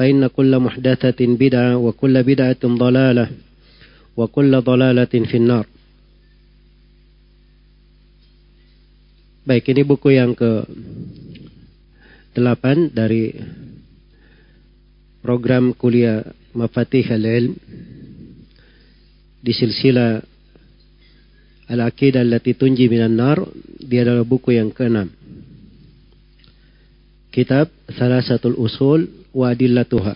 فإن كل محدثة بدعة وكل بدعة ضلالة وكل ضلالة في النار Baik, ini buku yang ke 8 dari program kuliah Mafatih al-Ilm di silsilah Al-Aqidah Allati Tunji Minan Nar. Dia adalah buku yang ke-6. Kitab Salasatul Usul wa Adillatuha.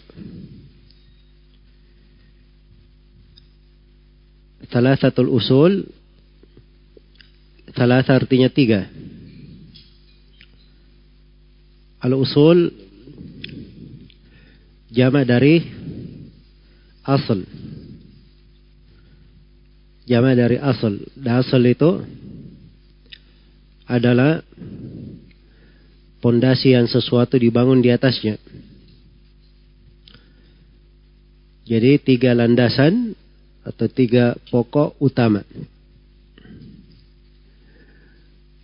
Salasatul Usul Salasa artinya tiga. Al-usul jama dari asal. Jama dari asal. Dan asal itu adalah pondasi yang sesuatu dibangun di atasnya. Jadi tiga landasan atau tiga pokok utama.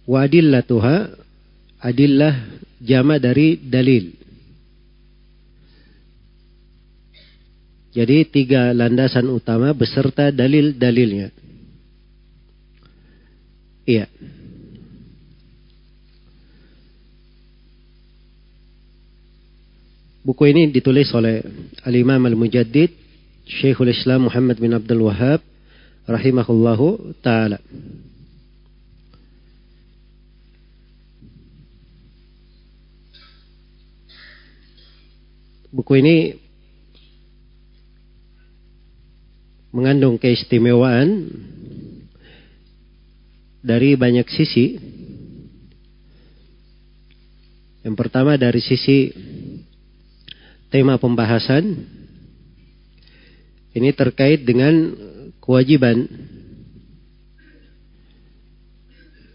Wadillatuha adillah jama dari dalil. Jadi tiga landasan utama beserta dalil-dalilnya. Iya. Buku ini ditulis oleh Al-Imam Al-Mujaddid Syekhul Islam Muhammad bin Abdul Wahab rahimahullahu taala. Buku ini mengandung keistimewaan dari banyak sisi. Yang pertama dari sisi tema pembahasan ini terkait dengan kewajiban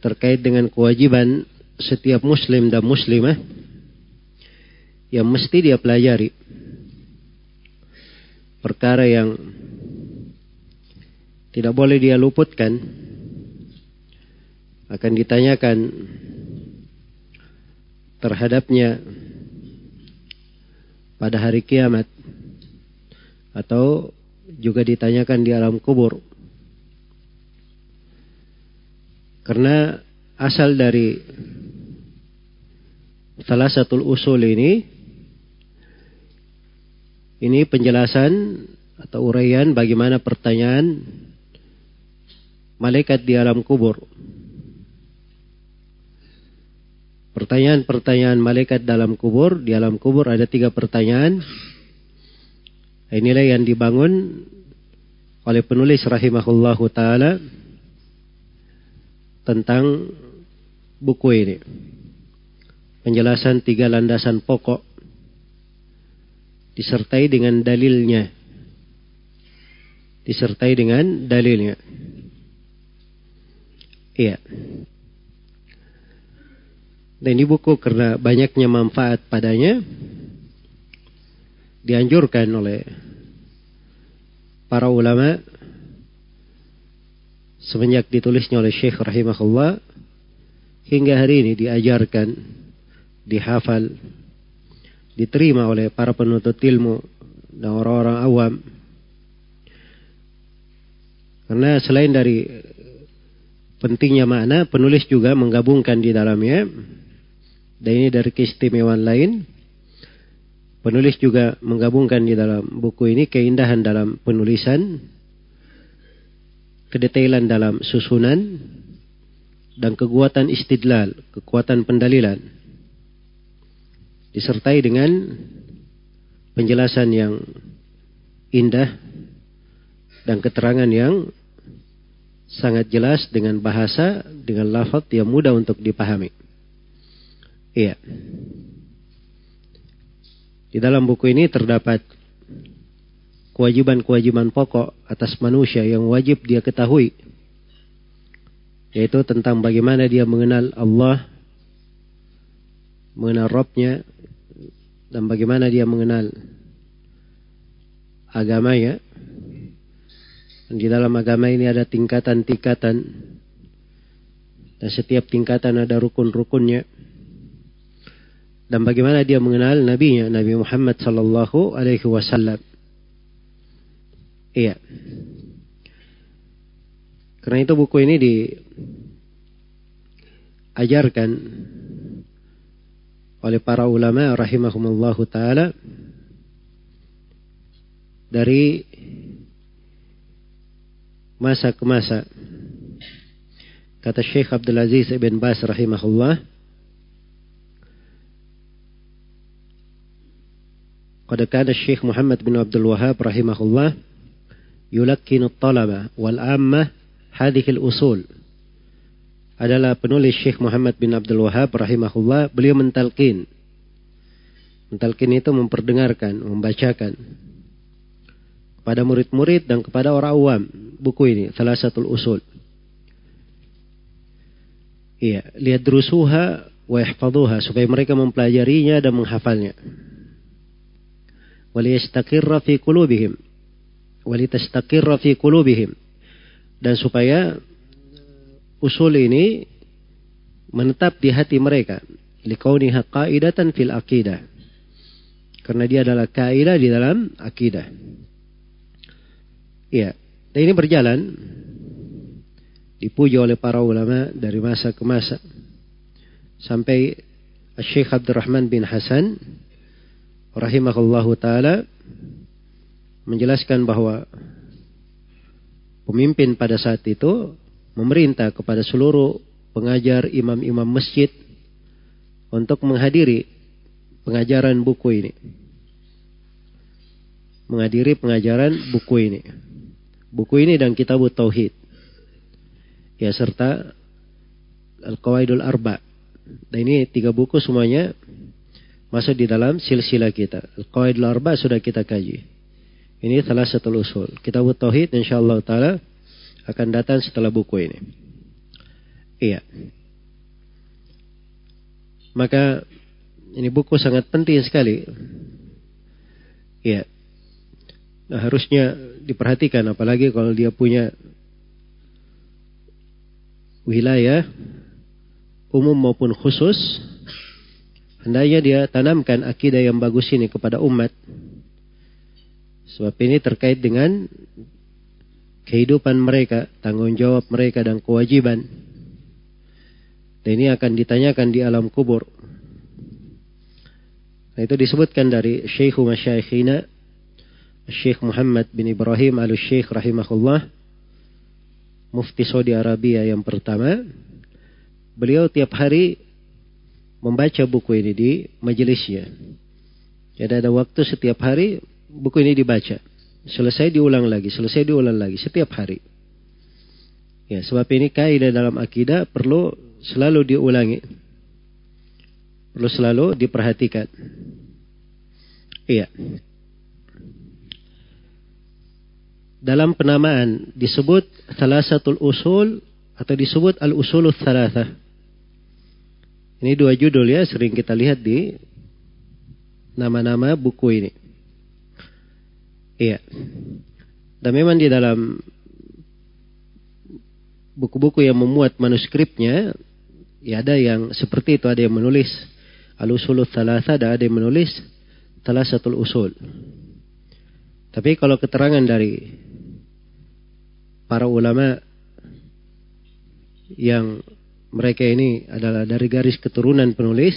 terkait dengan kewajiban setiap muslim dan muslimah yang mesti dia pelajari. Perkara yang tidak boleh dia luputkan akan ditanyakan terhadapnya pada hari kiamat atau juga ditanyakan di alam kubur. Karena asal dari salah satu usul ini ini penjelasan atau uraian bagaimana pertanyaan malaikat di alam kubur. Pertanyaan-pertanyaan malaikat dalam kubur, di alam kubur ada tiga pertanyaan. Inilah yang dibangun oleh penulis rahimahullahu taala tentang buku ini. Penjelasan tiga landasan pokok disertai dengan dalilnya. Disertai dengan dalilnya. Iya. Dan ini buku karena banyaknya manfaat padanya dianjurkan oleh para ulama semenjak ditulisnya oleh Syekh rahimahullah hingga hari ini diajarkan, dihafal, diterima oleh para penuntut ilmu dan orang-orang awam. Karena selain dari pentingnya makna, penulis juga menggabungkan di dalamnya, dan ini dari keistimewaan lain, penulis juga menggabungkan di dalam buku ini keindahan dalam penulisan, kedetailan dalam susunan, dan kekuatan istidlal, kekuatan pendalilan. Disertai dengan penjelasan yang indah dan keterangan yang sangat jelas dengan bahasa, dengan lafaz yang mudah untuk dipahami. Iya. Di dalam buku ini terdapat kewajiban-kewajiban pokok atas manusia yang wajib dia ketahui. Yaitu tentang bagaimana dia mengenal Allah, mengenal Robnya, dan bagaimana dia mengenal agamanya, di dalam agama ini ada tingkatan-tingkatan. Dan setiap tingkatan ada rukun-rukunnya. Dan bagaimana dia mengenal nabinya, Nabi Muhammad sallallahu alaihi wasallam. Iya. Karena itu buku ini diajarkan oleh para ulama rahimahumullahu taala dari masa ke masa. Kata Syekh Abdul Aziz Ibn Bas rahimahullah. Qad kana Syekh Muhammad bin Abdul Wahab rahimahullah yulakkinu talaba wal ammah hadhihi usul adalah penulis Syekh Muhammad bin Abdul Wahab rahimahullah beliau mentalkin. Mentalkin itu memperdengarkan membacakan kepada murid-murid dan kepada orang awam. Buku ini salah satu usul. Iya lihat drusuha wa supaya mereka mempelajarinya dan menghafalnya waliyastaqirra fi qulubihim walitastaqirra fi qulubihim dan supaya usul ini menetap di hati mereka. likauniha qaidatan fil aqidah karena dia adalah kaidah di dalam akidah. Iya. Dan ini berjalan. Dipuji oleh para ulama dari masa ke masa. Sampai Syekh Abdurrahman bin Hasan rahimahullahu taala menjelaskan bahwa pemimpin pada saat itu memerintah kepada seluruh pengajar imam-imam masjid untuk menghadiri pengajaran buku ini. Menghadiri pengajaran buku ini buku ini dan kitab tauhid. Ya serta Al-Qawaidul Arba. Dan ini tiga buku semuanya masuk di dalam silsilah kita. Al-Qawaidul Arba sudah kita kaji. Ini salah satu usul. Kitab tauhid insyaallah taala akan datang setelah buku ini. Iya. Maka ini buku sangat penting sekali. Iya. Nah, harusnya diperhatikan apalagi kalau dia punya wilayah umum maupun khusus hendaknya dia tanamkan akidah yang bagus ini kepada umat sebab ini terkait dengan kehidupan mereka tanggung jawab mereka dan kewajiban. Dan ini akan ditanyakan di alam kubur. Nah, itu disebutkan dari Syekhu Masyaikhina Syekh Muhammad bin Ibrahim al-Syekh rahimahullah Mufti Saudi Arabia yang pertama. Beliau tiap hari membaca buku ini di majelisnya. Jadi ada waktu setiap hari buku ini dibaca. Selesai diulang lagi selesai diulang lagi setiap hari. Ya sebab ini kaidah dalam akidah perlu selalu diulangi. Perlu selalu diperhatikan. Iya. Dalam penamaan disebut salah satu usul atau disebut al-usulul thalatha. Ini dua judul ya sering kita lihat di nama-nama buku ini. Iya. Dan memang di dalam buku-buku yang memuat manuskripnya, ya ada yang seperti itu, ada yang menulis al-usulul thalatha, ada yang menulis salah satu usul. Tapi kalau keterangan dari para ulama yang mereka ini adalah dari garis keturunan penulis,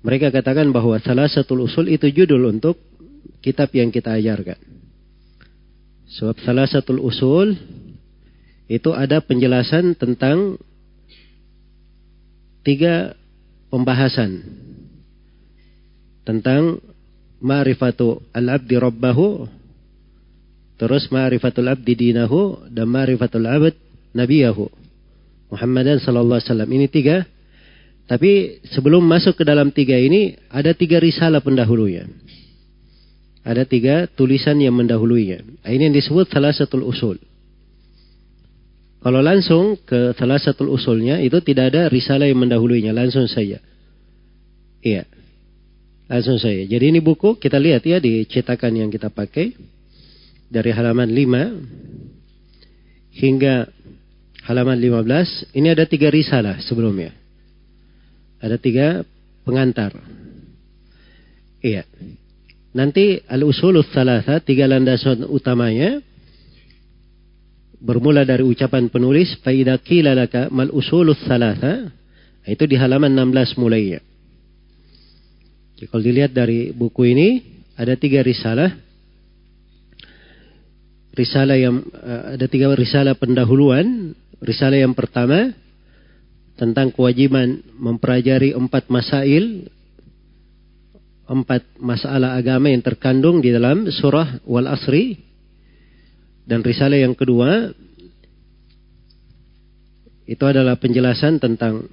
mereka katakan bahwa salah satu usul itu judul untuk kitab yang kita ajarkan. Sebab salah satu usul itu ada penjelasan tentang tiga pembahasan. Tentang ma'rifatu al-abdi rabbahu terus ma'rifatul abdi dinahu dan ma'rifatul abd nabiyahu Muhammadan sallallahu alaihi wasallam. Ini tiga. Tapi sebelum masuk ke dalam tiga ini ada tiga risalah pendahulunya. Ada tiga tulisan yang mendahulunya. Ini yang disebut salah satu usul. Kalau langsung ke salah satu usulnya itu tidak ada risalah yang mendahulunya, langsung saja. Iya. Langsung saja. Jadi ini buku kita lihat ya di cetakan yang kita pakai. Dari halaman 5 hingga halaman 15. Ini ada tiga risalah sebelumnya. Ada tiga pengantar. Iya. Nanti al-usulul thalatha, tiga landasan utamanya, bermula dari ucapan penulis faida qila laka mal usulus salasa itu di halaman 16 mulainya. Jadi kalau dilihat dari buku ini ada tiga risalah. Risalah yang uh, ada tiga risalah pendahuluan. Risalah yang pertama tentang kewajiban mempelajari empat masail, empat masalah agama yang terkandung di dalam surah Wal Asri dan risalah yang kedua itu adalah penjelasan tentang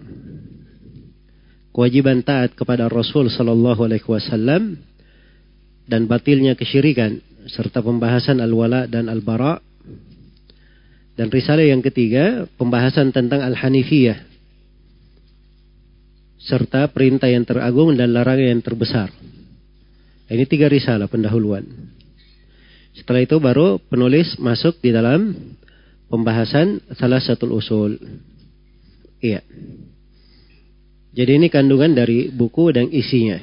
kewajiban taat kepada Rasul sallallahu alaihi wasallam dan batilnya kesyirikan serta pembahasan al-wala dan al-bara. Dan risalah yang ketiga pembahasan tentang al-hanifiyah serta perintah yang teragung dan larangan yang terbesar. Ini tiga risalah pendahuluan. Setelah itu baru penulis masuk di dalam pembahasan salah satu usul. Iya. Jadi ini kandungan dari buku dan isinya.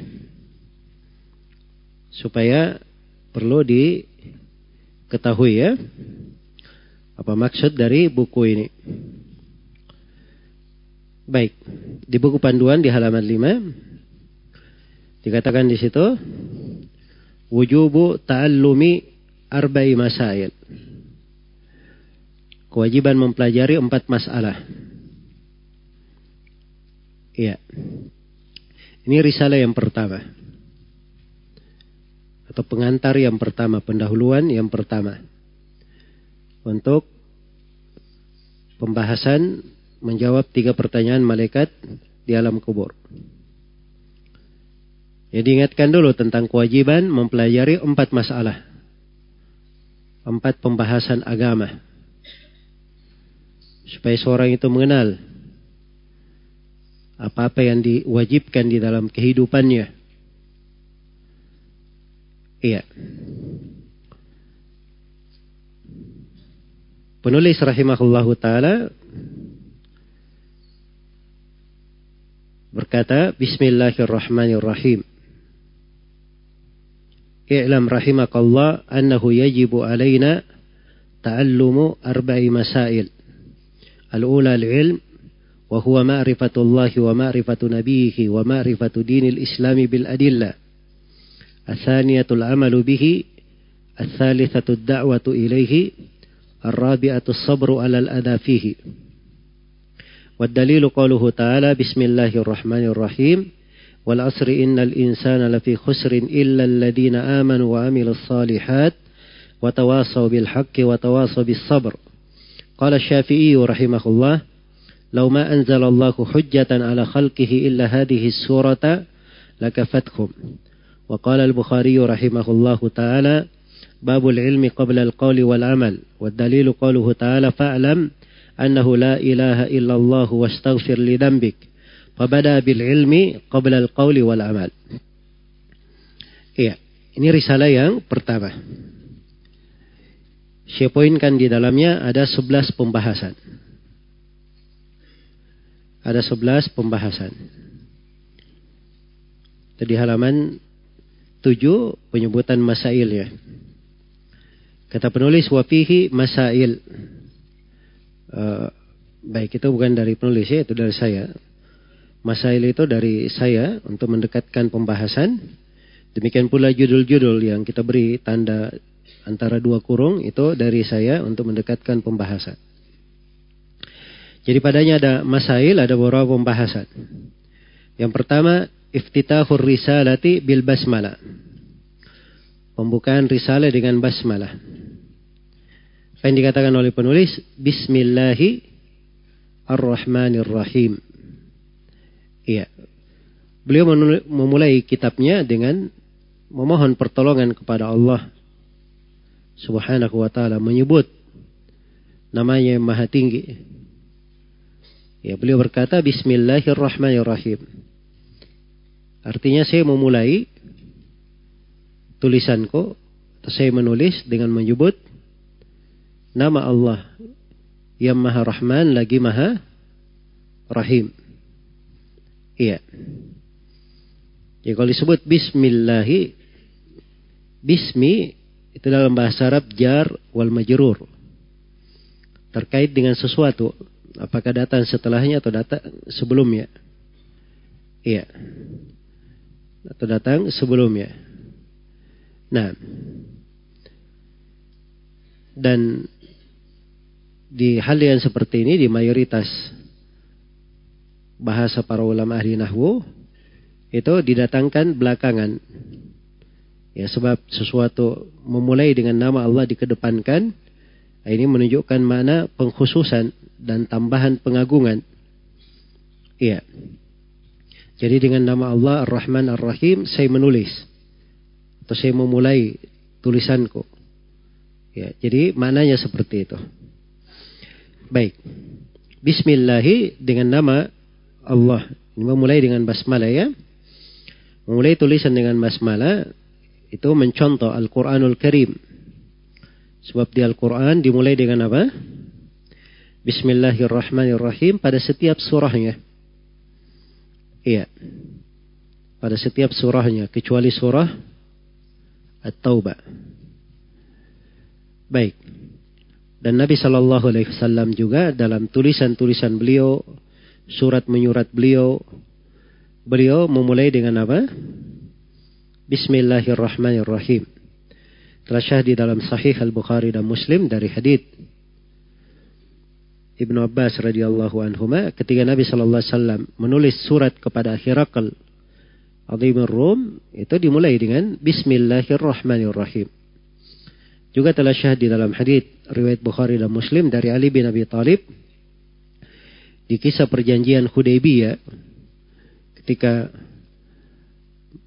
Supaya perlu diketahui ya. Apa maksud dari buku ini. Baik. Di buku panduan di halaman 5. Dikatakan di situ. Wujubu ta'allumi arba'i masail. Kewajiban mempelajari empat masalah. Iya. Ini risalah yang pertama. Atau pengantar yang pertama, pendahuluan yang pertama. Untuk pembahasan menjawab tiga pertanyaan malaikat di alam kubur. Jadi ingatkan dulu tentang kewajiban mempelajari empat masalah empat pembahasan agama. Supaya seorang itu mengenal apa-apa yang diwajibkan di dalam kehidupannya. Iya. Penulis rahimahullahu taala berkata Bismillahirrahmanirrahim. اعلم رحمك الله أنه يجب علينا تعلم أربع مسائل الأولى العلم وهو معرفة الله ومعرفة نبيه ومعرفة دين الإسلام بالأدلة الثانية العمل به الثالثة الدعوة إليه الرابعة الصبر على الأذى فيه. والدليل قوله تعالى بسم الله الرحمن الرحيم والعصر إن الإنسان لفي خسر إلا الذين آمنوا وعملوا الصالحات وتواصوا بالحق وتواصوا بالصبر. قال الشافعي رحمه الله لو ما أنزل الله حجة على خلقه إلا هذه السورة لكفتكم وقال البخاري رحمه الله تعالى باب العلم قبل القول والعمل والدليل قوله تعالى فاعلم أنه لا إله إلا الله واستغفر لذنبك Fabada bil ilmi qabla al-qawli wal amal. Iya, ini risalah yang pertama. Saya poinkan di dalamnya ada 11 pembahasan. ada 11 pembahasan. Di halaman 7 penyebutan masail ya. Kata penulis wafihi masail. Uh, baik itu bukan dari penulis ya, itu dari saya. Masail itu dari saya untuk mendekatkan pembahasan. Demikian pula judul-judul yang kita beri tanda antara dua kurung itu dari saya untuk mendekatkan pembahasan. Jadi padanya ada masail, ada beberapa pembahasan. Yang pertama, iftitahur risalati bil basmalah. Pembukaan risalah dengan basmalah. Apa yang dikatakan oleh penulis? Bismillahi ar-Rahmanir-Rahim. Iya. Beliau memulai kitabnya dengan memohon pertolongan kepada Allah Subhanahu wa taala menyebut namanya yang maha tinggi Ya, beliau berkata Bismillahirrahmanirrahim. Artinya saya memulai tulisanku saya menulis dengan menyebut nama Allah yang Maha Rahman lagi Maha Rahim. Iya. Ya kalau disebut Bismillahi Bismi itu dalam bahasa Arab jar wal majrur. Terkait dengan sesuatu Apakah datang setelahnya atau datang sebelumnya? Iya. Atau datang sebelumnya. Nah. Dan di hal yang seperti ini di mayoritas bahasa para ulama ahli nahwu itu didatangkan belakangan. Ya sebab sesuatu memulai dengan nama Allah dikedepankan ini menunjukkan mana pengkhususan dan tambahan pengagungan. Iya. Jadi dengan nama Allah Ar-Rahman Ar-Rahim saya menulis atau saya memulai tulisanku. Ya, jadi maknanya seperti itu. Baik. Bismillahi dengan nama Allah. Ini memulai dengan basmalah ya. Memulai tulisan dengan basmalah itu mencontoh Al-Qur'anul Karim. Sebab di Al-Quran dimulai dengan apa? Bismillahirrahmanirrahim pada setiap surahnya. Iya. Pada setiap surahnya. Kecuali surah At-Taubah. Baik. Dan Nabi Shallallahu Alaihi Wasallam juga dalam tulisan-tulisan beliau, surat menyurat beliau, beliau memulai dengan apa? Bismillahirrahmanirrahim. Telah di dalam Sahih Al Bukhari dan Muslim dari hadits Ibnu Abbas radhiyallahu anhu ketika Nabi sallallahu alaihi wasallam menulis surat kepada Herakl Azimur Rum itu dimulai dengan Bismillahirrahmanirrahim. Juga telah syahid di dalam hadis riwayat Bukhari dan Muslim dari Ali bin Abi Thalib di kisah perjanjian Hudaybiyah ketika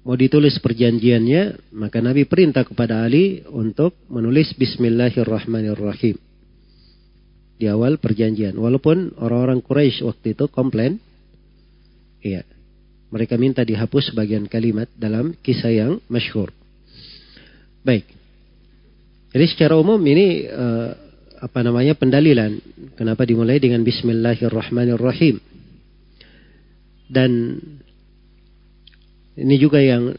mau ditulis perjanjiannya maka Nabi perintah kepada Ali untuk menulis Bismillahirrahmanirrahim di awal perjanjian. Walaupun orang-orang Quraisy waktu itu komplain, iya, mereka minta dihapus sebagian kalimat dalam kisah yang masyhur. Baik. Jadi secara umum ini uh, apa namanya pendalilan kenapa dimulai dengan Bismillahirrahmanirrahim. Dan ini juga yang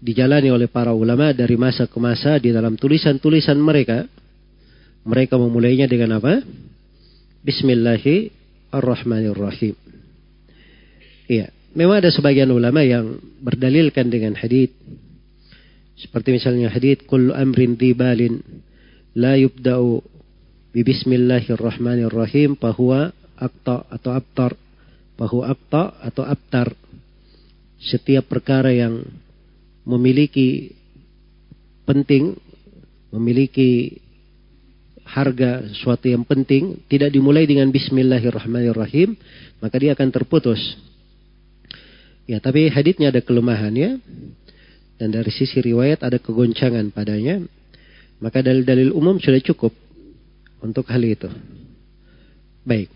dijalani oleh para ulama dari masa ke masa di dalam tulisan-tulisan mereka. Mereka memulainya dengan apa? Bismillahirrahmanirrahim. Iya, memang ada sebagian ulama yang berdalilkan dengan hadis seperti misalnya hadis kullu amrin dibalin la yubda'u bi bismillahirrahmanirrahim bahwa akta atau abtar bahwa akta atau abtar setiap perkara yang memiliki penting memiliki harga suatu yang penting tidak dimulai dengan Bismillahirrahmanirrahim maka dia akan terputus. Ya tapi haditnya ada kelemahannya dan dari sisi riwayat ada kegoncangan padanya maka dalil-dalil umum sudah cukup untuk hal itu. Baik.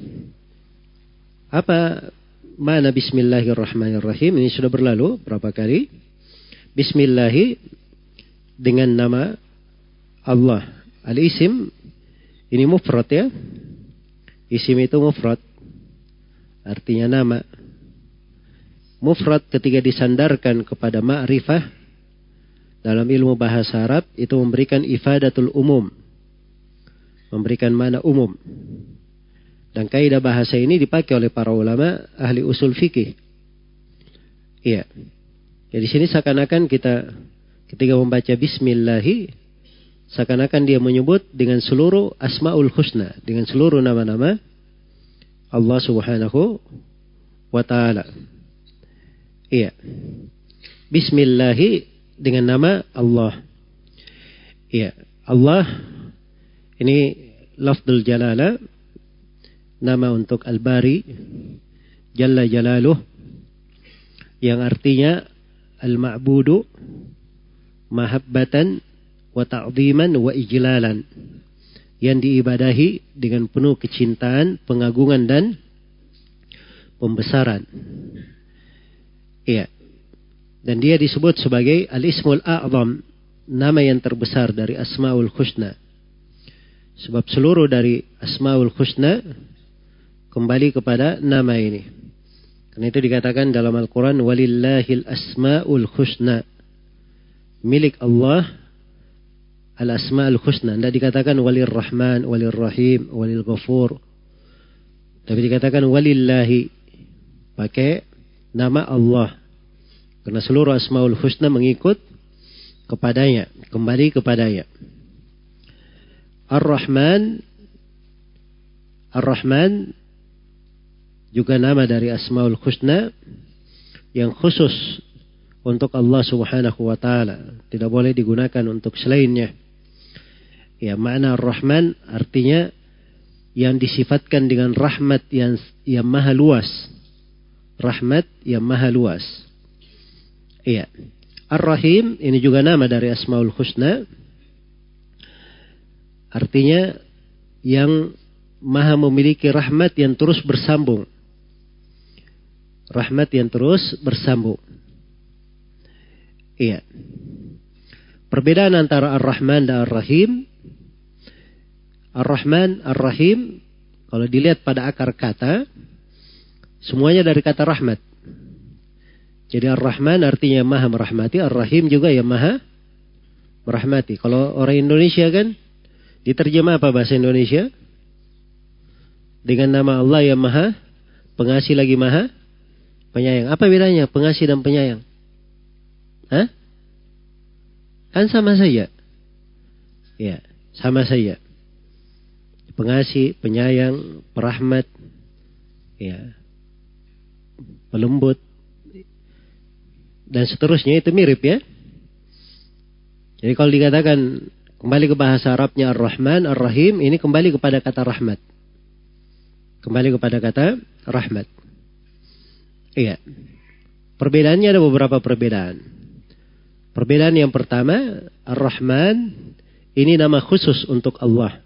Apa mana Bismillahirrahmanirrahim ini sudah berlalu berapa kali? Bismillahi dengan nama Allah. Al-isim ini mufrad ya. Isim itu mufrad. artinya nama. Mufrad ketika disandarkan kepada ma'rifah dalam ilmu bahasa Arab itu memberikan ifadatul umum. Memberikan mana umum. Dan kaidah bahasa ini dipakai oleh para ulama ahli usul fikih. Iya. Jadi ya, sini seakan-akan kita ketika membaca bismillahi seakan-akan dia menyebut dengan seluruh asmaul husna, dengan seluruh nama-nama Allah Subhanahu wa taala. Iya. Bismillahi dengan nama Allah. Iya. Allah ini lafdul jalala nama untuk Al-Bari Jalla Jalaluh yang artinya al-ma'budu mahabbatan wa ta'ziman wa ijlalan yang diibadahi dengan penuh kecintaan, pengagungan dan pembesaran. Iya. Dan dia disebut sebagai al-ismul a'zam, nama yang terbesar dari Asmaul Husna. Sebab seluruh dari Asmaul Husna kembali kepada nama ini. Karena itu dikatakan dalam Al-Quran, Walillahil asma'ul husna. Milik Allah al-asma'ul husna. Tidak dikatakan walil rahman, walil rahim, walil ghafur. Tapi dikatakan walillahi. Pakai nama Allah. Karena seluruh asmaul husna mengikut kepadanya, kembali kepadanya. Ar-Rahman Ar-Rahman juga nama dari Asmaul Husna yang khusus untuk Allah Subhanahu wa taala, tidak boleh digunakan untuk selainnya. Ya, makna Ar-Rahman artinya yang disifatkan dengan rahmat yang yang maha luas. Rahmat yang maha luas. Iya. Ar-Rahim ini juga nama dari Asmaul Husna. Artinya yang maha memiliki rahmat yang terus bersambung. Rahmat yang terus bersambung. Iya. Perbedaan antara Ar-Rahman dan Ar-Rahim. Ar-Rahman, Ar-Rahim, kalau dilihat pada akar kata, semuanya dari kata rahmat. Jadi Ar-Rahman artinya maha merahmati, Ar-Rahim juga yang maha merahmati. Kalau orang Indonesia kan, diterjemah apa bahasa Indonesia? Dengan nama Allah yang maha, pengasih lagi maha, penyayang. Apa bedanya pengasih dan penyayang? Hah? Kan sama saja. Ya, sama saja. Pengasih, penyayang, perahmat, ya, pelembut, dan seterusnya itu mirip ya. Jadi kalau dikatakan kembali ke bahasa Arabnya Ar-Rahman, Ar-Rahim, ini kembali kepada kata rahmat. Kembali kepada kata rahmat. Iya. Perbedaannya ada beberapa perbedaan. Perbedaan yang pertama, Ar-Rahman ini nama khusus untuk Allah.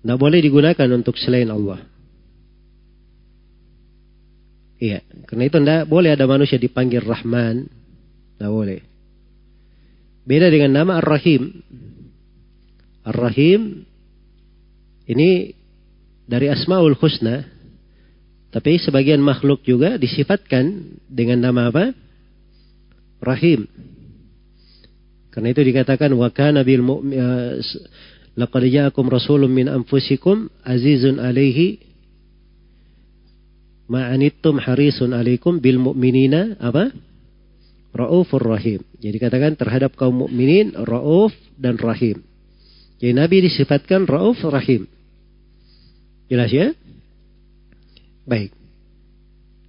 Tidak boleh digunakan untuk selain Allah. Iya, karena itu tidak boleh ada manusia dipanggil Rahman. Tidak boleh. Beda dengan nama Ar-Rahim. Ar-Rahim ini dari Asmaul Husna. Tapi sebagian makhluk juga disifatkan dengan nama apa? Rahim. Karena itu dikatakan wa kana bil uh, laqad ja'akum rasulun min anfusikum azizun alaihi ma'anittum harisun alaikum bil mu'minina apa? Raufur rahim. Jadi katakan terhadap kaum mukminin rauf dan rahim. Jadi Nabi disifatkan rauf rahim. Jelas ya? Baik.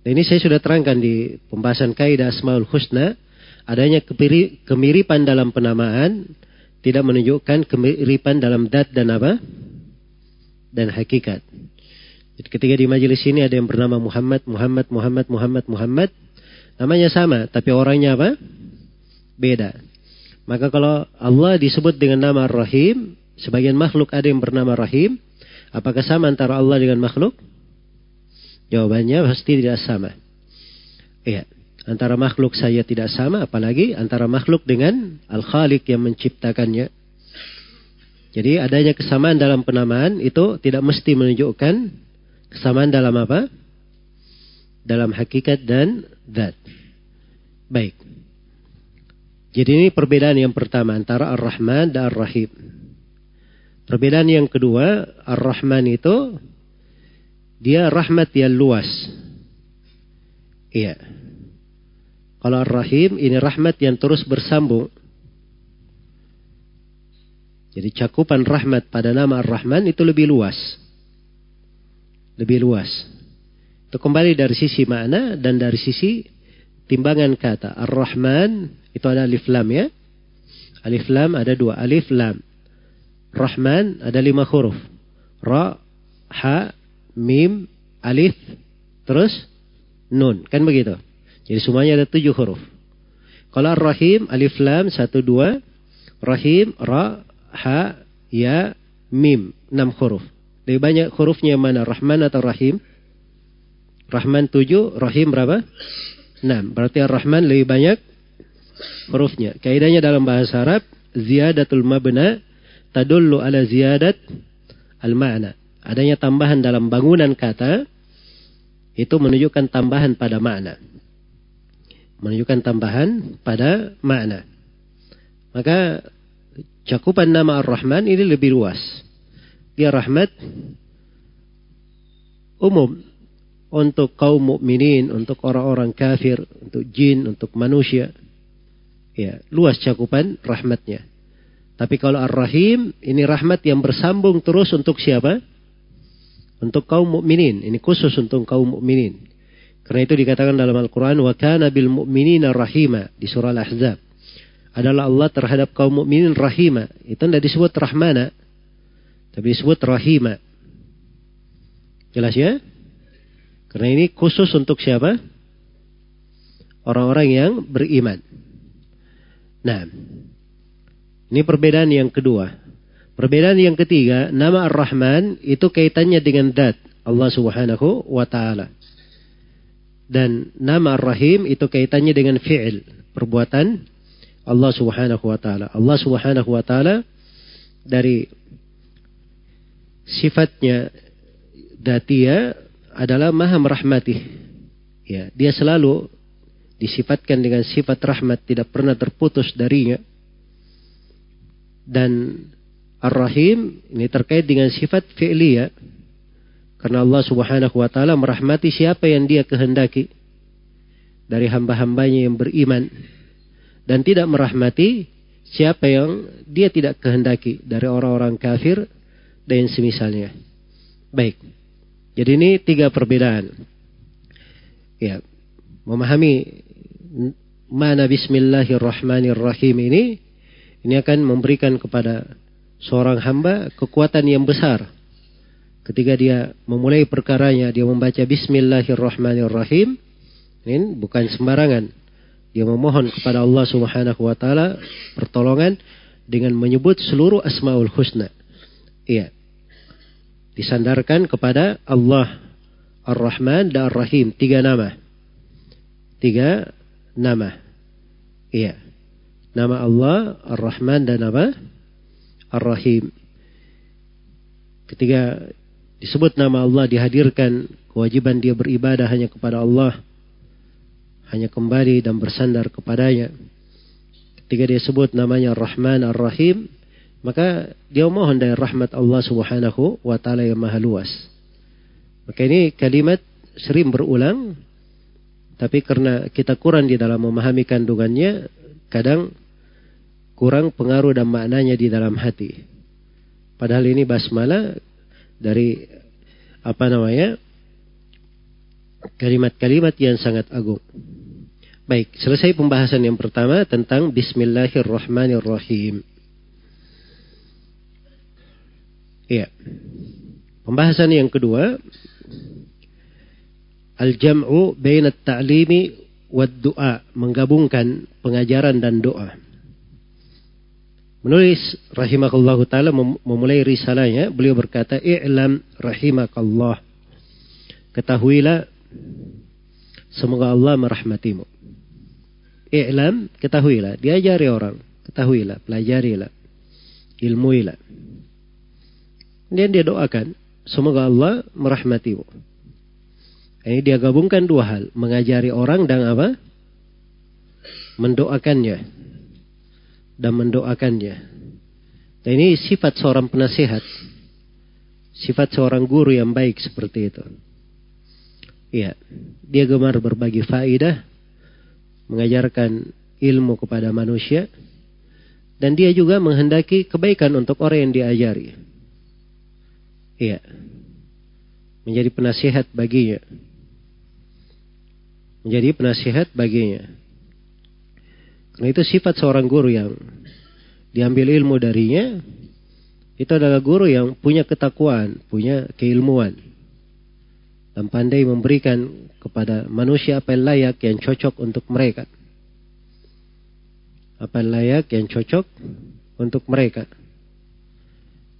Dan ini saya sudah terangkan di pembahasan kaidah Asmaul Husna. Adanya kemiripan dalam penamaan tidak menunjukkan kemiripan dalam dat dan apa? Dan hakikat. Ketika di majelis ini ada yang bernama Muhammad, Muhammad, Muhammad, Muhammad, Muhammad, namanya sama, tapi orangnya apa? Beda. Maka kalau Allah disebut dengan nama Rahim, sebagian makhluk ada yang bernama Rahim, apakah sama antara Allah dengan makhluk? Jawabannya pasti tidak sama. Iya, antara makhluk saya tidak sama, apalagi antara makhluk dengan Al-Khaliq yang menciptakannya. Jadi adanya kesamaan dalam penamaan itu tidak mesti menunjukkan Kesamaan dalam apa? Dalam hakikat dan zat. Baik. Jadi ini perbedaan yang pertama antara Ar-Rahman dan Ar-Rahim. Perbedaan yang kedua, Ar-Rahman itu dia rahmat yang luas. Iya. Kalau Ar-Rahim ini rahmat yang terus bersambung. Jadi cakupan rahmat pada nama Ar-Rahman itu lebih luas. Lebih luas. Itu kembali dari sisi makna dan dari sisi timbangan kata. Ar-Rahman itu ada alif lam ya. Alif lam ada dua. Alif lam. Rahman ada lima huruf. Ra, ha, mim, alif, terus nun. Kan begitu. Jadi semuanya ada tujuh huruf. Kalau Ar-Rahim, alif lam, satu, dua. Rahim, ra, ha, ya, mim. Enam huruf. Lebih banyak hurufnya mana? Rahman atau Rahim? Rahman tujuh, Rahim berapa? Enam. Berarti Ar-Rahman lebih banyak hurufnya. Kaidahnya dalam bahasa Arab, ziyadatul mabna tadullu ala ziyadat al-ma'na. Adanya tambahan dalam bangunan kata, itu menunjukkan tambahan pada makna. Menunjukkan tambahan pada makna. Maka cakupan nama Ar-Rahman ini lebih luas. Dia rahmat umum untuk kaum mukminin, untuk orang-orang kafir, untuk jin, untuk manusia. Ya, luas cakupan rahmatnya. Tapi kalau Ar-Rahim, ini rahmat yang bersambung terus untuk siapa? Untuk kaum mukminin. Ini khusus untuk kaum mukminin. Karena itu dikatakan dalam Al-Quran, wa kana bil mu'minina rahima di surah Al-Ahzab adalah Allah terhadap kaum mukminin rahima. Itu tidak disebut rahmana, tapi disebut rahima. Jelas ya? Karena ini khusus untuk siapa? Orang-orang yang beriman. Nah, ini perbedaan yang kedua. Perbedaan yang ketiga, nama Ar-Rahman itu kaitannya dengan dat Allah Subhanahu wa taala. Dan nama Ar-Rahim itu kaitannya dengan fi'il, perbuatan Allah Subhanahu wa taala. Allah Subhanahu wa taala dari sifatnya datia adalah maha merahmati. Ya, dia selalu disifatkan dengan sifat rahmat tidak pernah terputus darinya. Dan Ar-Rahim ini terkait dengan sifat fi'liyah. Karena Allah Subhanahu wa taala merahmati siapa yang Dia kehendaki dari hamba-hambanya yang beriman dan tidak merahmati siapa yang dia tidak kehendaki dari orang-orang kafir dan semisalnya. Baik. Jadi ini tiga perbedaan. Ya, memahami mana Bismillahirrahmanirrahim ini ini akan memberikan kepada seorang hamba kekuatan yang besar. Ketika dia memulai perkaranya, dia membaca Bismillahirrahmanirrahim. Ini bukan sembarangan. Dia memohon kepada Allah Subhanahu wa taala pertolongan dengan menyebut seluruh asmaul husna. Iya. Disandarkan kepada Allah Ar-Rahman dan Ar-Rahim, tiga nama. Tiga nama. Iya. Nama Allah Ar-Rahman dan apa? Ar-Rahim. Ketika disebut nama Allah dihadirkan kewajiban dia beribadah hanya kepada Allah hanya kembali dan bersandar kepadanya. Ketika dia sebut namanya Rahman Ar-Rahim, maka dia mohon dari rahmat Allah Subhanahu wa taala yang maha luas. Maka ini kalimat sering berulang tapi karena kita kurang di dalam memahami kandungannya, kadang kurang pengaruh dan maknanya di dalam hati. Padahal ini basmalah dari apa namanya? kalimat-kalimat yang sangat agung. Baik, selesai pembahasan yang pertama tentang Bismillahirrahmanirrahim. Iya. Pembahasan yang kedua, al-jam'u bain at-ta'limi wad du'a, menggabungkan pengajaran dan doa. Menulis rahimahullahu taala memulai risalahnya, beliau berkata, "I'lam rahimakallah." Ketahuilah Semoga Allah merahmatimu. I'lam, ketahuilah. Diajari orang. Ketahuilah, pelajarilah. Ilmuilah. Kemudian dia doakan. semoga Allah merahmatimu. Ini dia gabungkan dua hal, mengajari orang dan apa? Mendoakannya dan mendoakannya. Dan ini sifat seorang penasihat. Sifat seorang guru yang baik seperti itu. Iya, dia gemar berbagi faidah, mengajarkan ilmu kepada manusia, dan dia juga menghendaki kebaikan untuk orang yang diajari. Iya, menjadi penasihat baginya menjadi penasihat baginya. Karena itu sifat seorang guru yang diambil ilmu darinya, itu adalah guru yang punya ketakwaan, punya keilmuan. Dan pandai memberikan kepada manusia apa yang layak yang cocok untuk mereka. Apa yang layak yang cocok untuk mereka.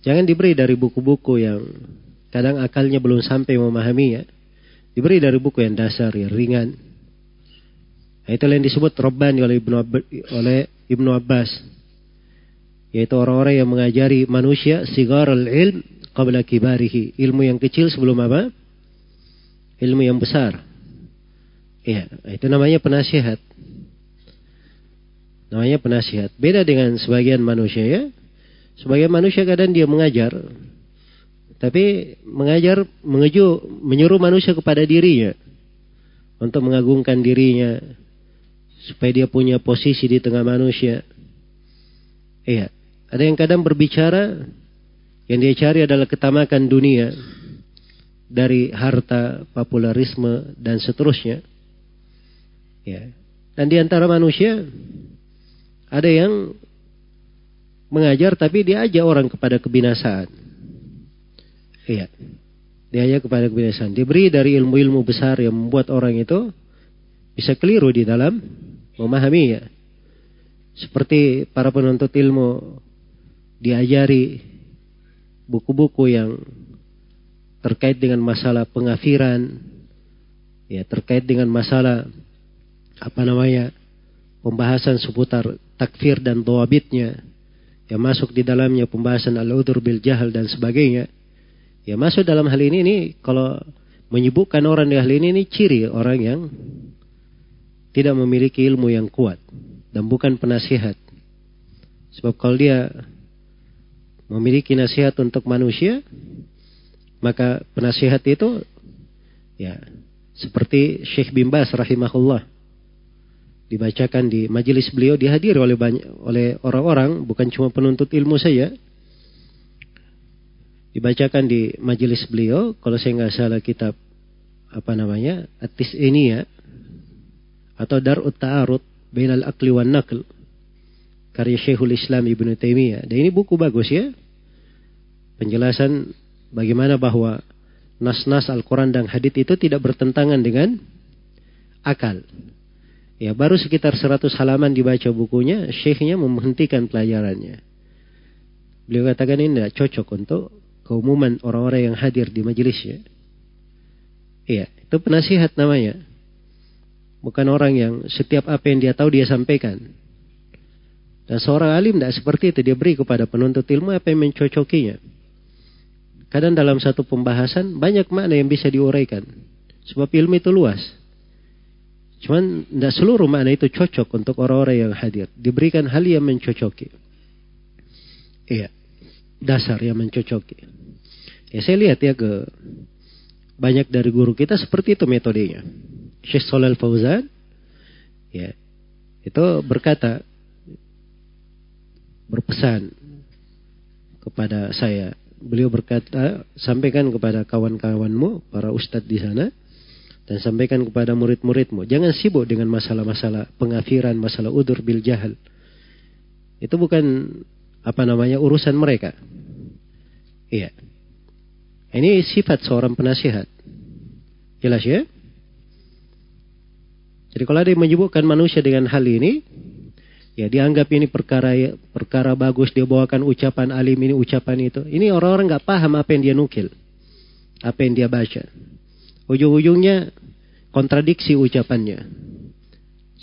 Jangan diberi dari buku-buku yang kadang akalnya belum sampai memahaminya. Diberi dari buku yang dasar, yang ringan, Nah, itu yang disebut Rabbani oleh Ibnu, oleh Ibnu Abbas. Yaitu orang-orang yang mengajari manusia sigarul ilm qabla kibarihi. Ilmu yang kecil sebelum apa? Ilmu yang besar. Ya, itu namanya penasihat. Namanya penasihat. Beda dengan sebagian manusia ya. Sebagian manusia kadang dia mengajar. Tapi mengajar, mengeju, menyuruh manusia kepada dirinya. Untuk mengagungkan dirinya, supaya dia punya posisi di tengah manusia. Iya, ada yang kadang berbicara yang dia cari adalah ketamakan dunia dari harta, popularisme dan seterusnya. Ya. Dan di antara manusia ada yang mengajar tapi dia ajak orang kepada kebinasaan. Iya. Dia ajak kepada kebinasaan. Diberi dari ilmu-ilmu besar yang membuat orang itu bisa keliru di dalam memahaminya. Seperti para penuntut ilmu diajari buku-buku yang terkait dengan masalah pengafiran, ya terkait dengan masalah apa namanya pembahasan seputar takfir dan doabitnya yang masuk di dalamnya pembahasan al-udur bil jahal dan sebagainya. Ya masuk dalam hal ini ini kalau menyebutkan orang di hal ini ini ciri orang yang tidak memiliki ilmu yang kuat dan bukan penasihat. Sebab kalau dia memiliki nasihat untuk manusia, maka penasihat itu ya seperti Syekh bin Bas rahimahullah dibacakan di majelis beliau dihadiri oleh banyak oleh orang-orang bukan cuma penuntut ilmu saja dibacakan di majelis beliau kalau saya nggak salah kitab apa namanya atis ini ya atau Darut Ta'arud Bainal Akli wan Naql karya Syekhul Islam Ibnu Taimiyah. Dan ini buku bagus ya. Penjelasan bagaimana bahwa nas-nas Al-Quran dan hadith itu tidak bertentangan dengan akal. Ya, baru sekitar 100 halaman dibaca bukunya, syekhnya menghentikan pelajarannya. Beliau katakan ini tidak cocok untuk keumuman orang-orang yang hadir di majelisnya. Iya, itu penasihat namanya. Bukan orang yang setiap apa yang dia tahu dia sampaikan. Dan seorang alim tidak seperti itu. Dia beri kepada penuntut ilmu apa yang mencocokinya. Kadang dalam satu pembahasan banyak makna yang bisa diuraikan. Sebab ilmu itu luas. Cuman tidak seluruh makna itu cocok untuk orang-orang yang hadir. Diberikan hal yang mencocoki. Iya. Dasar yang mencocoki. Ya saya lihat ya ke banyak dari guru kita seperti itu metodenya. Syekh Shalal Fauzan ya itu berkata berpesan kepada saya beliau berkata sampaikan kepada kawan-kawanmu para ustadz di sana dan sampaikan kepada murid-muridmu jangan sibuk dengan masalah-masalah pengafiran masalah udur bil jahal. Itu bukan apa namanya urusan mereka. Iya. Ini sifat seorang penasihat. Jelas ya? Jadi kalau ada yang menyebutkan manusia dengan hal ini, ya dianggap ini perkara perkara bagus dia bawakan ucapan alim ini ucapan itu. Ini orang-orang nggak paham apa yang dia nukil, apa yang dia baca. Ujung-ujungnya kontradiksi ucapannya.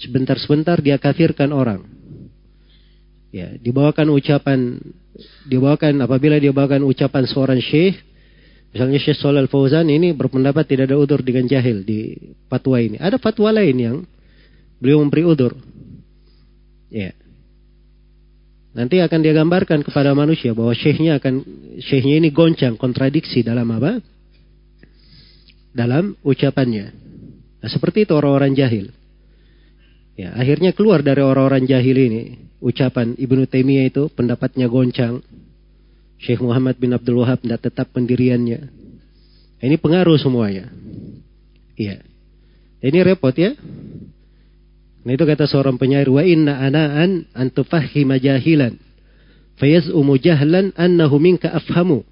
Sebentar-sebentar dia kafirkan orang. Ya, dibawakan ucapan dibawakan apabila dia bawakan ucapan seorang syekh Misalnya Syekh Shalal Fauzan ini berpendapat tidak ada udur dengan jahil di fatwa ini. Ada fatwa lain yang beliau memberi udur. Ya. Nanti akan dia gambarkan kepada manusia bahwa syekhnya akan syekhnya ini goncang kontradiksi dalam apa? Dalam ucapannya. Nah, seperti itu orang-orang jahil. Ya, akhirnya keluar dari orang-orang jahil ini ucapan Ibnu Taimiyah itu pendapatnya goncang. Syekh Muhammad bin Abdul Wahab tidak tetap pendiriannya. Ini pengaruh semuanya. Iya. Ini repot ya. Nah itu kata seorang penyair wa inna anaan an tufahhima jahilan fayaz'umu jahlan annahu minka afhamu.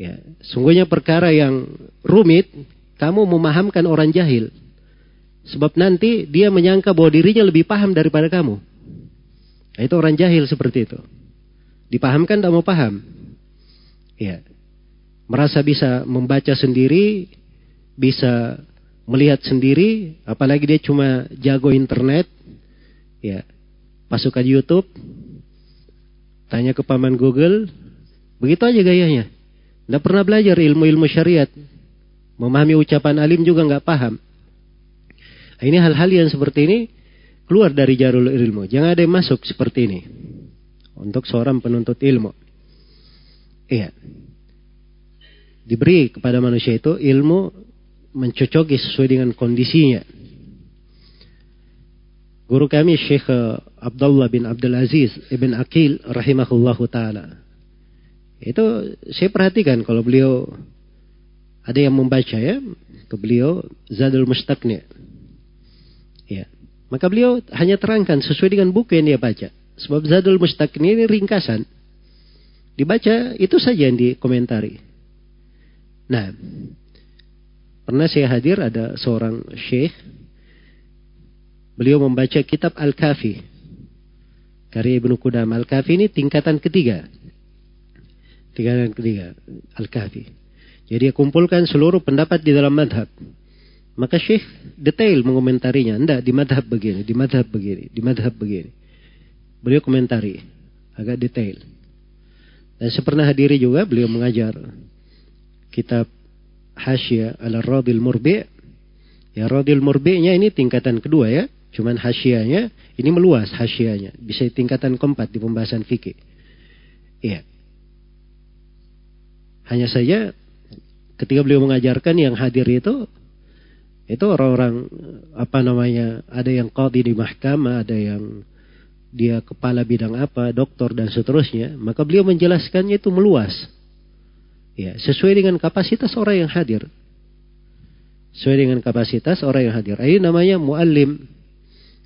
Ya, sungguhnya perkara yang rumit kamu memahamkan orang jahil. Sebab nanti dia menyangka bahwa dirinya lebih paham daripada kamu. Nah, itu orang jahil seperti itu. Dipahamkan tidak mau paham. Ya. Merasa bisa membaca sendiri, bisa melihat sendiri, apalagi dia cuma jago internet, ya. Masukkan YouTube, tanya ke paman Google, begitu aja gayanya. Tidak pernah belajar ilmu-ilmu syariat. Memahami ucapan alim juga nggak paham. Nah, ini hal-hal yang seperti ini keluar dari jarul ilmu. Jangan ada yang masuk seperti ini untuk seorang penuntut ilmu. Iya. Diberi kepada manusia itu ilmu mencocoki sesuai dengan kondisinya. Guru kami Syekh Abdullah bin Abdul Aziz Ibn Akil rahimahullahu taala. Itu saya perhatikan kalau beliau ada yang membaca ya ke beliau Zadul Mustaqni. Ya. Maka beliau hanya terangkan sesuai dengan buku yang dia baca. Sebab Zadul Mustaqni ini ringkasan. Dibaca itu saja yang dikomentari. Nah, pernah saya hadir ada seorang syekh. Beliau membaca kitab Al-Kafi. Karya Ibnu Qudam. Al-Kafi ini tingkatan ketiga. Tingkatan ketiga. Al-Kafi. Jadi dia kumpulkan seluruh pendapat di dalam madhab. Maka Syekh detail mengomentarinya. Tidak, di madhab begini, di madhab begini, di madhab begini. Beliau komentari agak detail. Dan saya pernah hadiri juga beliau mengajar kitab Hasya ala Radil Murbi. Ya Radil Murbi-nya ini tingkatan kedua ya. Cuman hasyanya ini meluas hasyanya. Bisa tingkatan keempat di pembahasan fikih. Iya. Hanya saja ketika beliau mengajarkan yang hadir itu itu orang-orang apa namanya ada yang qadi di mahkamah, ada yang dia kepala bidang apa, doktor dan seterusnya, maka beliau menjelaskannya itu meluas. Ya, sesuai dengan kapasitas orang yang hadir. Sesuai dengan kapasitas orang yang hadir. Ini namanya muallim.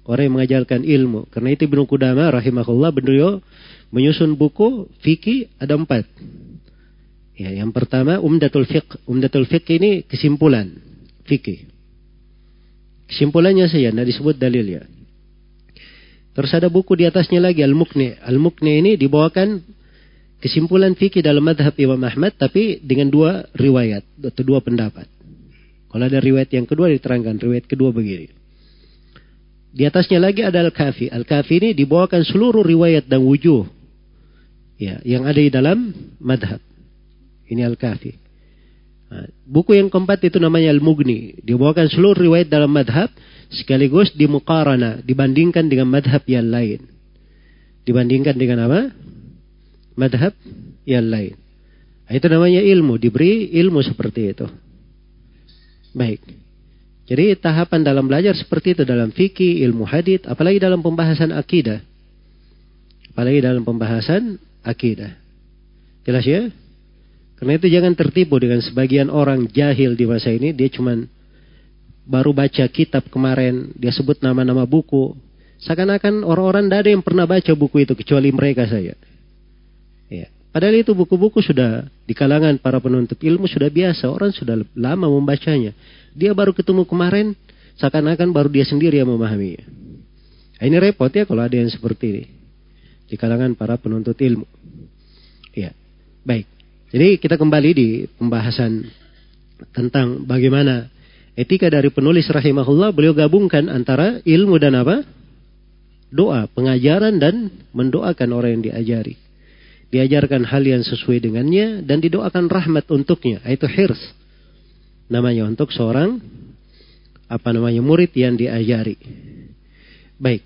Orang yang mengajarkan ilmu. Karena itu Ibnu Qudama rahimahullah beliau menyusun buku fikih ada empat. Ya, yang pertama Umdatul Fiqh. Umdatul Fiqh ini kesimpulan fikih. Kesimpulannya saja, tidak disebut dalil ya. Terus ada buku di atasnya lagi Al-Mukni. Al-Mukni ini dibawakan kesimpulan fikih dalam madhab Imam Ahmad tapi dengan dua riwayat atau dua pendapat. Kalau ada riwayat yang kedua diterangkan riwayat kedua begini. Di atasnya lagi ada Al-Kafi. Al-Kafi ini dibawakan seluruh riwayat dan wujuh ya, yang ada di dalam madhab. Ini Al-Kafi. Buku yang keempat itu namanya Al-Mughni. Dibawakan seluruh riwayat dalam madhab sekaligus dimukarana dibandingkan dengan madhab yang lain. Dibandingkan dengan apa? Madhab yang lain. Itu namanya ilmu, diberi ilmu seperti itu. Baik. Jadi tahapan dalam belajar seperti itu dalam fikih, ilmu hadith, apalagi dalam pembahasan akidah. Apalagi dalam pembahasan akidah. Jelas ya? Karena itu jangan tertipu dengan sebagian orang jahil di masa ini. Dia cuman baru baca kitab kemarin, dia sebut nama-nama buku. Seakan-akan orang-orang tidak ada yang pernah baca buku itu kecuali mereka saja. Ya. Padahal itu buku-buku sudah di kalangan para penuntut ilmu sudah biasa, orang sudah lama membacanya. Dia baru ketemu kemarin, seakan-akan baru dia sendiri yang memahaminya. Nah, ini repot ya kalau ada yang seperti ini di kalangan para penuntut ilmu. Ya, baik. Jadi kita kembali di pembahasan tentang bagaimana etika dari penulis rahimahullah beliau gabungkan antara ilmu dan apa? Doa, pengajaran dan mendoakan orang yang diajari. diajarkan hal yang sesuai dengannya dan didoakan rahmat untuknya. Itu hirs. Namanya untuk seorang apa namanya murid yang diajari. Baik.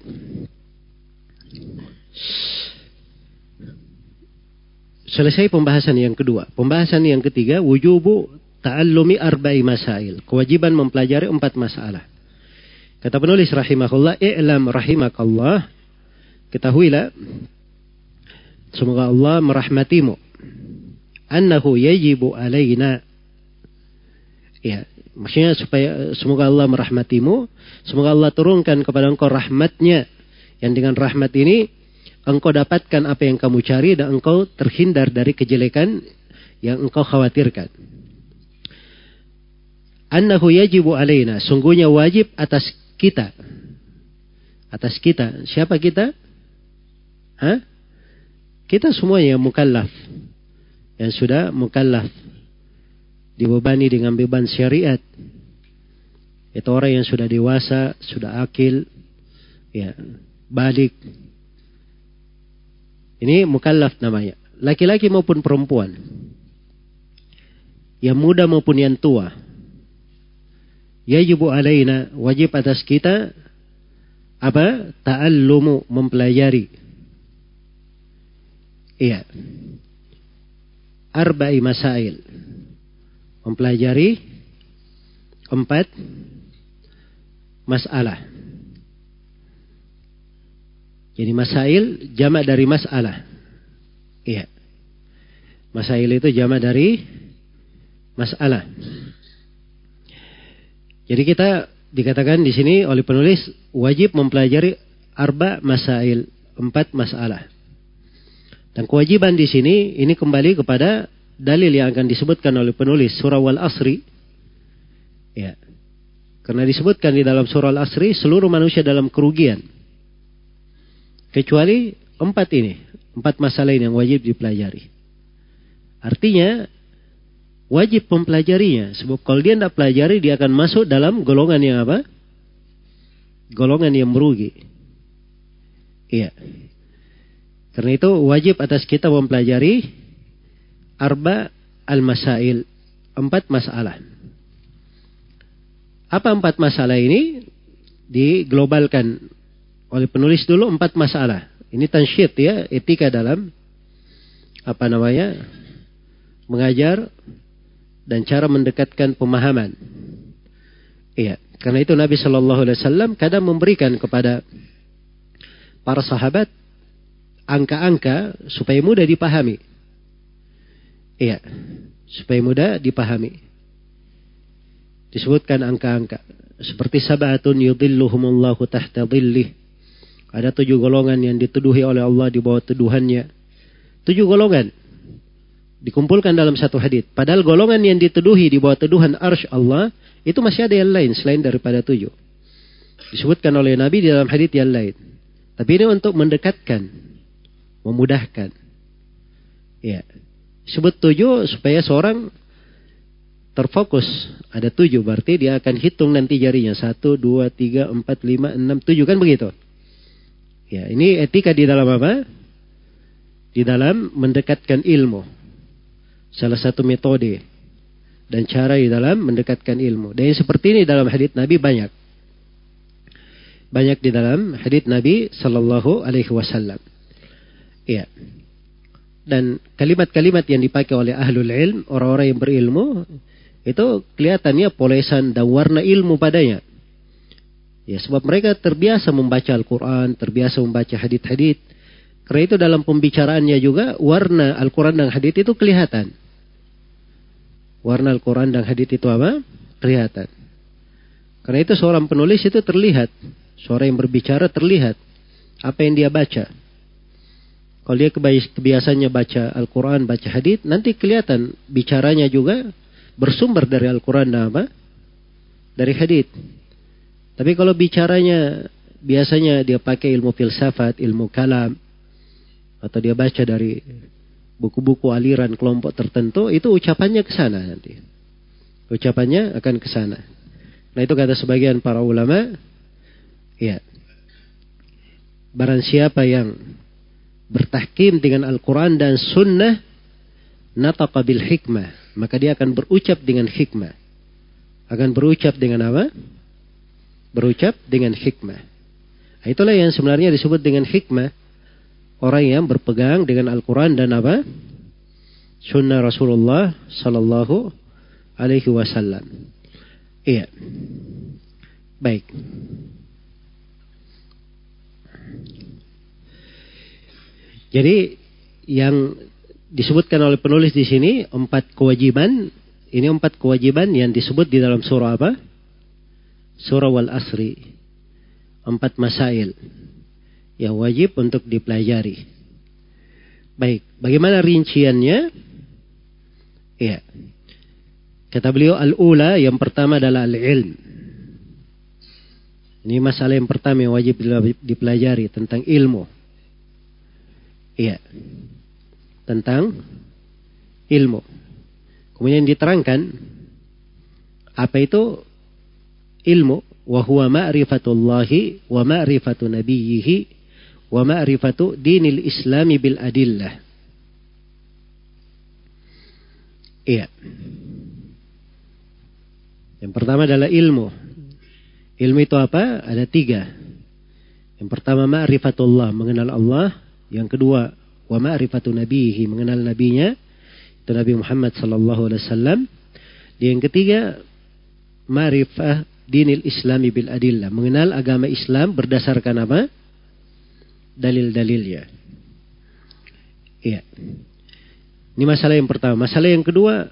Selesai pembahasan yang kedua. Pembahasan yang ketiga, wujubu ta'allumi arba'i masail. Kewajiban mempelajari empat masalah. Kata penulis rahimahullah, i'lam rahimakallah. Ketahuilah, semoga Allah merahmatimu. Annahu yajibu alaina. Ya, maksudnya supaya semoga Allah merahmatimu. Semoga Allah turunkan kepada engkau rahmatnya. Yang dengan rahmat ini engkau dapatkan apa yang kamu cari dan engkau terhindar dari kejelekan yang engkau khawatirkan. Annahu yajibu alaina, sungguhnya wajib atas kita. Atas kita. Siapa kita? Hah? Kita semuanya yang mukallaf. Yang sudah mukallaf. Dibebani dengan beban syariat. Itu orang yang sudah dewasa, sudah akil, ya, balik, ini mukallaf namanya. Laki-laki maupun perempuan. Yang muda maupun yang tua. Yajibu alaina, wajib atas kita apa? Ta'allumu, mempelajari. Iya. Arba'i masail. Mempelajari empat masalah. Jadi masail jamak dari masalah. Iya. Masail itu jamak dari masalah. Jadi kita dikatakan di sini oleh penulis wajib mempelajari arba masail, empat masalah. Dan kewajiban di sini ini kembali kepada dalil yang akan disebutkan oleh penulis surah wal asri. Ya. Karena disebutkan di dalam surah al asri seluruh manusia dalam kerugian. Kecuali empat ini. Empat masalah ini yang wajib dipelajari. Artinya, wajib mempelajarinya. Sebab kalau dia tidak pelajari, dia akan masuk dalam golongan yang apa? Golongan yang merugi. Iya. Karena itu wajib atas kita mempelajari arba al-masail. Empat masalah. Apa empat masalah ini? Diglobalkan oleh penulis dulu empat masalah. Ini tansyid ya, etika dalam apa namanya? mengajar dan cara mendekatkan pemahaman. Iya, karena itu Nabi Shallallahu alaihi wasallam kadang memberikan kepada para sahabat angka-angka supaya mudah dipahami. Iya, supaya mudah dipahami. Disebutkan angka-angka seperti sabatun yudhilluhumullahu tahta dhillih ada tujuh golongan yang dituduhi oleh Allah di bawah tuduhannya. Tujuh golongan. Dikumpulkan dalam satu hadis. Padahal golongan yang dituduhi di bawah tuduhan arsh Allah. Itu masih ada yang lain selain daripada tujuh. Disebutkan oleh Nabi di dalam hadis yang lain. Tapi ini untuk mendekatkan. Memudahkan. Ya. Sebut tujuh supaya seorang terfokus. Ada tujuh. Berarti dia akan hitung nanti jarinya. Satu, dua, tiga, empat, lima, enam, tujuh. Kan begitu. Ya, ini etika di dalam apa? Di dalam mendekatkan ilmu. Salah satu metode dan cara di dalam mendekatkan ilmu. Dan seperti ini dalam hadits Nabi banyak. Banyak di dalam hadits Nabi Sallallahu Alaihi Wasallam. Ya. Dan kalimat-kalimat yang dipakai oleh ahlul ilm, orang-orang yang berilmu, itu kelihatannya polesan dan warna ilmu padanya. Ya, sebab mereka terbiasa membaca Al-Quran, terbiasa membaca hadith-hadith. Karena itu dalam pembicaraannya juga warna Al-Quran dan hadith itu kelihatan. Warna Al-Quran dan hadith itu apa? Kelihatan. Karena itu seorang penulis itu terlihat. Seorang yang berbicara terlihat. Apa yang dia baca. Kalau dia kebiasaannya baca Al-Quran, baca hadith, nanti kelihatan bicaranya juga bersumber dari Al-Quran dan apa? Dari hadith. Tapi kalau bicaranya biasanya dia pakai ilmu filsafat, ilmu kalam, atau dia baca dari buku-buku aliran kelompok tertentu, itu ucapannya ke sana nanti. Ucapannya akan ke sana. Nah itu kata sebagian para ulama, ya, barang siapa yang bertahkim dengan Al-Quran dan Sunnah, nataqa bil hikmah. Maka dia akan berucap dengan hikmah. Akan berucap dengan apa? Berucap dengan hikmah. Itulah yang sebenarnya disebut dengan hikmah. Orang yang berpegang dengan Al-Quran dan apa? Sunnah Rasulullah Sallallahu Alaihi Wasallam. Iya. Baik. Jadi yang disebutkan oleh penulis di sini empat kewajiban. Ini empat kewajiban yang disebut di dalam surah apa? Surah Wal Asri. Empat masail yang wajib untuk dipelajari. Baik, bagaimana rinciannya? Iya. Kata beliau al-ula yang pertama adalah al-ilm. Ini masalah yang pertama yang wajib dipelajari tentang ilmu. Iya. Tentang ilmu. Kemudian diterangkan apa itu ilmu wa huwa ma'rifatullahi wa ma'rifatu nabiyhi wa ma'rifatu dinil islami bil adillah. Iya. Yang pertama adalah ilmu. Ilmu itu apa? Ada tiga. Yang pertama ma'rifatullah, mengenal Allah. Yang kedua, wa ma'rifatu nabihi, mengenal nabinya. Itu Nabi Muhammad sallallahu alaihi wasallam. Yang ketiga, ma'rifah dinil islami bil adillah. Mengenal agama Islam berdasarkan apa? Dalil-dalilnya. Iya. Ini masalah yang pertama. Masalah yang kedua,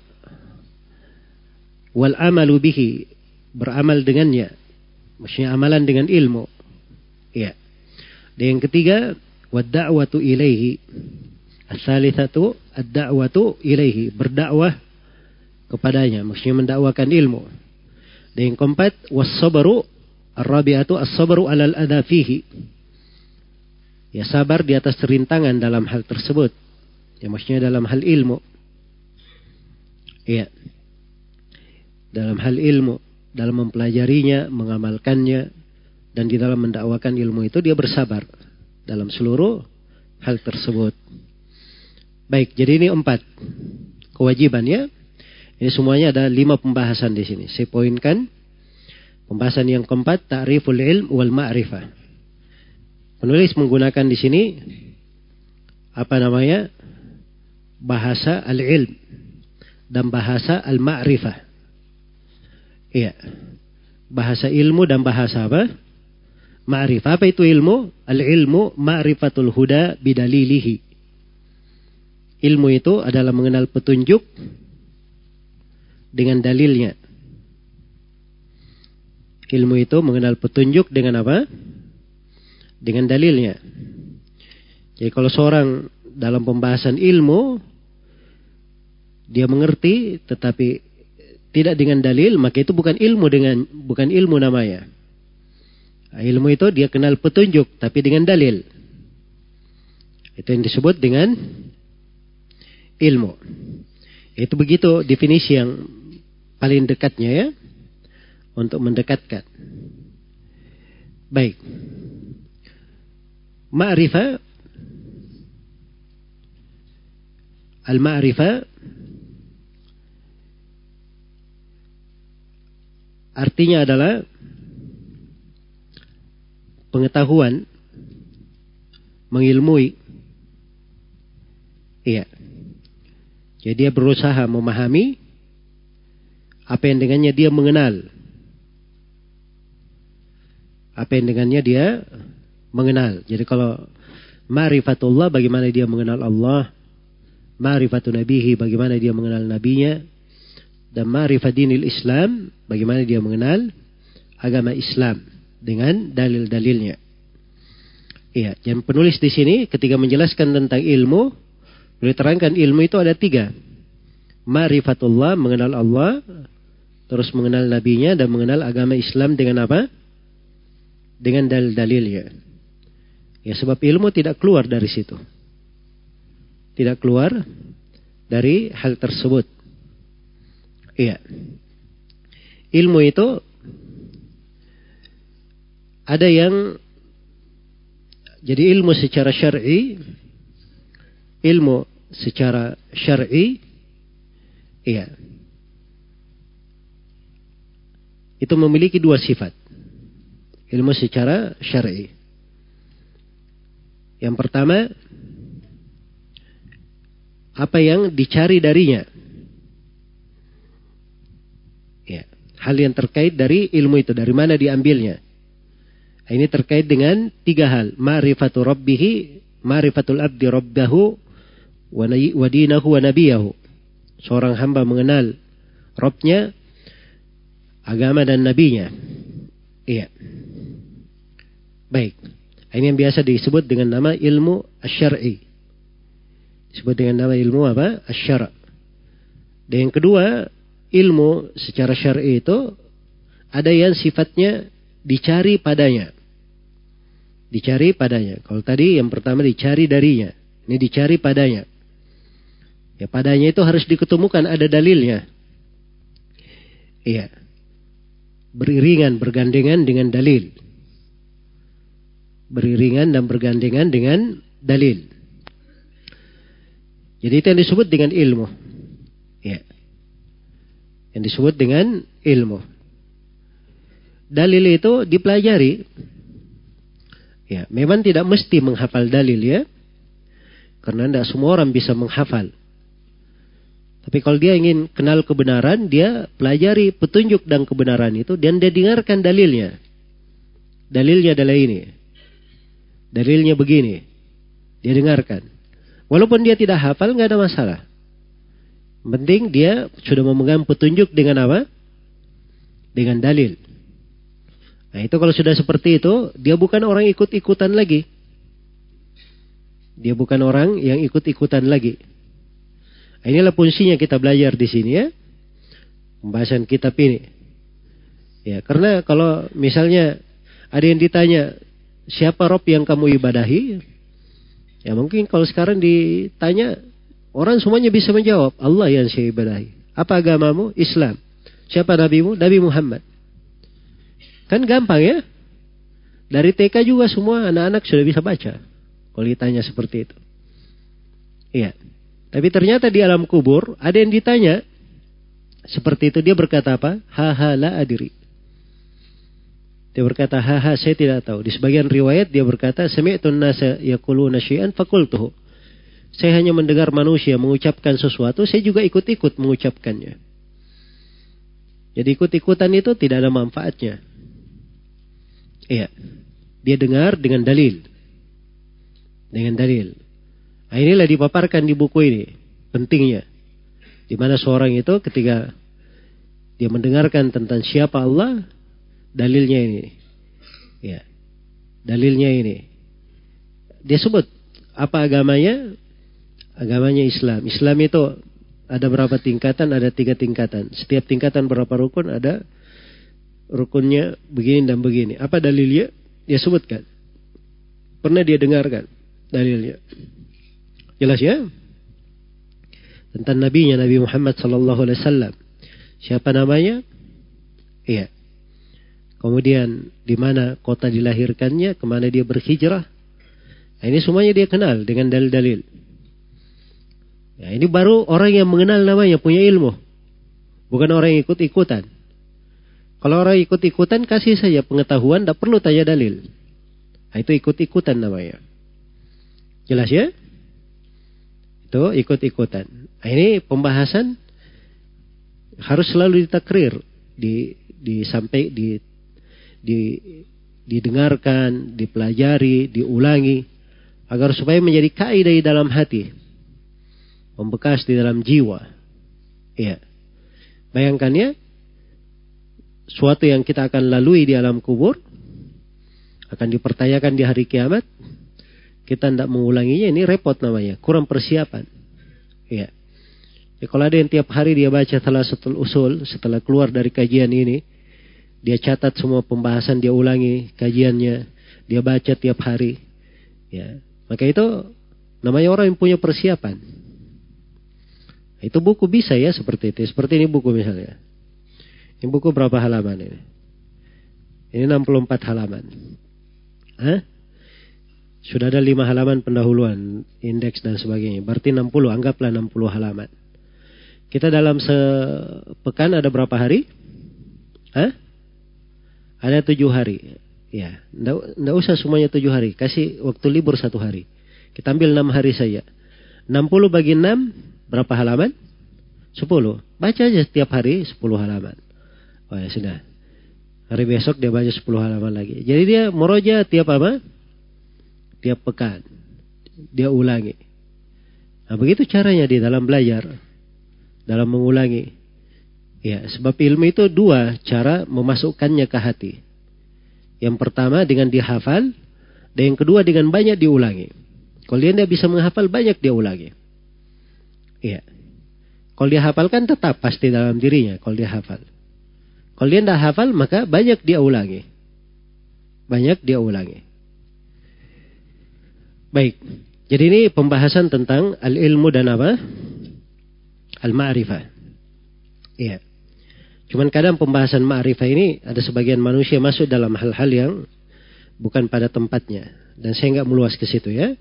wal amalu bihi, beramal dengannya. Maksudnya amalan dengan ilmu. Iya. Dan yang ketiga, wadda'watu ilaihi. As-salitsatu ad-da'watu ilaihi, berdakwah kepadanya, maksudnya mendakwakan ilmu. Dan yang keempat, was-sabru ar-rabi'atu as-sabru 'alal adha fihi. Ya sabar di atas rintangan dalam hal tersebut. Ya maksudnya dalam hal ilmu. Iya. Dalam hal ilmu, dalam mempelajarinya, mengamalkannya, dan di dalam mendakwakan ilmu itu dia bersabar dalam seluruh hal tersebut. Baik, jadi ini empat kewajiban ya. Ini semuanya ada lima pembahasan di sini. Saya poinkan pembahasan yang keempat ta'riful ilm wal ma'rifah. Penulis menggunakan di sini apa namanya? bahasa al-ilm dan bahasa al-ma'rifah. Iya. Bahasa ilmu dan bahasa apa? Ma'rifah. Apa itu ilmu? Al-ilmu ma'rifatul huda bidalilihi. Ilmu itu adalah mengenal petunjuk dengan dalilnya. Ilmu itu mengenal petunjuk dengan apa? Dengan dalilnya. Jadi kalau seorang dalam pembahasan ilmu dia mengerti tetapi tidak dengan dalil maka itu bukan ilmu dengan bukan ilmu namanya. Ilmu itu dia kenal petunjuk tapi dengan dalil. Itu yang disebut dengan ilmu. Itu begitu definisi yang paling dekatnya ya untuk mendekatkan. Baik. Ma'rifah Al-ma'rifah artinya adalah pengetahuan, mengilmui. Iya. Jadi dia berusaha memahami apa yang dengannya dia mengenal. Apa yang dengannya dia mengenal. Jadi kalau ma'rifatullah bagaimana dia mengenal Allah. Ma'rifatun nabihi bagaimana dia mengenal nabinya. Dan ma'rifat dinil Islam bagaimana dia mengenal agama Islam dengan dalil-dalilnya. Iya, yang penulis di sini ketika menjelaskan tentang ilmu, beliau terangkan ilmu itu ada tiga. Ma'rifatullah, mengenal Allah, terus mengenal nabinya dan mengenal agama Islam dengan apa? Dengan dalil-dalilnya. Ya sebab ilmu tidak keluar dari situ. Tidak keluar dari hal tersebut. Iya. Ilmu itu ada yang jadi ilmu secara syar'i ilmu secara syar'i iya itu memiliki dua sifat. Ilmu secara syar'i. Yang pertama apa yang dicari darinya. Ya, hal yang terkait dari ilmu itu, dari mana diambilnya. Ini terkait dengan tiga hal. Ma'rifatu rabbihi, ma'rifatul abdi rabbahu, wa dinahu wa nabiyahu. Seorang hamba mengenal Robnya, agama dan nabinya. Iya. Baik. Ini yang biasa disebut dengan nama ilmu asyari. Disebut dengan nama ilmu apa? Asyara. Dan yang kedua, ilmu secara syar'i itu ada yang sifatnya dicari padanya. Dicari padanya. Kalau tadi yang pertama dicari darinya. Ini dicari padanya. Ya padanya itu harus diketemukan ada dalilnya. Iya. Beriringan, bergandengan dengan dalil. Beriringan dan bergandengan dengan dalil. Jadi itu yang disebut dengan ilmu. Ya. Yang disebut dengan ilmu. Dalil itu dipelajari Ya, memang tidak mesti menghafal dalil ya. Karena tidak semua orang bisa menghafal. Tapi kalau dia ingin kenal kebenaran, dia pelajari petunjuk dan kebenaran itu dan dia dengarkan dalilnya. Dalilnya adalah ini. Dalilnya begini. Dia dengarkan. Walaupun dia tidak hafal, nggak ada masalah. Penting dia sudah memegang petunjuk dengan apa? Dengan dalil. Nah itu kalau sudah seperti itu, dia bukan orang ikut-ikutan lagi. Dia bukan orang yang ikut-ikutan lagi. Inilah fungsinya kita belajar di sini ya. Pembahasan kitab ini. Ya, karena kalau misalnya ada yang ditanya, siapa Rob yang kamu ibadahi? Ya mungkin kalau sekarang ditanya, orang semuanya bisa menjawab, Allah yang saya ibadahi. Apa agamamu? Islam. Siapa nabimu? Nabi Muhammad. Kan gampang ya. Dari TK juga semua anak-anak sudah bisa baca. Kalau ditanya seperti itu. Iya. Tapi ternyata di alam kubur ada yang ditanya seperti itu dia berkata apa? Haha la adiri. Dia berkata haha saya tidak tahu. Di sebagian riwayat dia berkata sami'tun nasa yaquluna syai'an fakultuhu. Saya hanya mendengar manusia mengucapkan sesuatu, saya juga ikut-ikut mengucapkannya. Jadi ikut-ikutan itu tidak ada manfaatnya. Iya. Dia dengar dengan dalil. Dengan dalil. Nah, inilah dipaparkan di buku ini. Pentingnya. Di mana seorang itu ketika dia mendengarkan tentang siapa Allah, dalilnya ini. Ya. Dalilnya ini. Dia sebut apa agamanya? Agamanya Islam. Islam itu ada berapa tingkatan? Ada tiga tingkatan. Setiap tingkatan berapa rukun? Ada rukunnya begini dan begini. Apa dalilnya? Dia sebutkan. Pernah dia dengarkan dalilnya. Jelas ya? Tentang nabinya Nabi Muhammad sallallahu alaihi wasallam. Siapa namanya? Iya. Kemudian di mana kota dilahirkannya, ke mana dia berhijrah. Nah, ini semuanya dia kenal dengan dalil-dalil. Ya, ini baru orang yang mengenal namanya, punya ilmu. Bukan orang yang ikut-ikutan. Kalau orang ikut-ikutan kasih saja pengetahuan, tidak perlu tanya dalil. Nah, itu ikut-ikutan namanya. Jelas ya? Itu ikut-ikutan. Nah, ini pembahasan harus selalu ditakrir, di, di sampai di, di didengarkan, dipelajari, diulangi agar supaya menjadi kaidah di dalam hati, membekas di dalam jiwa. Iya. Bayangkan ya, suatu yang kita akan lalui di alam kubur akan dipertanyakan di hari kiamat kita tidak mengulanginya ini repot namanya. Kurang persiapan. Ya. Ya kalau ada yang tiap hari dia baca salah satu usul setelah keluar dari kajian ini dia catat semua pembahasan dia ulangi kajiannya dia baca tiap hari. Ya. Maka itu namanya orang yang punya persiapan. Itu buku bisa ya seperti itu. Seperti ini buku misalnya. Ini buku berapa halaman ini? Ini 64 halaman. Hah? Sudah ada lima halaman pendahuluan, indeks dan sebagainya. Berarti 60, anggaplah 60 halaman. Kita dalam sepekan ada berapa hari? Hah? Ada tujuh hari. Ya, ndak usah semuanya tujuh hari. Kasih waktu libur satu hari. Kita ambil enam hari saja. 60 bagi 6, berapa halaman? 10. Baca aja setiap hari 10 halaman. Oh ya sudah. Hari besok dia baca 10 halaman lagi. Jadi dia moroja tiap apa? Tiap pekan. Dia ulangi. Nah, begitu caranya di dalam belajar, dalam mengulangi. Ya, sebab ilmu itu dua cara memasukkannya ke hati. Yang pertama dengan dihafal, dan yang kedua dengan banyak diulangi. Kalau dia tidak bisa menghafal, banyak dia ulangi. Iya. Kalau dia hafalkan tetap pasti dalam dirinya kalau dia hafal. Kalau dia tidak hafal maka banyak dia ulangi. Banyak dia ulangi. Baik. Jadi ini pembahasan tentang al-ilmu dan apa? Al-ma'rifah. Iya. Cuman kadang pembahasan ma'rifah ini ada sebagian manusia masuk dalam hal-hal yang bukan pada tempatnya. Dan saya nggak meluas ke situ ya.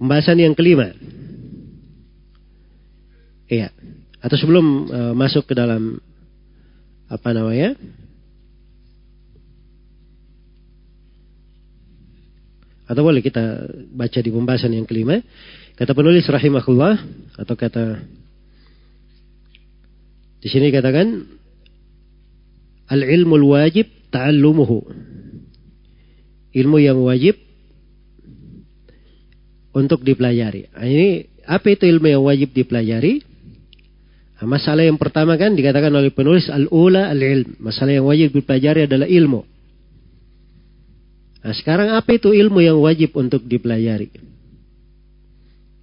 Pembahasan yang kelima. Iya. Atau sebelum uh, masuk ke dalam apa namanya? Atau boleh kita baca di pembahasan yang kelima. Kata penulis rahimahullah atau kata di sini katakan al-ilmu wajib ta'allumuhu. Ilmu yang wajib untuk dipelajari. Nah, ini apa itu ilmu yang wajib dipelajari? Nah, masalah yang pertama kan dikatakan oleh penulis al-ula al-ilm. Masalah yang wajib dipelajari adalah ilmu. Nah, sekarang apa itu ilmu yang wajib untuk dipelajari?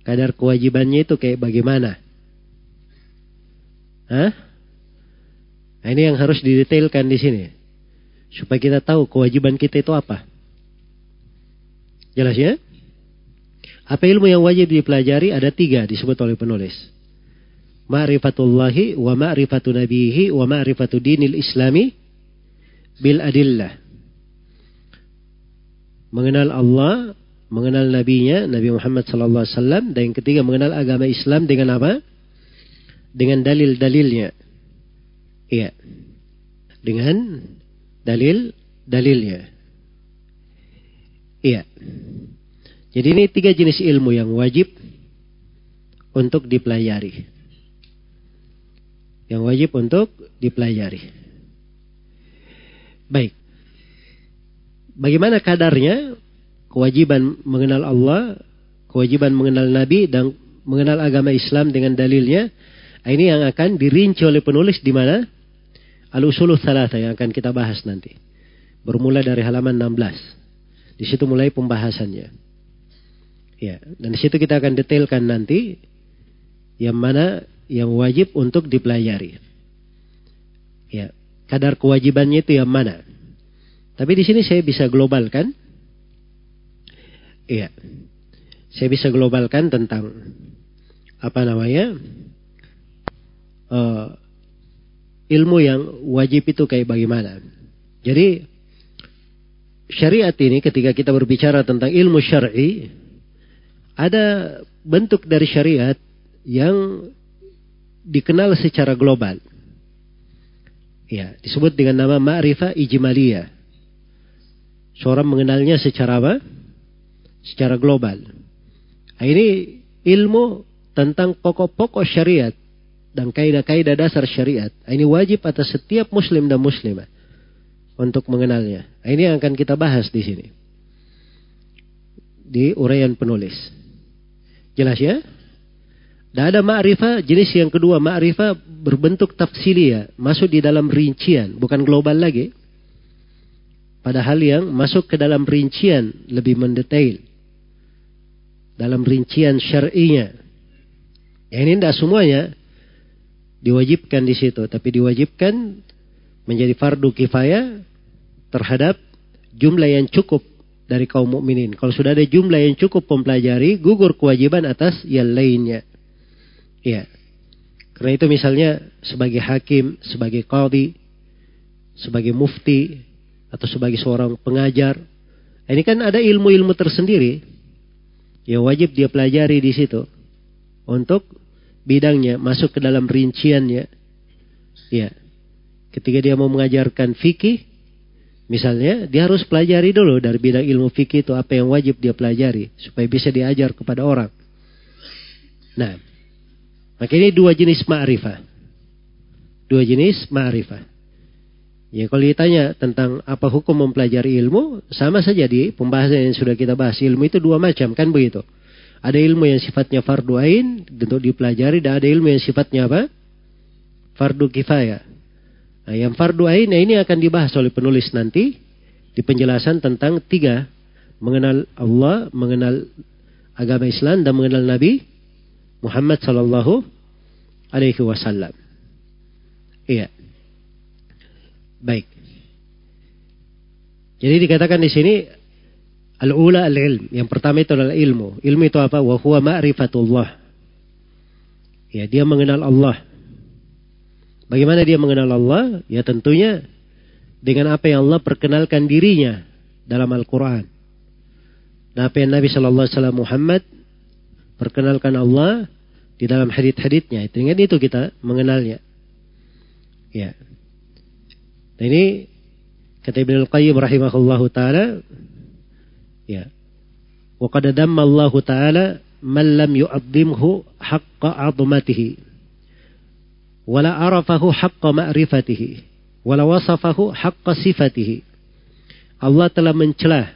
Kadar kewajibannya itu kayak bagaimana? Hah? Nah, ini yang harus didetailkan di sini. Supaya kita tahu kewajiban kita itu apa. Jelas ya? Apa ilmu yang wajib dipelajari? Ada tiga disebut oleh penulis. Ma'rifatullahi wa ma'rifatu nabihi wa ma'rifatu dinil islami bil adillah mengenal Allah, mengenal nabinya, Nabi Muhammad sallallahu alaihi wasallam dan yang ketiga mengenal agama Islam dengan apa? Dengan dalil-dalilnya. Iya. Dengan dalil-dalilnya. Iya. Jadi ini tiga jenis ilmu yang wajib untuk dipelajari. Yang wajib untuk dipelajari. Baik. Bagaimana kadarnya kewajiban mengenal Allah, kewajiban mengenal Nabi dan mengenal agama Islam dengan dalilnya. Ini yang akan dirinci oleh penulis di mana? Al-Usulul Thalatha yang akan kita bahas nanti. Bermula dari halaman 16. Di situ mulai pembahasannya. Ya, dan di situ kita akan detailkan nanti yang mana yang wajib untuk dipelajari. Ya, kadar kewajibannya itu yang mana? Tapi di sini saya bisa globalkan. Iya. Saya bisa globalkan tentang apa namanya? Uh, ilmu yang wajib itu kayak bagaimana. Jadi syariat ini ketika kita berbicara tentang ilmu syar'i ada bentuk dari syariat yang dikenal secara global. Ya, disebut dengan nama ma'rifah ijmaliyah. Seorang mengenalnya secara apa? Secara global. Nah, ini ilmu tentang pokok-pokok syariat dan kaidah-kaidah dasar syariat. Nah, ini wajib atas setiap muslim dan muslimah untuk mengenalnya. Nah, ini yang akan kita bahas di sini. Di uraian penulis. Jelas ya? Dan ada ma'rifah jenis yang kedua. Ma'rifah berbentuk tafsilia. Masuk di dalam rincian. Bukan global lagi. Padahal yang masuk ke dalam rincian lebih mendetail. Dalam rincian syar'inya. Ya ini tidak semuanya diwajibkan di situ. Tapi diwajibkan menjadi fardu kifayah terhadap jumlah yang cukup dari kaum mukminin. Kalau sudah ada jumlah yang cukup mempelajari, gugur kewajiban atas yang lainnya. Ya. Karena itu misalnya sebagai hakim, sebagai qadhi, sebagai mufti, atau sebagai seorang pengajar. Ini kan ada ilmu-ilmu tersendiri yang wajib dia pelajari di situ untuk bidangnya masuk ke dalam rinciannya. Ya. Ketika dia mau mengajarkan fikih, misalnya dia harus pelajari dulu dari bidang ilmu fikih itu apa yang wajib dia pelajari supaya bisa diajar kepada orang. Nah, maka ini dua jenis ma'rifah. Dua jenis ma'rifah. Ya kalau ditanya tentang apa hukum mempelajari ilmu, sama saja di pembahasan yang sudah kita bahas. Ilmu itu dua macam, kan begitu. Ada ilmu yang sifatnya fardu ain untuk dipelajari, dan ada ilmu yang sifatnya apa? Fardu kifayah. Nah, yang fardu ain, nah ini akan dibahas oleh penulis nanti di penjelasan tentang tiga. Mengenal Allah, mengenal agama Islam, dan mengenal Nabi Muhammad Sallallahu Alaihi Wasallam. Iya. Baik. Jadi dikatakan di sini al-ula al-ilm. Yang pertama itu adalah ilmu. Ilmu itu apa? Wa huwa ma'rifatullah. Ya, dia mengenal Allah. Bagaimana dia mengenal Allah? Ya tentunya dengan apa yang Allah perkenalkan dirinya dalam Al-Quran. Nah, apa yang Nabi Shallallahu Alaihi Wasallam Muhammad perkenalkan Allah di dalam hadit-haditnya. Dengan itu kita mengenalnya. Ya. Nah ini kata Ibnu Al-Qayyim rahimahullahu taala ya. Wa qad damma Allah taala man lam yu'azzimhu haqqa 'azmatihi wala arafahu haqqa ma'rifatihi wala wasafahu haqqa sifatihi. Allah telah mencela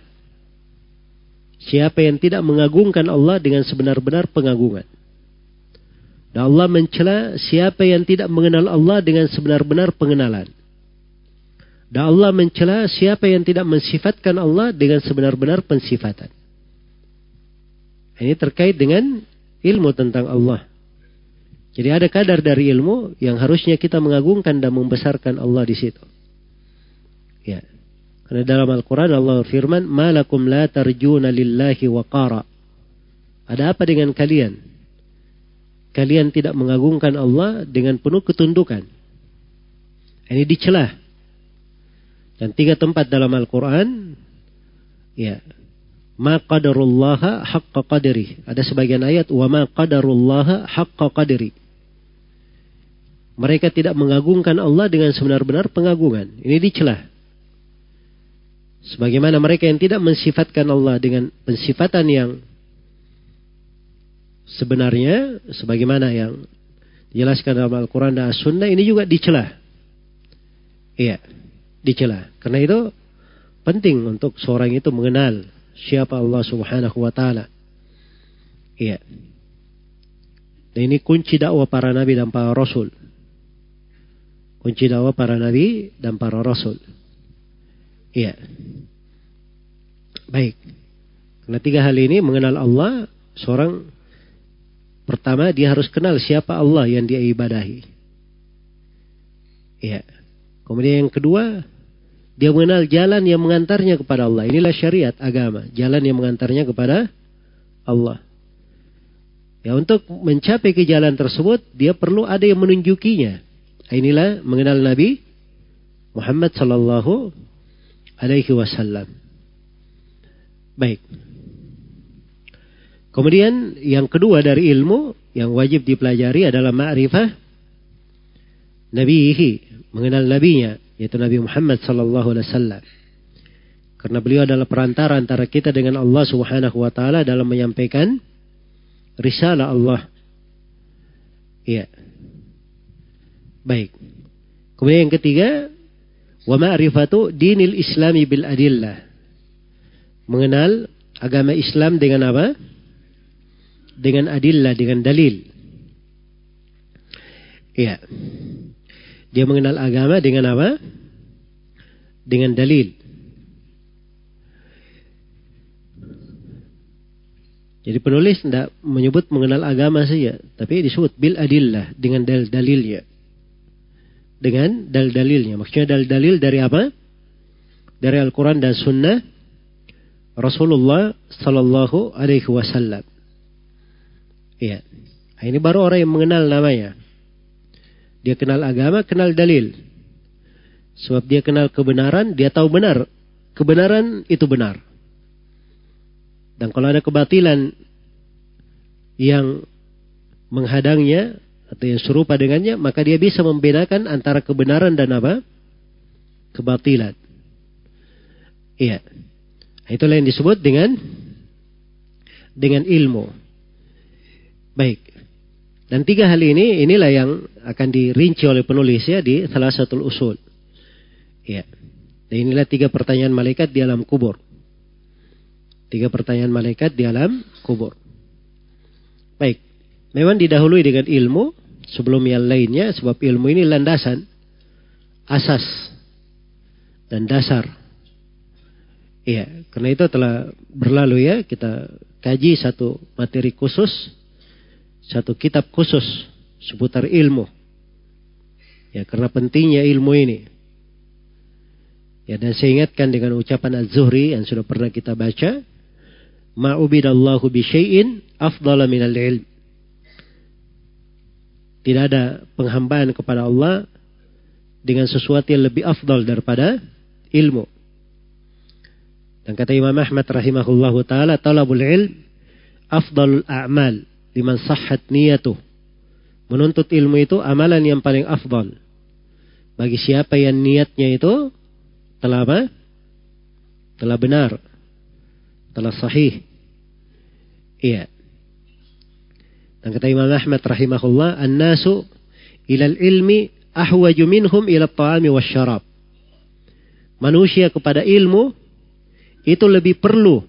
siapa yang tidak mengagungkan Allah dengan sebenar-benar pengagungan. Dan Allah mencela siapa yang tidak mengenal Allah dengan sebenar-benar pengenalan. Dan Allah mencela siapa yang tidak mensifatkan Allah dengan sebenar-benar pensifatan. Ini terkait dengan ilmu tentang Allah. Jadi ada kadar dari ilmu yang harusnya kita mengagungkan dan membesarkan Allah di situ. Ya. Karena dalam Al-Quran Allah firman, Malakum la tarjuna lillahi waqara. Ada apa dengan kalian? Kalian tidak mengagungkan Allah dengan penuh ketundukan. Ini dicelah dan tiga tempat dalam Al-Quran, ya, ma qadarullaha haqqa qadri. Ada sebagian ayat, wa ma qadarullaha haqqa qadri. Mereka tidak mengagungkan Allah dengan sebenar-benar pengagungan. Ini dicelah. Sebagaimana mereka yang tidak mensifatkan Allah dengan pensifatan yang sebenarnya, sebagaimana yang dijelaskan dalam Al-Quran dan As-Sunnah, ini juga dicelah. Iya dicela. Karena itu penting untuk seorang itu mengenal siapa Allah Subhanahu wa taala. Iya. Dan ini kunci dakwah para nabi dan para rasul. Kunci dakwah para nabi dan para rasul. Iya. Baik. Karena tiga hal ini mengenal Allah, seorang pertama dia harus kenal siapa Allah yang dia ibadahi. Iya. Kemudian yang kedua, dia mengenal jalan yang mengantarnya kepada Allah. Inilah syariat agama. Jalan yang mengantarnya kepada Allah. Ya untuk mencapai ke jalan tersebut, dia perlu ada yang menunjukinya. Inilah mengenal Nabi Muhammad Sallallahu Alaihi Wasallam. Baik. Kemudian yang kedua dari ilmu yang wajib dipelajari adalah ma'rifah nabihi, mengenal nabinya yaitu Nabi Muhammad sallallahu alaihi wasallam. Karena beliau adalah perantara antara kita dengan Allah Subhanahu wa taala dalam menyampaikan risalah Allah. Iya. Baik. Kemudian yang ketiga, wa ma'rifatu dinil islami bil adillah. Mengenal agama Islam dengan apa? Dengan adillah, dengan dalil. Iya. Dia mengenal agama dengan apa? Dengan dalil. Jadi penulis tidak menyebut mengenal agama saja, tapi disebut bil adillah dengan dal dalilnya. Dengan dal dalilnya. Maksudnya dal dalil dari apa? Dari Al-Quran dan Sunnah Rasulullah Sallallahu Alaihi Wasallam. Iya. Ini baru orang yang mengenal namanya. Dia kenal agama, kenal dalil. Sebab dia kenal kebenaran, dia tahu benar. Kebenaran itu benar. Dan kalau ada kebatilan yang menghadangnya atau yang serupa dengannya, maka dia bisa membedakan antara kebenaran dan apa? Kebatilan. Iya. Itulah yang disebut dengan dengan ilmu. Baik. Dan tiga hal ini, inilah yang akan dirinci oleh penulis ya di salah satu usul. Ya. Dan inilah tiga pertanyaan malaikat di alam kubur. Tiga pertanyaan malaikat di alam kubur. Baik. Memang didahului dengan ilmu sebelum yang lainnya sebab ilmu ini landasan asas dan dasar. Iya, karena itu telah berlalu ya kita kaji satu materi khusus, satu kitab khusus seputar ilmu. Ya, karena pentingnya ilmu ini. Ya, dan saya ingatkan dengan ucapan Az-Zuhri yang sudah pernah kita baca, ma'ubidallahu bi syai'in afdala minal ilm. Tidak ada penghambaan kepada Allah dengan sesuatu yang lebih afdal daripada ilmu. Dan kata Imam Ahmad rahimahullahu taala, talabul ilm afdalul a'mal liman sahhat niyatuh. Menuntut ilmu itu amalan yang paling afdal. Bagi siapa yang niatnya itu telah apa? Telah benar. Telah sahih. Iya. Dan kata Imam Ahmad rahimahullah, "An-nasu ilal ilmi ahwaju minhum ila ta'ami wasyarab." Manusia kepada ilmu itu lebih perlu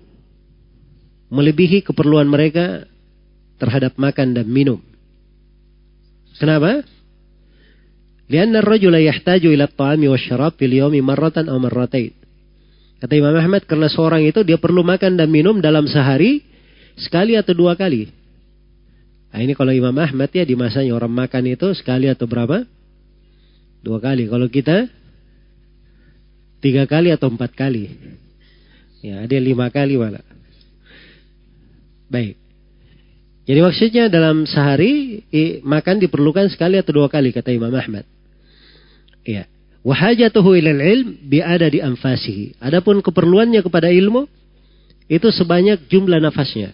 melebihi keperluan mereka terhadap makan dan minum. Kenapa? Lianna ar-rajula yahtaju ila at-ta'ami wasyarab fil yawmi marratan aw marratain. Kata Imam Ahmad karena seorang itu dia perlu makan dan minum dalam sehari sekali atau dua kali. Nah, ini kalau Imam Ahmad ya di masanya orang makan itu sekali atau berapa? Dua kali. Kalau kita tiga kali atau empat kali. Ya, ada lima kali malah. Baik. Jadi maksudnya dalam sehari makan diperlukan sekali atau dua kali kata Imam Ahmad. Iya. Wahajatuhu ilal ilm biada di anfasihi. Adapun keperluannya kepada ilmu itu sebanyak jumlah nafasnya.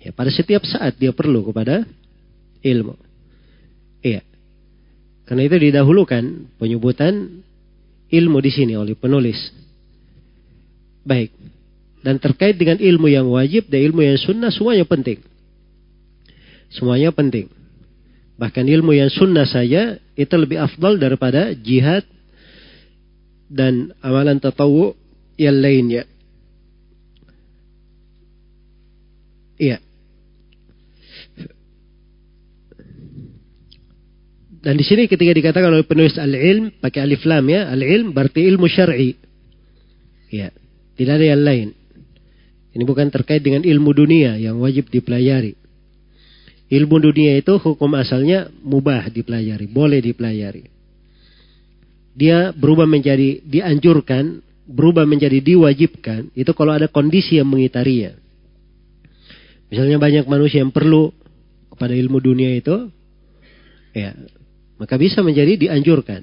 Ya, pada setiap saat dia perlu kepada ilmu. Iya. Karena itu didahulukan penyebutan ilmu di sini oleh penulis. Baik. Dan terkait dengan ilmu yang wajib dan ilmu yang sunnah semuanya penting. Semuanya penting. Bahkan ilmu yang sunnah saja itu lebih afdal daripada jihad dan amalan tatawu yang lainnya. Iya. Dan di sini ketika dikatakan oleh penulis al-ilm pakai alif lam ya, al-ilm berarti ilmu syar'i. Ya, tidak ada yang lain. Ini bukan terkait dengan ilmu dunia yang wajib dipelajari. Ilmu dunia itu hukum asalnya mubah dipelajari, boleh dipelajari. Dia berubah menjadi dianjurkan, berubah menjadi diwajibkan, itu kalau ada kondisi yang mengitarinya. Misalnya banyak manusia yang perlu kepada ilmu dunia itu, ya maka bisa menjadi dianjurkan.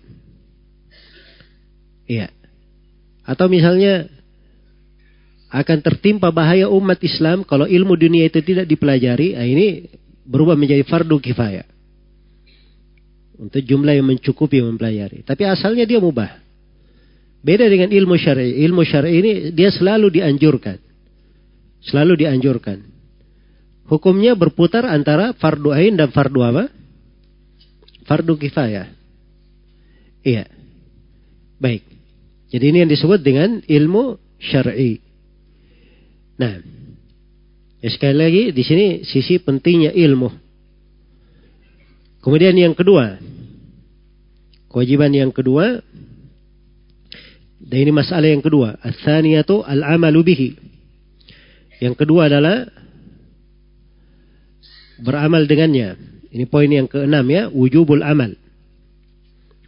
Iya. Atau misalnya akan tertimpa bahaya umat Islam kalau ilmu dunia itu tidak dipelajari, nah ini berubah menjadi fardu kifayah. Untuk jumlah yang mencukupi mempelajari. Tapi asalnya dia mubah. Beda dengan ilmu syar'i. Ilmu syar'i ini dia selalu dianjurkan. Selalu dianjurkan. Hukumnya berputar antara fardu ain dan fardu apa? fardu kifayah. Iya. Baik. Jadi ini yang disebut dengan ilmu syar'i. Nah, ya sekali lagi di sini sisi pentingnya ilmu. Kemudian yang kedua, kewajiban yang kedua, dan ini masalah yang kedua, as-saniyatu al-amalu bihi. Yang kedua adalah beramal dengannya. Ini poin yang keenam ya, wujubul amal.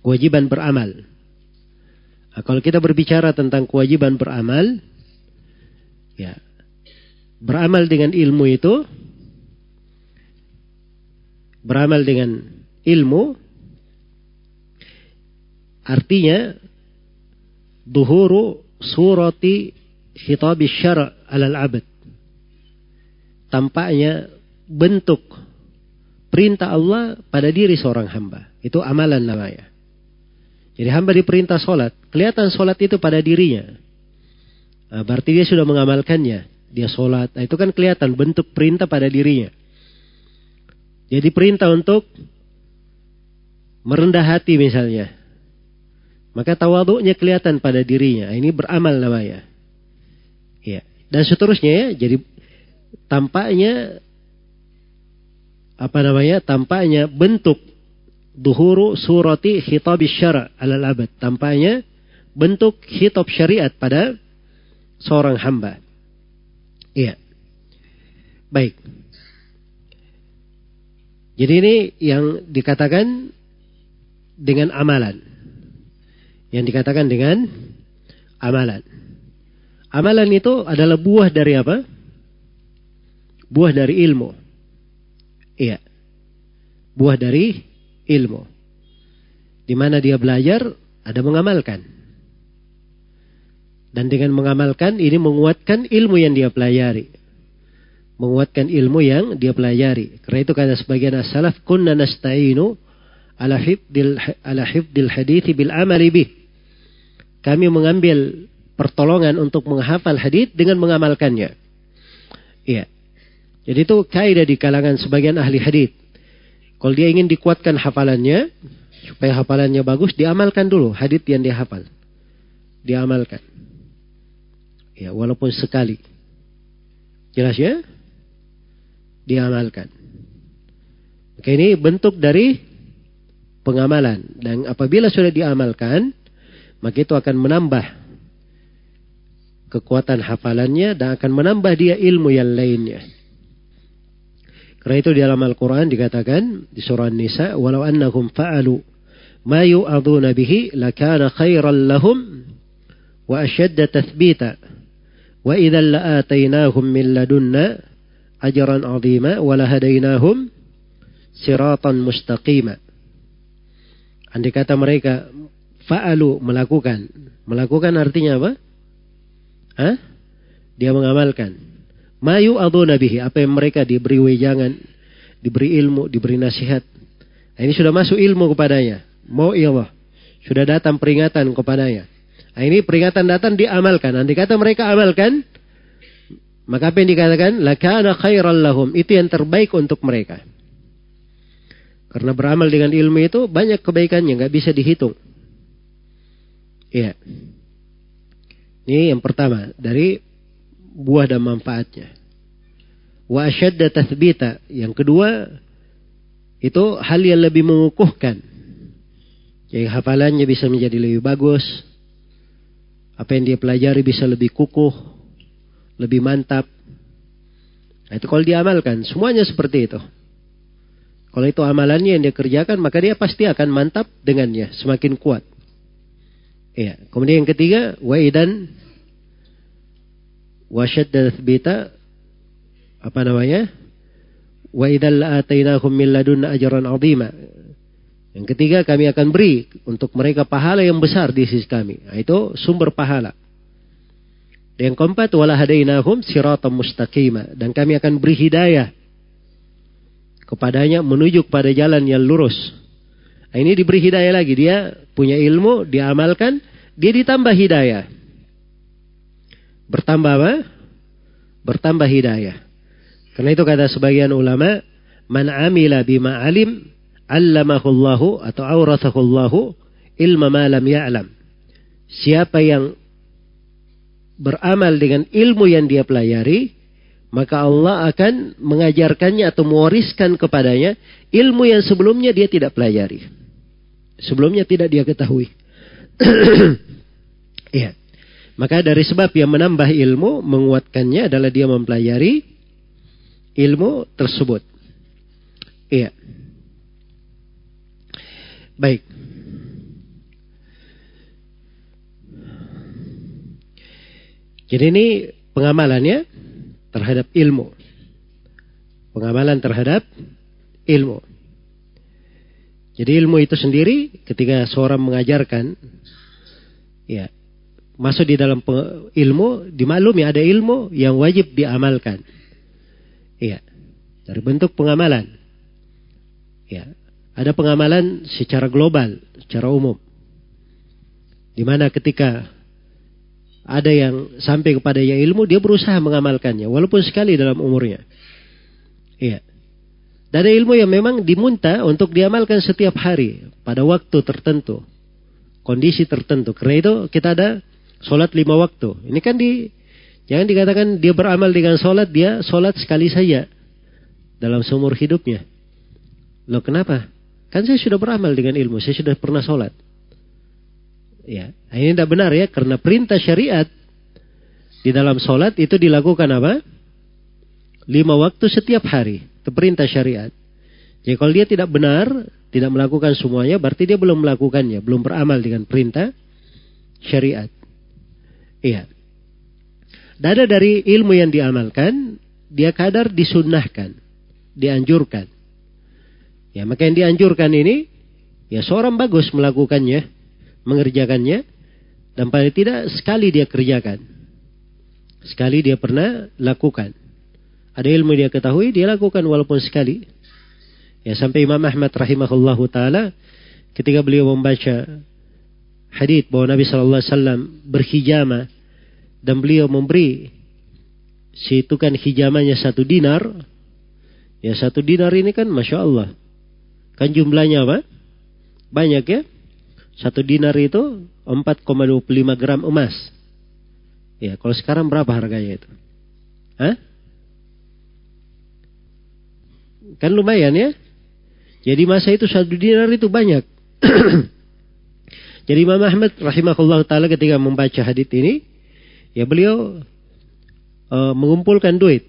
Kewajiban beramal. Nah, kalau kita berbicara tentang kewajiban beramal, ya, beramal dengan ilmu itu, beramal dengan ilmu, artinya duhuru surati khitab syara' alal abad tampaknya bentuk perintah Allah pada diri seorang hamba. Itu amalan namanya. Jadi hamba diperintah sholat. Kelihatan sholat itu pada dirinya. Nah, berarti dia sudah mengamalkannya. Dia sholat. Nah, itu kan kelihatan bentuk perintah pada dirinya. Jadi perintah untuk merendah hati misalnya. Maka tawaduknya kelihatan pada dirinya. Ini beramal namanya. Ya. Dan seterusnya ya. Jadi tampaknya apa namanya? Tampaknya bentuk duhuru surati khitab syara alal abad. Tampaknya bentuk khitab syariat pada seorang hamba. Baik. Jadi ini yang dikatakan dengan amalan. Yang dikatakan dengan amalan. Amalan itu adalah buah dari apa? Buah dari ilmu. Iya. Buah dari ilmu. Di mana dia belajar, ada mengamalkan. Dan dengan mengamalkan ini menguatkan ilmu yang dia pelajari. Menguatkan ilmu yang dia pelajari. Karena itu kata sebagian as-salaf, kunna nasta'inu ala hifdil, ala hifdil hadithi bil amali bih. Kami mengambil pertolongan untuk menghafal hadith dengan mengamalkannya. Iya. Jadi itu kaidah di kalangan sebagian ahli hadith. Kalau dia ingin dikuatkan hafalannya, supaya hafalannya bagus, diamalkan dulu hadith yang dia hafal. Diamalkan. Ya, walaupun sekali. Jelas ya? Diamalkan. Oke, ini bentuk dari pengamalan. Dan apabila sudah diamalkan, maka itu akan menambah kekuatan hafalannya dan akan menambah dia ilmu yang lainnya. Karena itu di dalam Al-Quran dikatakan di surah Nisa, walau annahum fa'alu ma yu'aduna bihi lakana khairan lahum wa ashadda tathbita wa idhan la'atainahum min ladunna azima wa lahadainahum siratan mustaqima. Andai kata mereka fa'alu melakukan. Melakukan artinya apa? Hah? Dia mengamalkan. Mayu atau nabihi, apa yang mereka diberi wejangan, diberi ilmu, diberi nasihat. Nah, ini sudah masuk ilmu kepadanya. Mau Allah. Sudah datang peringatan kepadanya. Nah, ini peringatan datang diamalkan. Nanti kata mereka amalkan, maka apa yang dikatakan? Lakana khairal lahum. Itu yang terbaik untuk mereka. Karena beramal dengan ilmu itu banyak kebaikannya, nggak bisa dihitung. Iya. Ini yang pertama dari buah dan manfaatnya. Wa asyadda tathbita. Yang kedua, itu hal yang lebih mengukuhkan. Jadi hafalannya bisa menjadi lebih bagus. Apa yang dia pelajari bisa lebih kukuh, lebih mantap. Nah, itu kalau diamalkan, semuanya seperti itu. Kalau itu amalannya yang dia kerjakan, maka dia pasti akan mantap dengannya, semakin kuat. Iya. Kemudian yang ketiga, waidan wasyadda tathbita apa namanya? Wa idzal atainahum min ladunna ajran 'azima. Yang ketiga kami akan beri untuk mereka pahala yang besar di sisi kami. Nah, itu sumber pahala. Dan yang keempat wala hadainahum siratam mustaqima dan kami akan beri hidayah kepadanya menuju kepada jalan yang lurus. Nah, ini diberi hidayah lagi dia punya ilmu, dia amalkan, dia ditambah hidayah. Bertambah apa? Bertambah hidayah. Karena itu kata sebagian ulama, man amila bima alim, allamahullahu atau auratahullahu ilma ma lam ya'lam. Siapa yang beramal dengan ilmu yang dia pelajari, maka Allah akan mengajarkannya atau mewariskan kepadanya ilmu yang sebelumnya dia tidak pelajari. Sebelumnya tidak dia ketahui. Iya. Maka dari sebab yang menambah ilmu, menguatkannya adalah dia mempelajari ilmu tersebut. Iya. Baik. Jadi ini pengamalannya terhadap ilmu. Pengamalan terhadap ilmu. Jadi ilmu itu sendiri ketika seorang mengajarkan ya masuk di dalam ilmu, dimaklumi ada ilmu yang wajib diamalkan. Iya. Dari bentuk pengamalan. Ya. Ada pengamalan secara global, secara umum. Di mana ketika ada yang sampai kepada yang ilmu, dia berusaha mengamalkannya, walaupun sekali dalam umurnya. Iya. Dan ada ilmu yang memang dimunta untuk diamalkan setiap hari, pada waktu tertentu, kondisi tertentu. Karena itu kita ada sholat lima waktu. Ini kan di, jangan dikatakan dia beramal dengan sholat, dia sholat sekali saja dalam seumur hidupnya. Loh kenapa? Kan saya sudah beramal dengan ilmu, saya sudah pernah sholat. Ya, ini tidak benar ya, karena perintah syariat di dalam sholat itu dilakukan apa? Lima waktu setiap hari. Itu perintah syariat. Jadi kalau dia tidak benar, tidak melakukan semuanya, berarti dia belum melakukannya, belum beramal dengan perintah syariat. Iya. Dada dari ilmu yang diamalkan, dia kadar disunnahkan, dianjurkan. Ya, maka yang dianjurkan ini, ya seorang bagus melakukannya, mengerjakannya, dan paling tidak sekali dia kerjakan. Sekali dia pernah lakukan. Ada ilmu dia ketahui, dia lakukan walaupun sekali. Ya sampai Imam Ahmad rahimahullahu taala ketika beliau membaca hadis bahwa Nabi sallallahu alaihi wasallam berhijama dan beliau memberi si tukang hijamanya satu dinar. Ya satu dinar ini kan masya Allah. Kan jumlahnya apa? Banyak ya. Satu dinar itu 4,25 gram emas. Ya, kalau sekarang berapa harganya itu? Hah? Kan lumayan ya. Jadi masa itu satu dinar itu banyak. Jadi Imam Ahmad rahimahullah taala ketika membaca hadis ini, ya beliau uh, mengumpulkan duit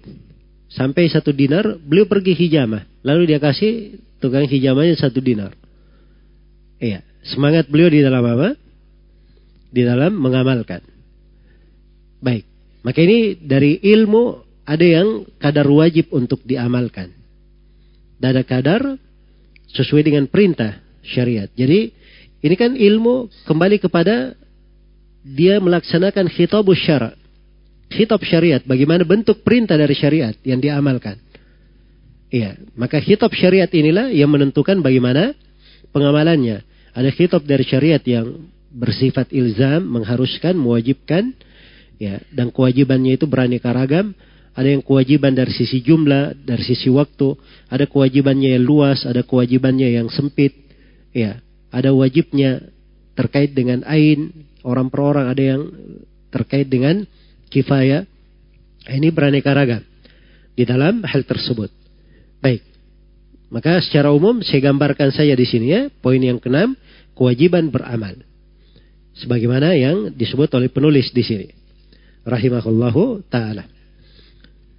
sampai satu dinar, beliau pergi hijamah, lalu dia kasih tukang hijamahnya satu dinar. Iya, semangat beliau di dalam apa? Di dalam mengamalkan. Baik, maka ini dari ilmu ada yang kadar wajib untuk diamalkan dada kadar sesuai dengan perintah syariat. Jadi ini kan ilmu kembali kepada dia melaksanakan khitabus syara. Khitab syariat, bagaimana bentuk perintah dari syariat yang diamalkan. Iya, maka khitab syariat inilah yang menentukan bagaimana pengamalannya. Ada khitab dari syariat yang bersifat ilzam, mengharuskan, mewajibkan, ya, dan kewajibannya itu beraneka ragam ada yang kewajiban dari sisi jumlah, dari sisi waktu, ada kewajibannya yang luas, ada kewajibannya yang sempit, ya, ada wajibnya terkait dengan ain, orang per orang, ada yang terkait dengan kifayah. Ini beraneka ragam di dalam hal tersebut. Baik. Maka secara umum saya gambarkan saja di sini ya, poin yang keenam, kewajiban beramal. Sebagaimana yang disebut oleh penulis di sini. Rahimahullahu taala.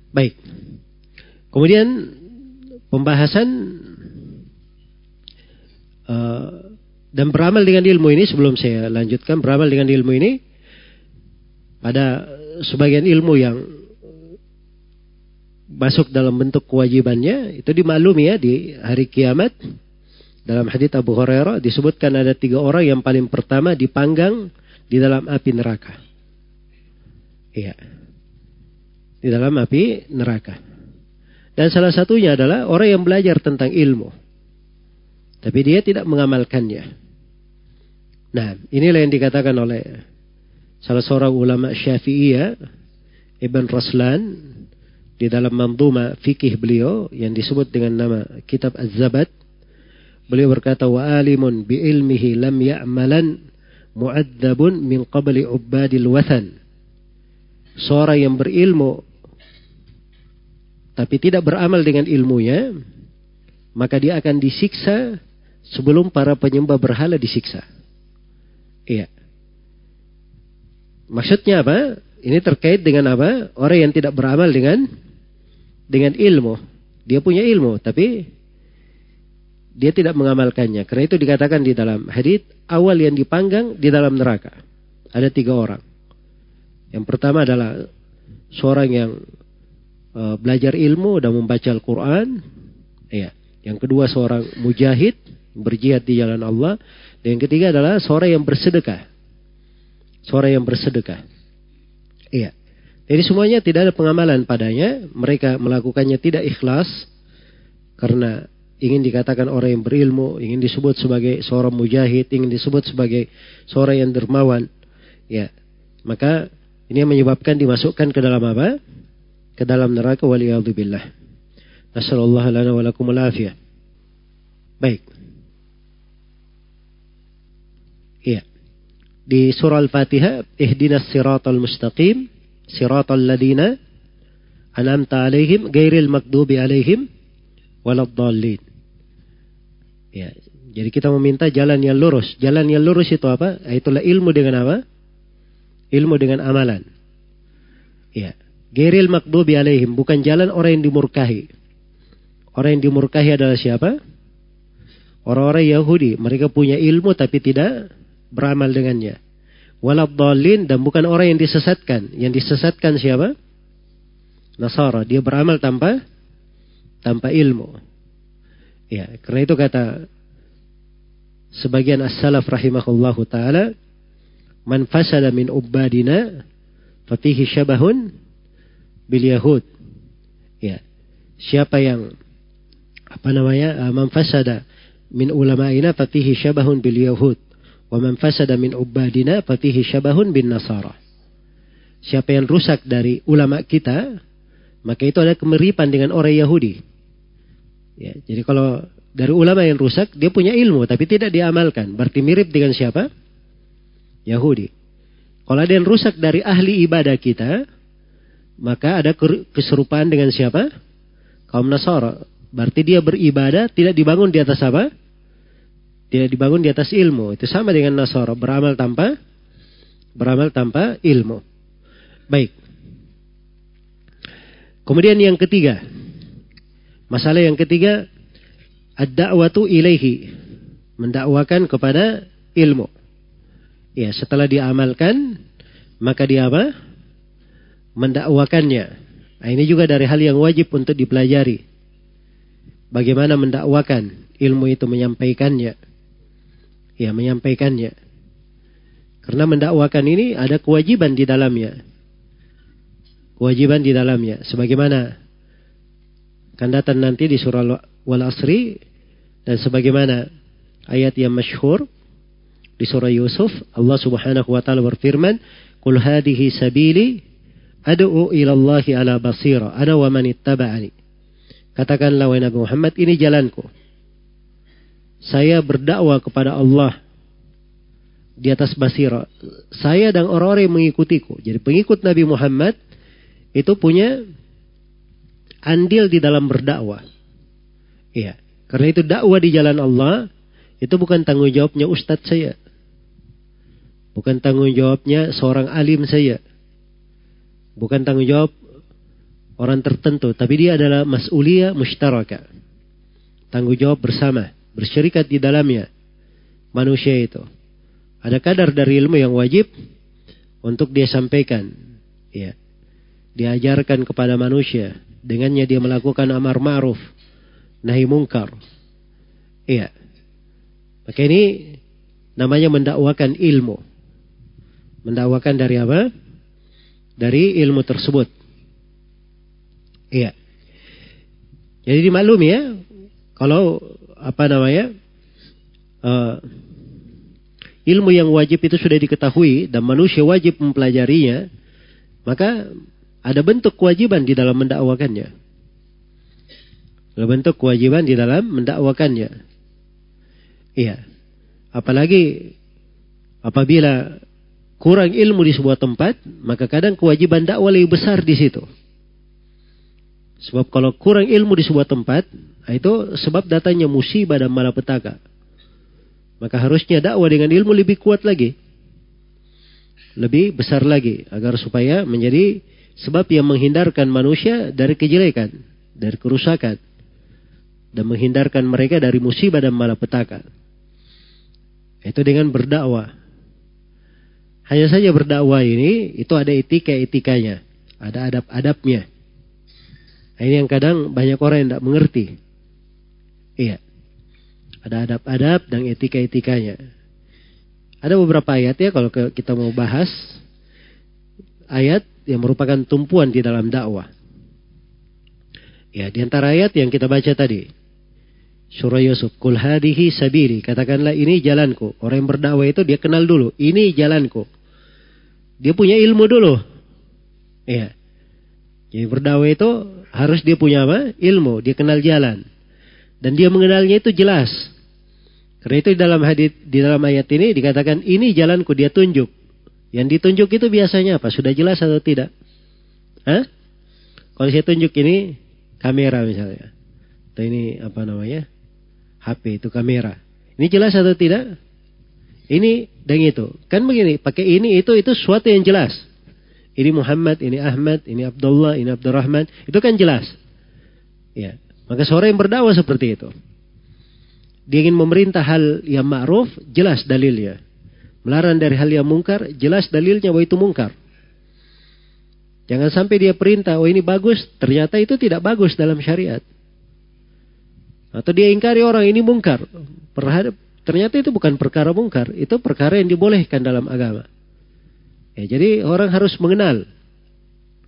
Baik. Kemudian pembahasan uh, dan beramal dengan ilmu ini sebelum saya lanjutkan beramal dengan ilmu ini pada sebagian ilmu yang masuk dalam bentuk kewajibannya itu dimaklumi ya di hari kiamat dalam hadits Abu Hurairah disebutkan ada tiga orang yang paling pertama dipanggang di dalam api neraka. Iya di dalam api neraka. Dan salah satunya adalah orang yang belajar tentang ilmu. Tapi dia tidak mengamalkannya. Nah, inilah yang dikatakan oleh salah seorang ulama syafi'iyah, Ibn Raslan, di dalam manduma fikih beliau yang disebut dengan nama kitab Az-Zabat. Beliau berkata, wa alimun bi ilmihi lam ya'malan mu'adzabun min qabli ubadil wathan. Seorang yang berilmu tapi tidak beramal dengan ilmunya, maka dia akan disiksa sebelum para penyembah berhala disiksa. Iya. Maksudnya apa? Ini terkait dengan apa? Orang yang tidak beramal dengan dengan ilmu. Dia punya ilmu, tapi dia tidak mengamalkannya. Karena itu dikatakan di dalam hadis awal yang dipanggang di dalam neraka. Ada tiga orang. Yang pertama adalah seorang yang uh, belajar ilmu dan membaca Al-Quran. Ya. Yang kedua seorang mujahid berjihad di jalan Allah. Dan yang ketiga adalah seorang yang bersedekah. Seorang yang bersedekah. Iya. Jadi semuanya tidak ada pengamalan padanya. Mereka melakukannya tidak ikhlas. Karena ingin dikatakan orang yang berilmu. Ingin disebut sebagai seorang mujahid. Ingin disebut sebagai seorang yang dermawan. Ya. Maka ini yang menyebabkan dimasukkan ke dalam apa? Ke dalam neraka waliyadzubillah. Nasallallahu lana wa lakum Baik. Iya. Di surah Al-Fatihah, ihdinas siratal mustaqim, siratal ladina an'amta alaihim, gairil makdubi alaihim, waladdallin. Ya, jadi kita meminta jalan yang lurus. Jalan yang lurus itu apa? Itulah ilmu dengan apa? Ilmu dengan amalan. Ya. Gairil makdubi alaihim. Bukan jalan orang yang dimurkahi. Orang yang dimurkahi adalah siapa? Orang-orang Yahudi. Mereka punya ilmu tapi tidak beramal dengannya. Waladhalin dan bukan orang yang disesatkan. Yang disesatkan siapa? Nasara. Dia beramal tanpa tanpa ilmu. Ya, karena itu kata sebagian as-salaf rahimahullahu taala, "Man fasada min ubadina fafihi syabahun bil yahud." Ya. Siapa yang apa namanya? Man fasada min ulama'ina fafihi syabahun bil yahud. Wa man fasada min ubadina fatihi syabahun bin nasara. Siapa yang rusak dari ulama kita, maka itu ada kemiripan dengan orang Yahudi. Ya, jadi kalau dari ulama yang rusak, dia punya ilmu tapi tidak diamalkan. Berarti mirip dengan siapa? Yahudi. Kalau ada yang rusak dari ahli ibadah kita, maka ada keserupaan dengan siapa? Kaum Nasara. Berarti dia beribadah tidak dibangun di atas apa? Tidak dibangun di atas ilmu. Itu sama dengan Nasara. Beramal tanpa beramal tanpa ilmu. Baik. Kemudian yang ketiga. Masalah yang ketiga. Ad-da'watu ilaihi. Mendakwakan kepada ilmu. Ya, setelah diamalkan, maka dia apa? Mendakwakannya. Nah, ini juga dari hal yang wajib untuk dipelajari. Bagaimana mendakwakan ilmu itu menyampaikannya ya menyampaikannya. Karena mendakwakan ini ada kewajiban di dalamnya. Kewajiban di dalamnya. Sebagaimana akan datang nanti di surah Wal Asri dan sebagaimana ayat yang masyhur di surah Yusuf Allah Subhanahu wa taala berfirman, "Qul hadhihi sabili ad'u ila Allah ala basira ana wa man ittaba'ani." Katakanlah wahai Nabi Muhammad, ini jalanku saya berdakwah kepada Allah di atas basira. Saya dan orang-orang yang mengikutiku. Jadi pengikut Nabi Muhammad itu punya andil di dalam berdakwah. Iya. Karena itu dakwah di jalan Allah itu bukan tanggung jawabnya ustadz saya. Bukan tanggung jawabnya seorang alim saya. Bukan tanggung jawab orang tertentu. Tapi dia adalah mas'uliyah mustaraka. Tanggung jawab bersama bersyirikat di dalamnya manusia itu. Ada kadar dari ilmu yang wajib untuk dia sampaikan. Ya. Diajarkan kepada manusia. Dengannya dia melakukan amar ma'ruf. Nahi mungkar. Iya. Maka ini namanya mendakwakan ilmu. Mendakwakan dari apa? Dari ilmu tersebut. Iya. Jadi dimaklumi ya, kalau apa namanya uh, ilmu yang wajib itu sudah diketahui dan manusia wajib mempelajarinya, maka ada bentuk kewajiban di dalam mendakwakannya. Ada bentuk kewajiban di dalam mendakwakannya. Iya. Apalagi apabila kurang ilmu di sebuah tempat, maka kadang kewajiban dakwah lebih besar di situ. Sebab kalau kurang ilmu di sebuah tempat, nah itu sebab datanya musibah dan malapetaka. Maka harusnya dakwah dengan ilmu lebih kuat lagi. Lebih besar lagi. Agar supaya menjadi sebab yang menghindarkan manusia dari kejelekan. Dari kerusakan. Dan menghindarkan mereka dari musibah dan malapetaka. Itu dengan berdakwah. Hanya saja berdakwah ini, itu ada etika-etikanya. Ada adab-adabnya. Nah, ini yang kadang banyak orang yang tidak mengerti. Iya. Ada adab-adab dan etika-etikanya. Ada beberapa ayat ya kalau kita mau bahas. Ayat yang merupakan tumpuan di dalam dakwah. Ya, di antara ayat yang kita baca tadi. Surah Yusuf, Kul hadihi sabili. Katakanlah ini jalanku. Orang yang berdakwah itu dia kenal dulu. Ini jalanku. Dia punya ilmu dulu. Ya. Jadi berdakwah itu harus dia punya apa? Ilmu. Dia kenal jalan. Dan dia mengenalnya itu jelas. Karena itu di dalam hadit, di dalam ayat ini dikatakan ini jalanku dia tunjuk. Yang ditunjuk itu biasanya apa? Sudah jelas atau tidak? Hah? Kalau saya tunjuk ini kamera misalnya. Atau ini apa namanya? HP itu kamera. Ini jelas atau tidak? Ini dan itu. Kan begini, pakai ini itu itu sesuatu yang jelas. Ini Muhammad, ini Ahmad, ini Abdullah, ini Abdurrahman. Itu kan jelas. Ya. Maka seorang yang berdakwah seperti itu. Dia ingin memerintah hal yang ma'ruf, jelas dalilnya. Melarang dari hal yang mungkar, jelas dalilnya bahwa itu mungkar. Jangan sampai dia perintah, oh ini bagus, ternyata itu tidak bagus dalam syariat. Atau dia ingkari orang ini mungkar. Ternyata itu bukan perkara mungkar, itu perkara yang dibolehkan dalam agama. Ya, jadi orang harus mengenal.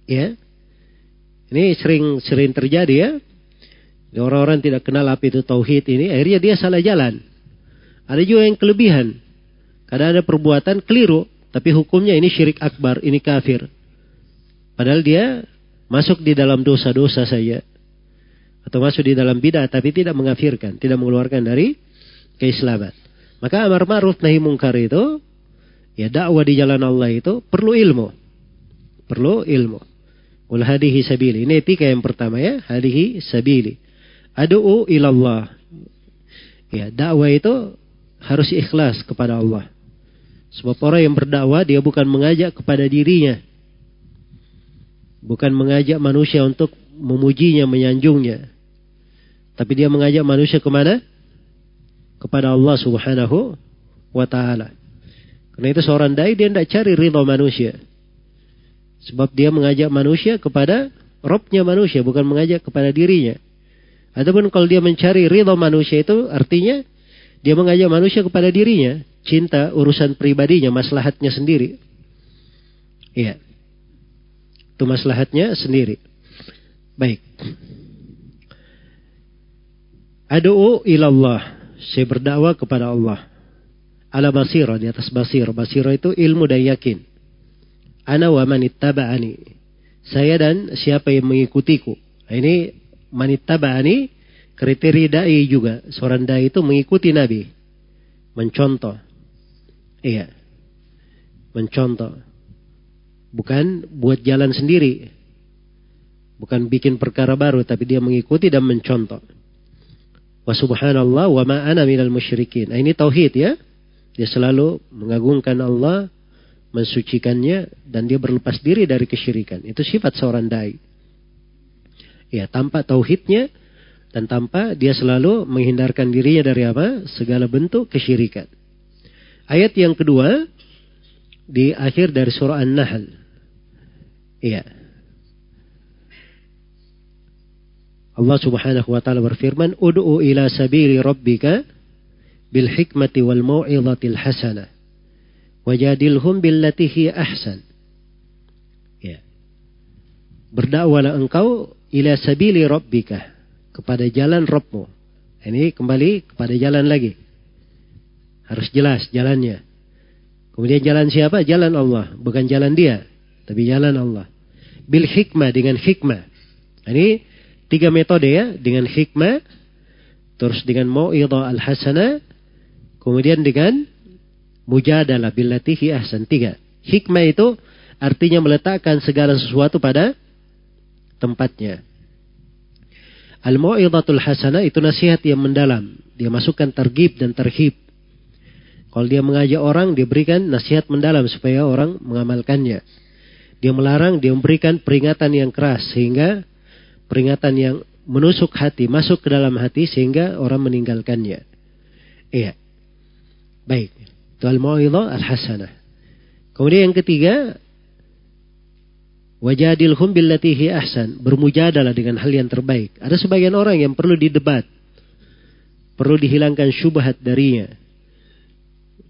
Ya. Ini sering sering terjadi ya. Orang-orang tidak kenal apa itu tauhid ini, akhirnya dia salah jalan. Ada juga yang kelebihan. Kadang ada perbuatan keliru, tapi hukumnya ini syirik akbar, ini kafir. Padahal dia masuk di dalam dosa-dosa saja. Atau masuk di dalam bidah, tapi tidak mengafirkan, tidak mengeluarkan dari keislaman. Maka amar ma'ruf nahi mungkar itu, ya dakwah di jalan Allah itu perlu ilmu. Perlu ilmu. Ul hadihi sabili. Ini etika yang pertama ya. Hadihi sabili. Adu'u ilallah. Ya, dakwah itu harus ikhlas kepada Allah. Sebab orang yang berdakwah dia bukan mengajak kepada dirinya. Bukan mengajak manusia untuk memujinya, menyanjungnya. Tapi dia mengajak manusia ke mana? Kepada Allah subhanahu wa ta'ala. Karena itu seorang dai dia tidak cari ridho manusia. Sebab dia mengajak manusia kepada robnya manusia, bukan mengajak kepada dirinya. Ataupun kalau dia mencari ridho manusia itu artinya dia mengajak manusia kepada dirinya cinta urusan pribadinya, maslahatnya sendiri. Iya. Itu maslahatnya sendiri. Baik. Adu'u ilallah. Saya berdakwah kepada Allah. Ala basira, di atas basira. Basira itu ilmu dan yakin. Ana wa manittaba'ani. Saya dan siapa yang mengikutiku. Ini manittaba'ani kriteria dai juga. Seorang dai itu mengikuti Nabi. Mencontoh. Iya. Mencontoh. Bukan buat jalan sendiri. Bukan bikin perkara baru, tapi dia mengikuti dan mencontoh. Wa subhanallah wa ma ana minal musyrikin. Nah, ini tauhid ya. Dia selalu mengagungkan Allah, mensucikannya, dan dia berlepas diri dari kesyirikan. Itu sifat seorang dai. Ya, tanpa tauhidnya, dan tanpa dia selalu menghindarkan dirinya dari apa? Segala bentuk kesyirikan. Ayat yang kedua di akhir dari surah An-Nahl. Iya. Allah Subhanahu wa taala berfirman, "Ud'u ila sabili rabbika bil hikmati wal mau'izatil hasanah wajadilhum billati hi ahsan." Ya. Berdakwalah engkau ila sabili rabbika kepada jalan Rabbmu. Ini kembali kepada jalan lagi. Harus jelas jalannya. Kemudian jalan siapa? Jalan Allah. Bukan jalan dia. Tapi jalan Allah. Bil hikmah dengan hikmah. Ini tiga metode ya. Dengan hikmah. Terus dengan mu'idha al-hasanah. Kemudian dengan mujadalah billatihi ahsan. Tiga. Hikmah itu artinya meletakkan segala sesuatu pada tempatnya. Al-mu'idhatul hasanah itu nasihat yang mendalam. Dia masukkan tergib dan terhib. Kalau dia mengajak orang, dia berikan nasihat mendalam supaya orang mengamalkannya. Dia melarang, dia memberikan peringatan yang keras sehingga peringatan yang menusuk hati, masuk ke dalam hati sehingga orang meninggalkannya. Iya. Baik. Itu al-mau'idhah al-hasanah. Kemudian yang ketiga, wajadilhum billatihi ahsan. Bermujadalah dengan hal yang terbaik. Ada sebagian orang yang perlu didebat. Perlu dihilangkan syubhat darinya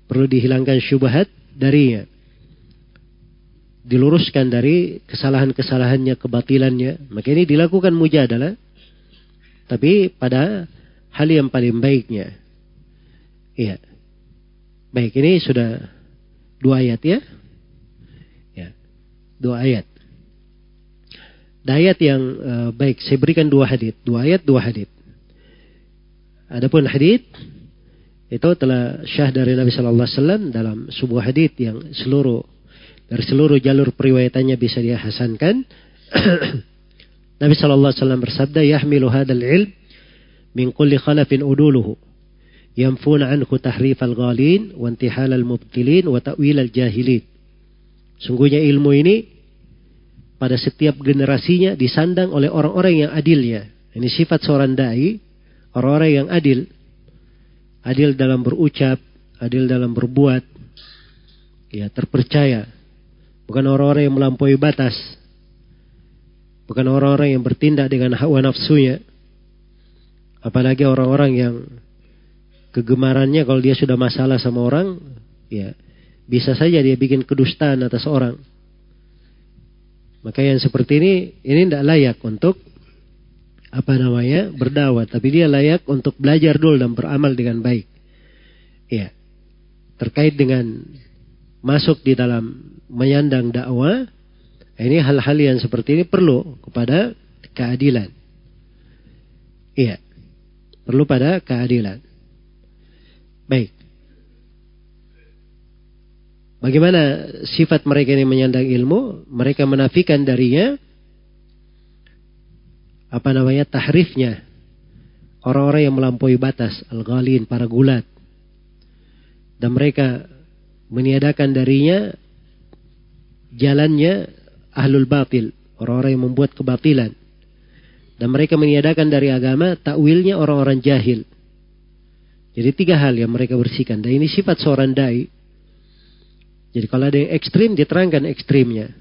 Perlu dihilangkan syubhat darinya. diluruskan dari kesalahan-kesalahannya, kebatilannya. Maka ini dilakukan mujadalah. Tapi pada hal yang paling baiknya. Iya. Baik, ini sudah dua ayat ya. Ya. Dua ayat. Ayat yang uh, baik, saya berikan dua hadit, dua ayat, dua hadit. Adapun hadit itu telah syah dari Nabi Shallallahu Alaihi Wasallam dalam sebuah hadit yang seluruh dari seluruh jalur periwayatannya bisa dia hasankan. Nabi Shallallahu Alaihi Wasallam bersabda, "Yahmilu hadal ilm min kulli khalafin uduluhu." Yamfuna anhu tahrif al-ghalin wa intihal al-mubtilin wa ta'wil al-jahilin. Sungguhnya ilmu ini pada setiap generasinya disandang oleh orang-orang yang adilnya. Ini sifat seorang dai, orang-orang yang adil. Adil dalam berucap, adil dalam berbuat. Ya, terpercaya. Bukan orang-orang yang melampaui batas. Bukan orang-orang yang bertindak dengan hawa nafsunya. Apalagi orang-orang yang kegemarannya kalau dia sudah masalah sama orang, ya bisa saja dia bikin kedustaan atas orang. Maka yang seperti ini, ini tidak layak untuk apa namanya berdakwah, tapi dia layak untuk belajar dulu dan beramal dengan baik. Ya, terkait dengan masuk di dalam menyandang dakwah, ini hal-hal yang seperti ini perlu kepada keadilan. Iya, perlu pada keadilan. Baik. Bagaimana sifat mereka ini menyandang ilmu? Mereka menafikan darinya apa namanya tahrifnya orang-orang yang melampaui batas al-ghalin para gulat dan mereka meniadakan darinya jalannya ahlul batil orang-orang yang membuat kebatilan dan mereka meniadakan dari agama takwilnya orang-orang jahil jadi tiga hal yang mereka bersihkan. Dan ini sifat seorang dai. Jadi kalau ada yang ekstrim, diterangkan ekstrimnya.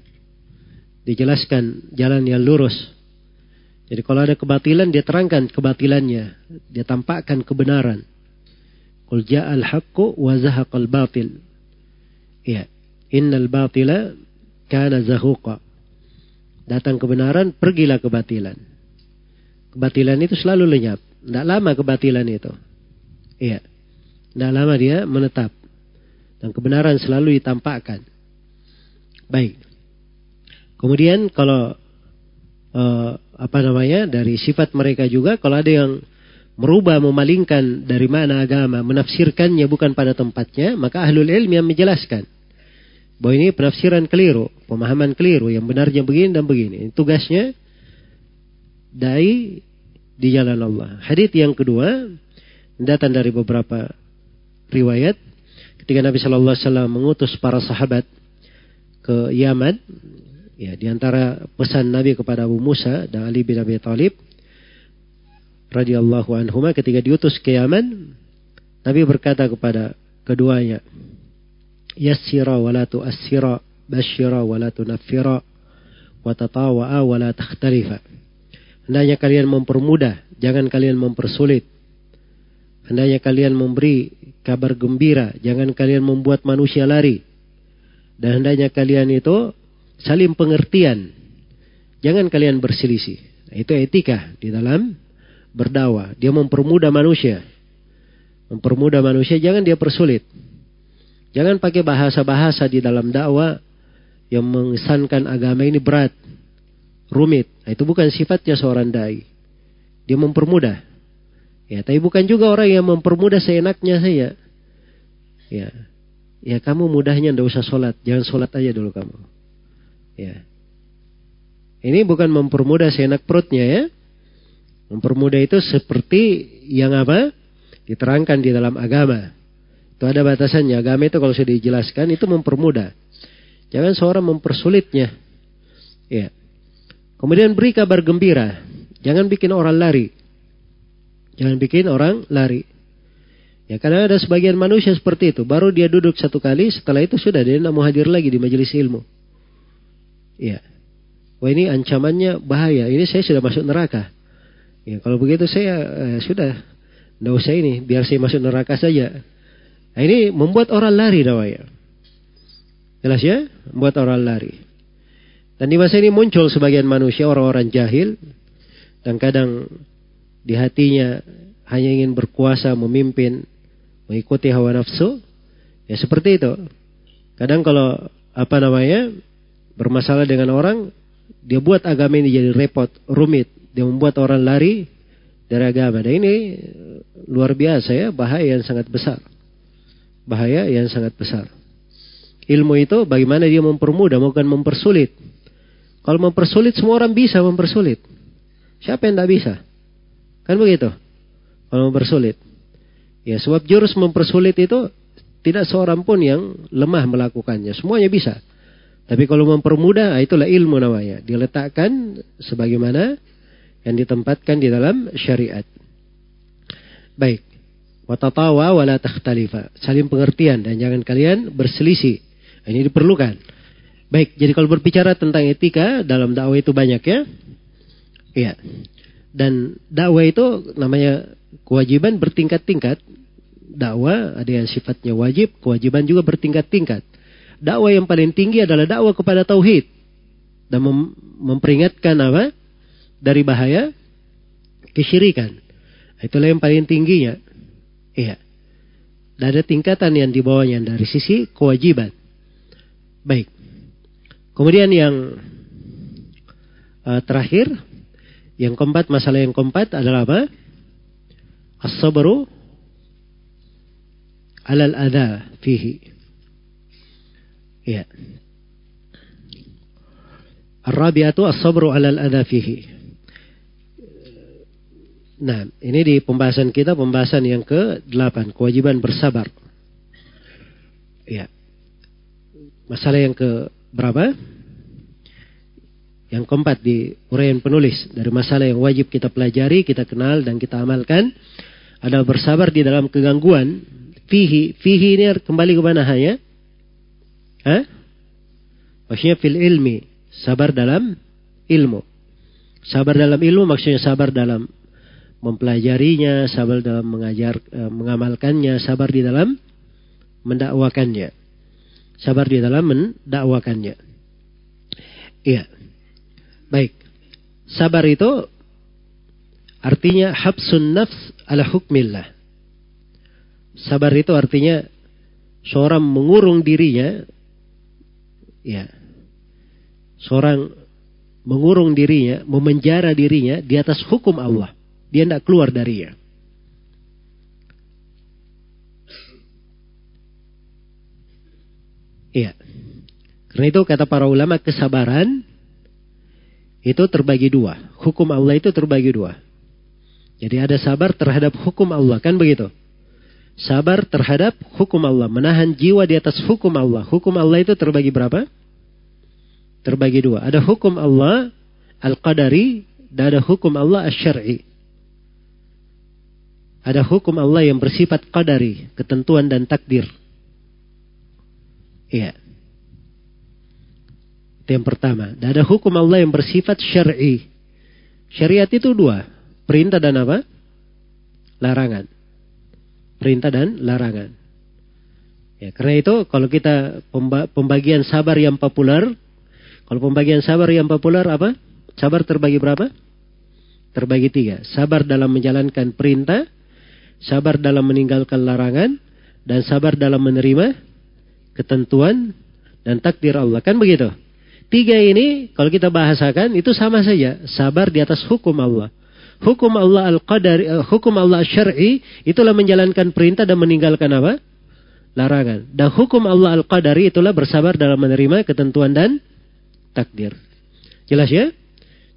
Dijelaskan jalan yang lurus. Jadi kalau ada kebatilan, dia terangkan kebatilannya. Dia tampakkan kebenaran. Qul ja'al haqqu wa zahaqal batil. Ya. Innal batila kana zahuqa. Datang kebenaran, pergilah kebatilan. Kebatilan itu selalu lenyap. Tidak lama kebatilan itu. Iya. Tidak lama dia menetap. Dan kebenaran selalu ditampakkan. Baik. Kemudian kalau uh, apa namanya dari sifat mereka juga kalau ada yang merubah memalingkan dari mana agama menafsirkannya bukan pada tempatnya maka ahlul ilmi yang menjelaskan bahwa ini penafsiran keliru pemahaman keliru yang benarnya begini dan begini tugasnya dai di jalan Allah hadits yang kedua datang dari beberapa riwayat ketika Nabi Shallallahu Alaihi Wasallam mengutus para sahabat ke Yaman, ya di antara pesan Nabi kepada Abu Musa dan Ali bin Abi Thalib radhiyallahu anhuma ketika diutus ke Yaman, Nabi berkata kepada keduanya, Yassira wa la tu'assira, basyira wa la tunaffira, wa tatawa'a takhtalifa. Hendaknya kalian mempermudah, jangan kalian mempersulit. Hendaknya kalian memberi kabar gembira, jangan kalian membuat manusia lari. Dan hendaknya kalian itu saling pengertian. Jangan kalian berselisih. Nah, itu etika di dalam berdakwah. Dia mempermudah manusia. Mempermudah manusia, jangan dia persulit. Jangan pakai bahasa-bahasa di dalam dakwah yang mengesankan agama ini berat, rumit. Nah, itu bukan sifatnya seorang dai. Dia mempermudah. Ya, tapi bukan juga orang yang mempermudah seenaknya saya. Ya, ya kamu mudahnya ndak usah sholat, jangan sholat aja dulu kamu. Ya, ini bukan mempermudah seenak perutnya ya. Mempermudah itu seperti yang apa? Diterangkan di dalam agama. Itu ada batasannya. Agama itu kalau sudah dijelaskan itu mempermudah. Jangan seorang mempersulitnya. Ya. Kemudian beri kabar gembira. Jangan bikin orang lari. Jangan bikin orang lari. Ya karena ada sebagian manusia seperti itu. Baru dia duduk satu kali, setelah itu sudah dia tidak mau hadir lagi di majelis ilmu. Ya. Wah ini ancamannya bahaya. Ini saya sudah masuk neraka. Ya kalau begitu saya eh, sudah tidak usah ini, biar saya masuk neraka saja. Nah, ini membuat orang lari namanya. Jelas ya? Membuat orang lari. Dan di masa ini muncul sebagian manusia orang-orang jahil dan kadang di hatinya hanya ingin berkuasa, memimpin, mengikuti hawa nafsu. Ya seperti itu. Kadang kalau apa namanya bermasalah dengan orang, dia buat agama ini jadi repot, rumit. Dia membuat orang lari dari agama. Dan ini luar biasa ya, bahaya yang sangat besar. Bahaya yang sangat besar. Ilmu itu bagaimana dia mempermudah, bukan mempersulit. Kalau mempersulit, semua orang bisa mempersulit. Siapa yang tidak bisa? Kan begitu. Kalau mempersulit. Ya, sebab jurus mempersulit itu tidak seorang pun yang lemah melakukannya. Semuanya bisa. Tapi kalau mempermudah, ah, itulah ilmu namanya. Diletakkan sebagaimana yang ditempatkan di dalam syariat. Baik. Watatawa wala takhtalifa. Saling pengertian dan jangan kalian berselisih. Ini diperlukan. Baik, jadi kalau berbicara tentang etika dalam dakwah itu banyak ya. Iya. Dan dakwah itu namanya kewajiban bertingkat-tingkat. Dakwah ada yang sifatnya wajib, kewajiban juga bertingkat-tingkat. Dakwah yang paling tinggi adalah dakwah kepada tauhid dan mem memperingatkan apa? Dari bahaya kesyirikan. Itulah yang paling tingginya. Iya. Dan ada tingkatan yang di bawahnya dari sisi kewajiban. Baik. Kemudian yang uh, terakhir yang keempat, masalah yang keempat adalah apa? As-sabru alal adha fihi. Ya. Ar-rabi'atu as-sabru alal adha fihi. Nah, ini di pembahasan kita, pembahasan yang ke-8, kewajiban bersabar. Ya. Masalah yang ke berapa? Yang keempat di uraian penulis dari masalah yang wajib kita pelajari, kita kenal dan kita amalkan adalah bersabar di dalam kegangguan. Fihi, fihi ini kembali ke mana hanya? Hah? Maksudnya fil ilmi, sabar dalam ilmu. Sabar dalam ilmu maksudnya sabar dalam mempelajarinya, sabar dalam mengajar, eh, mengamalkannya, sabar di dalam mendakwakannya. Sabar di dalam mendakwakannya. Iya. Baik. Sabar itu artinya habsun nafs ala hukmillah. Sabar itu artinya seorang mengurung dirinya ya. Seorang mengurung dirinya, memenjara dirinya di atas hukum Allah. Dia tidak keluar darinya. Iya. Karena itu kata para ulama kesabaran itu terbagi dua. Hukum Allah itu terbagi dua. Jadi ada sabar terhadap hukum Allah, kan begitu? Sabar terhadap hukum Allah, menahan jiwa di atas hukum Allah. Hukum Allah itu terbagi berapa? Terbagi dua. Ada hukum Allah al-qadari dan ada hukum Allah al-syar'i. Ada hukum Allah yang bersifat qadari, ketentuan dan takdir. Iya. Itu yang pertama. Dan ada hukum Allah yang bersifat syar'i. Syariat itu dua. Perintah dan apa? Larangan. Perintah dan larangan. Ya, karena itu kalau kita pembagian sabar yang populer, kalau pembagian sabar yang populer apa? Sabar terbagi berapa? Terbagi tiga. Sabar dalam menjalankan perintah, sabar dalam meninggalkan larangan, dan sabar dalam menerima ketentuan dan takdir Allah. Kan begitu? Tiga ini kalau kita bahasakan itu sama saja, sabar di atas hukum Allah. Hukum Allah al-qadari, uh, hukum Allah syar'i itulah menjalankan perintah dan meninggalkan apa? Larangan. Dan hukum Allah al-qadari itulah bersabar dalam menerima ketentuan dan takdir. Jelas ya?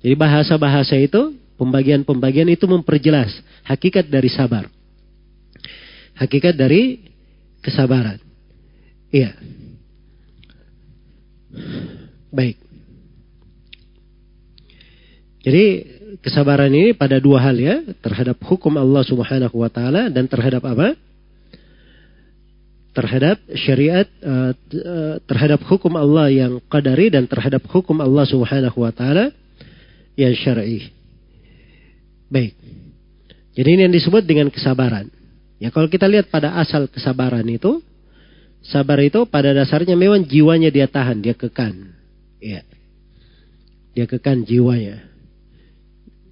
Jadi bahasa-bahasa itu, pembagian-pembagian itu memperjelas hakikat dari sabar. Hakikat dari kesabaran. Iya. Baik. Jadi kesabaran ini pada dua hal ya, terhadap hukum Allah Subhanahu wa taala dan terhadap apa? Terhadap syariat uh, terhadap hukum Allah yang qadari dan terhadap hukum Allah Subhanahu wa taala yang syar'i. Baik. Jadi ini yang disebut dengan kesabaran. Ya kalau kita lihat pada asal kesabaran itu, sabar itu pada dasarnya memang jiwanya dia tahan, dia kekan. Ya. dia kekang jiwanya.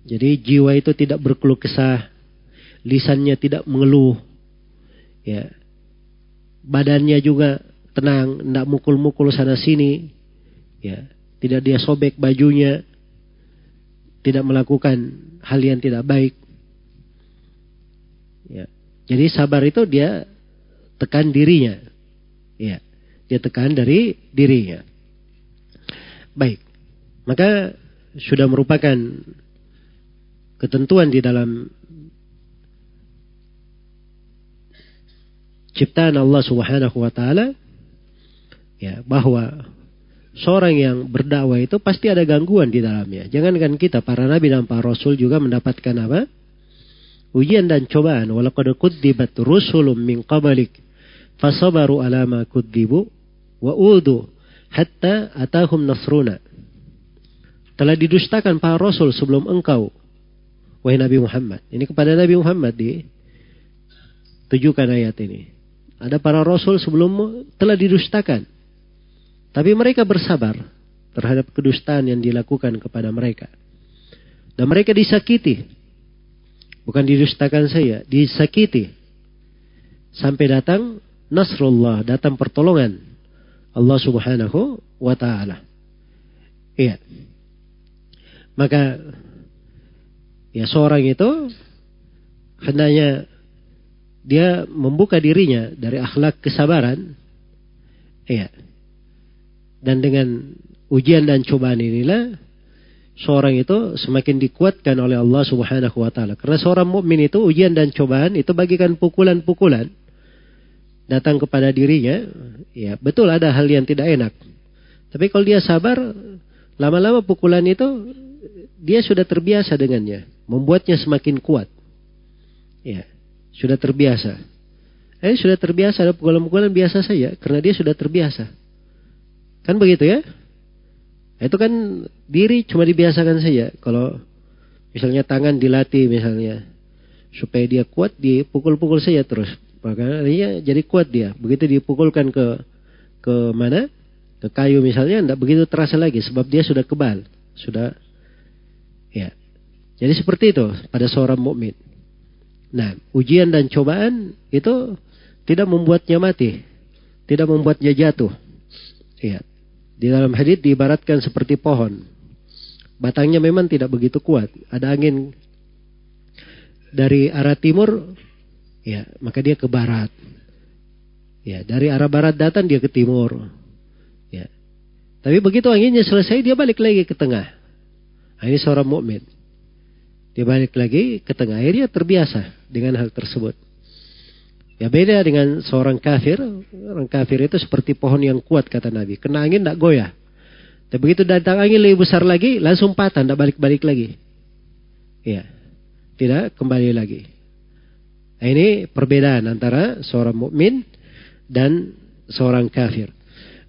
Jadi jiwa itu tidak berkeluh kesah, lisannya tidak mengeluh, ya. Badannya juga tenang, tidak mukul-mukul sana sini, ya. Tidak dia sobek bajunya, tidak melakukan hal yang tidak baik. Ya. Jadi sabar itu dia tekan dirinya. Ya. Dia tekan dari dirinya. Baik. Maka sudah merupakan ketentuan di dalam ciptaan Allah Subhanahu wa taala ya bahwa seorang yang berdakwah itu pasti ada gangguan di dalamnya. Jangankan kita para nabi dan para rasul juga mendapatkan apa? Ujian dan cobaan. Walaqad kudzibat rusulun min qablik fasabaru ala ma kudzibu wa udu hatta atahum nasruna. Telah didustakan para rasul sebelum engkau wahai Nabi Muhammad. Ini kepada Nabi Muhammad ditujukan ayat ini. Ada para rasul sebelum telah didustakan. Tapi mereka bersabar terhadap kedustaan yang dilakukan kepada mereka. Dan mereka disakiti. Bukan didustakan saya, disakiti. Sampai datang Nasrullah, datang pertolongan Allah subhanahu wa ta'ala. Iya. Maka Ya seorang itu hendaknya dia membuka dirinya dari akhlak kesabaran. Ya. Dan dengan ujian dan cobaan inilah seorang itu semakin dikuatkan oleh Allah Subhanahu wa taala. Karena seorang mukmin itu ujian dan cobaan itu bagikan pukulan-pukulan datang kepada dirinya, ya betul ada hal yang tidak enak. Tapi kalau dia sabar, lama-lama pukulan itu dia sudah terbiasa dengannya, membuatnya semakin kuat. Ya, sudah terbiasa. Eh, sudah terbiasa ada pukulan-pukulan biasa saja karena dia sudah terbiasa. Kan begitu ya? Itu kan diri cuma dibiasakan saja. Kalau misalnya tangan dilatih misalnya supaya dia kuat dipukul-pukul saja terus. Maka dia jadi kuat dia. Begitu dipukulkan ke ke mana? Ke kayu misalnya tidak begitu terasa lagi sebab dia sudah kebal, sudah Ya. Jadi seperti itu pada seorang mukmin. Nah, ujian dan cobaan itu tidak membuatnya mati, tidak membuatnya jatuh. Ya. Di dalam hadis diibaratkan seperti pohon. Batangnya memang tidak begitu kuat. Ada angin dari arah timur, ya, maka dia ke barat. Ya, dari arah barat datang dia ke timur. Ya. Tapi begitu anginnya selesai dia balik lagi ke tengah. Nah, ini seorang mukmin. Dia balik lagi ke tengah akhirnya terbiasa dengan hal tersebut. Ya beda dengan seorang kafir. Orang kafir itu seperti pohon yang kuat kata Nabi. Kena angin tidak goyah. Tapi begitu datang angin lebih besar lagi, langsung patah, tidak balik-balik lagi. Ya, tidak kembali lagi. Nah, ini perbedaan antara seorang mukmin dan seorang kafir.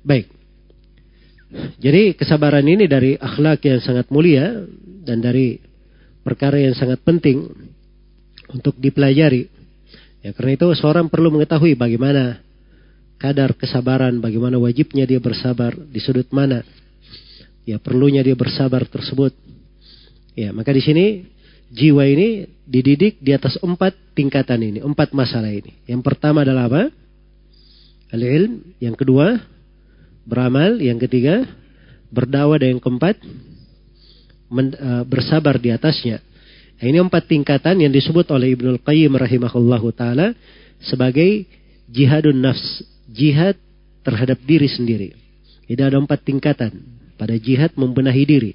Baik. Jadi kesabaran ini dari akhlak yang sangat mulia dan dari perkara yang sangat penting untuk dipelajari. Ya, karena itu seorang perlu mengetahui bagaimana kadar kesabaran, bagaimana wajibnya dia bersabar di sudut mana. Ya, perlunya dia bersabar tersebut. Ya, maka di sini jiwa ini dididik di atas empat tingkatan ini, empat masalah ini. Yang pertama adalah apa? Al-ilm. Yang kedua, beramal, yang ketiga berdakwah dan yang keempat men, uh, bersabar di atasnya. Nah, ini empat tingkatan yang disebut oleh Ibnu Qayyim rahimahullahu taala sebagai jihadun nafs, jihad terhadap diri sendiri. Jadi ada empat tingkatan pada jihad membenahi diri.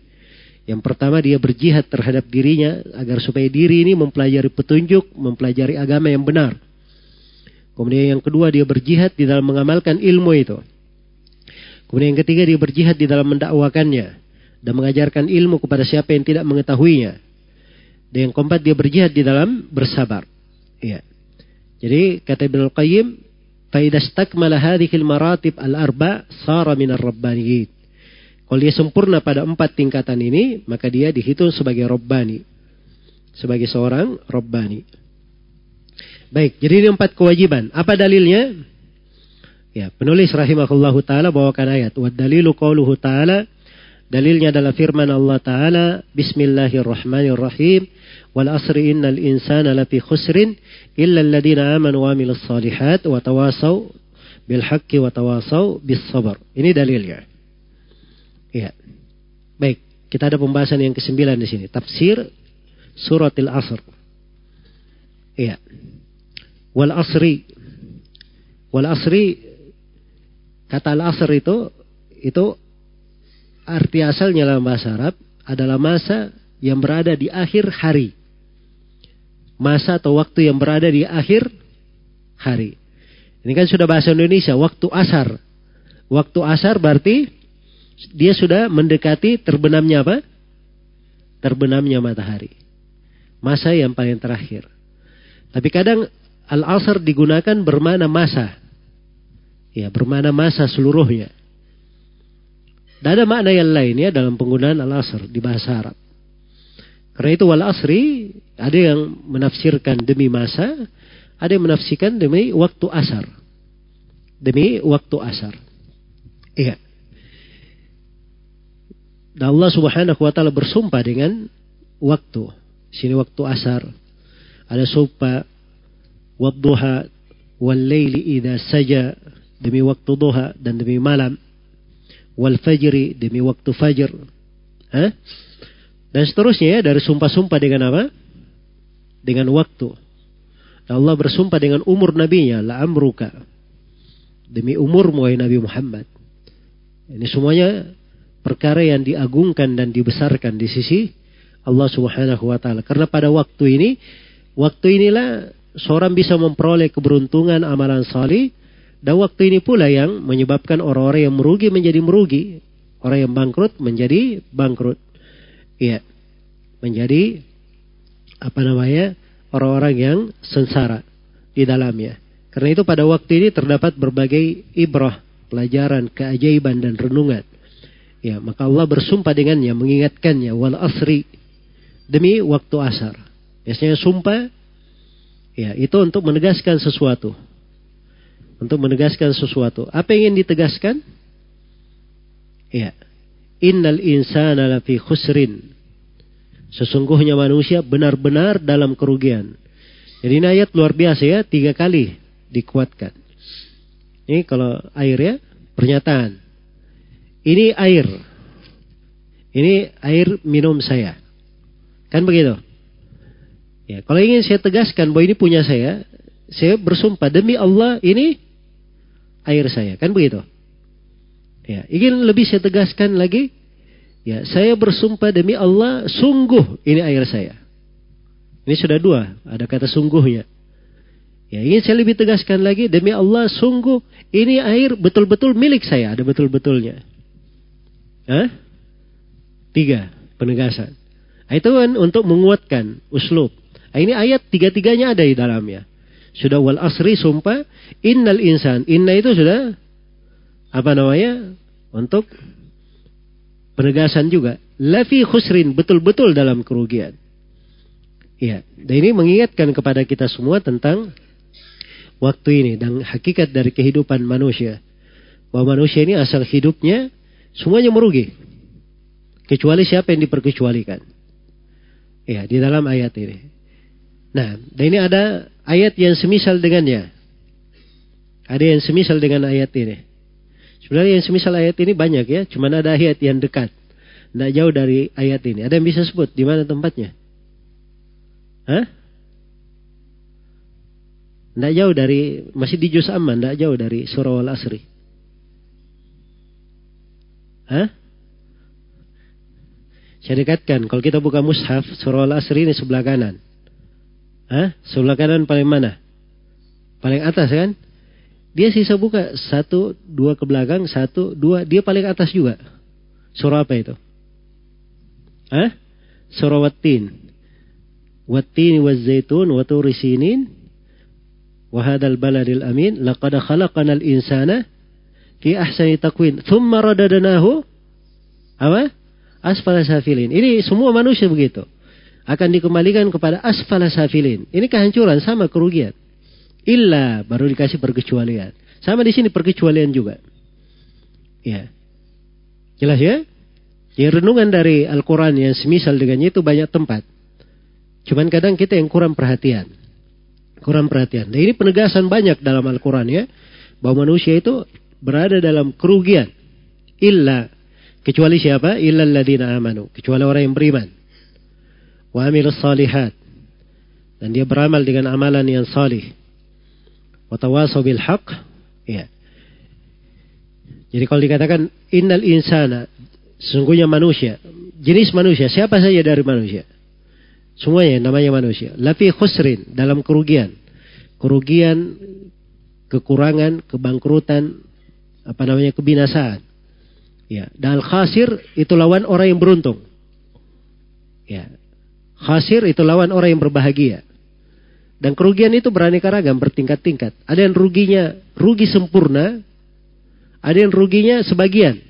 Yang pertama dia berjihad terhadap dirinya agar supaya diri ini mempelajari petunjuk, mempelajari agama yang benar. Kemudian yang kedua dia berjihad di dalam mengamalkan ilmu itu. Kemudian yang ketiga dia berjihad di dalam mendakwakannya dan mengajarkan ilmu kepada siapa yang tidak mengetahuinya. Dan yang keempat dia berjihad di dalam bersabar. Ya. Jadi kata Ibnu Qayyim, "Fa idza hadhihi al-maratib al-arba' sara min ar-rabbaniyin." Kalau dia sempurna pada empat tingkatan ini, maka dia dihitung sebagai Rabbani. Sebagai seorang Rabbani. Baik, jadi ini empat kewajiban. Apa dalilnya? Ya, penulis rahimahullahu taala bawakan ayat wa dalilu qauluhu taala Dalilnya adalah firman Allah Ta'ala, Bismillahirrahmanirrahim, Wal asri innal insana lafi khusrin, illa alladina amanu wa amilus salihat, wa tawasaw bil wa tawasaw bis sabar. Ini dalilnya. Iya. Baik, kita ada pembahasan yang kesembilan di sini. Tafsir suratil asr. Iya. Wal asri. Wal asri, kata al asr itu, itu arti asalnya dalam bahasa Arab adalah masa yang berada di akhir hari. Masa atau waktu yang berada di akhir hari. Ini kan sudah bahasa Indonesia, waktu asar. Waktu asar berarti dia sudah mendekati terbenamnya apa? Terbenamnya matahari. Masa yang paling terakhir. Tapi kadang al-asar digunakan bermana masa. Ya, bermana masa seluruhnya. Dan ada makna yang lainnya dalam penggunaan al-asr di bahasa Arab. Karena itu wal asri ada yang menafsirkan demi masa, ada yang menafsirkan demi waktu asar. Demi waktu asar. Iya. Dan Allah Subhanahu wa taala bersumpah dengan waktu. Sini waktu asar. Ada sumpah wadduha wal laili saja demi waktu duha dan demi malam wal fajri demi waktu fajar. Hah? Dan seterusnya ya dari sumpah-sumpah dengan apa? Dengan waktu. Allah bersumpah dengan umur nabinya, la amruka. Demi umur wahai Nabi Muhammad. Ini semuanya perkara yang diagungkan dan dibesarkan di sisi Allah Subhanahu wa taala. Karena pada waktu ini, waktu inilah seorang bisa memperoleh keberuntungan amalan salih dan waktu ini pula yang menyebabkan orang-orang yang merugi menjadi merugi. Orang yang bangkrut menjadi bangkrut. Iya. Menjadi apa namanya? Orang-orang yang sengsara di dalamnya. Karena itu pada waktu ini terdapat berbagai ibrah, pelajaran, keajaiban dan renungan. Ya, maka Allah bersumpah dengannya, mengingatkannya wal asri demi waktu asar. Biasanya sumpah ya itu untuk menegaskan sesuatu untuk menegaskan sesuatu. Apa yang ingin ditegaskan? Ya. Innal insana lafi khusrin. Sesungguhnya manusia benar-benar dalam kerugian. Jadi ini ayat luar biasa ya, tiga kali dikuatkan. Ini kalau air ya, pernyataan. Ini air. Ini air minum saya. Kan begitu? Ya, kalau ingin saya tegaskan bahwa ini punya saya, saya bersumpah demi Allah ini air saya. Kan begitu? Ya, ingin lebih saya tegaskan lagi, ya, saya bersumpah demi Allah, sungguh ini air saya. Ini sudah dua, ada kata sungguhnya. Ya, ingin saya lebih tegaskan lagi, demi Allah, sungguh ini air betul-betul milik saya, ada betul-betulnya. Hah? Tiga, penegasan. Itu kan untuk menguatkan uslub. Nah, ini ayat tiga-tiganya ada di dalamnya. Sudah wal asri sumpah innal insan. Inna itu sudah apa namanya? Untuk penegasan juga. Lafi khusrin betul-betul dalam kerugian. Ya, dan ini mengingatkan kepada kita semua tentang waktu ini dan hakikat dari kehidupan manusia. Bahwa manusia ini asal hidupnya semuanya merugi. Kecuali siapa yang diperkecualikan. Ya, di dalam ayat ini. Nah, dan ini ada ayat yang semisal dengannya. Ada yang semisal dengan ayat ini. Sebenarnya yang semisal ayat ini banyak ya, cuma ada ayat yang dekat. Tidak jauh dari ayat ini. Ada yang bisa sebut di mana tempatnya? Hah? Tidak jauh dari, masih di Juz Aman, tidak jauh dari surah Al-Asri. Hah? Saya dekatkan, kalau kita buka mushaf, surah Al-Asri ini sebelah kanan. Hah? Sebelah kanan paling mana? Paling atas kan? Dia sisa buka satu, dua ke belakang, satu, dua, dia paling atas juga. Surah apa itu? Hah? Surah Wattin. Wattin wa zaitun wa turi sinin. Wahadal baladil amin. Laqad khalaqanal insana fi ahsani takwin. Thumma radadanahu. Apa? Asfala safilin. Ini semua manusia begitu akan dikembalikan kepada asfala safilin. Ini kehancuran sama kerugian. Illa baru dikasih perkecualian. Sama di sini perkecualian juga. Ya. Jelas ya? Ya renungan dari Al-Quran yang semisal dengannya itu banyak tempat. Cuman kadang kita yang kurang perhatian. Kurang perhatian. Nah ini penegasan banyak dalam Al-Quran ya. Bahwa manusia itu berada dalam kerugian. Illa. Kecuali siapa? Illa alladina amanu. Kecuali orang yang beriman. Wa salihat. Dan dia beramal dengan amalan yang salih. Watawasau bil haq. Ya. Jadi kalau dikatakan innal insana Sesungguhnya manusia. Jenis manusia. Siapa saja dari manusia. Semuanya namanya manusia. Lafi khusrin. Dalam kerugian. Kerugian, kekurangan, kebangkrutan, apa namanya kebinasaan. Ya, dan khasir itu lawan orang yang beruntung. Ya. Khasir itu lawan orang yang berbahagia. Dan kerugian itu beraneka ragam, bertingkat-tingkat. Ada yang ruginya rugi sempurna, ada yang ruginya sebagian.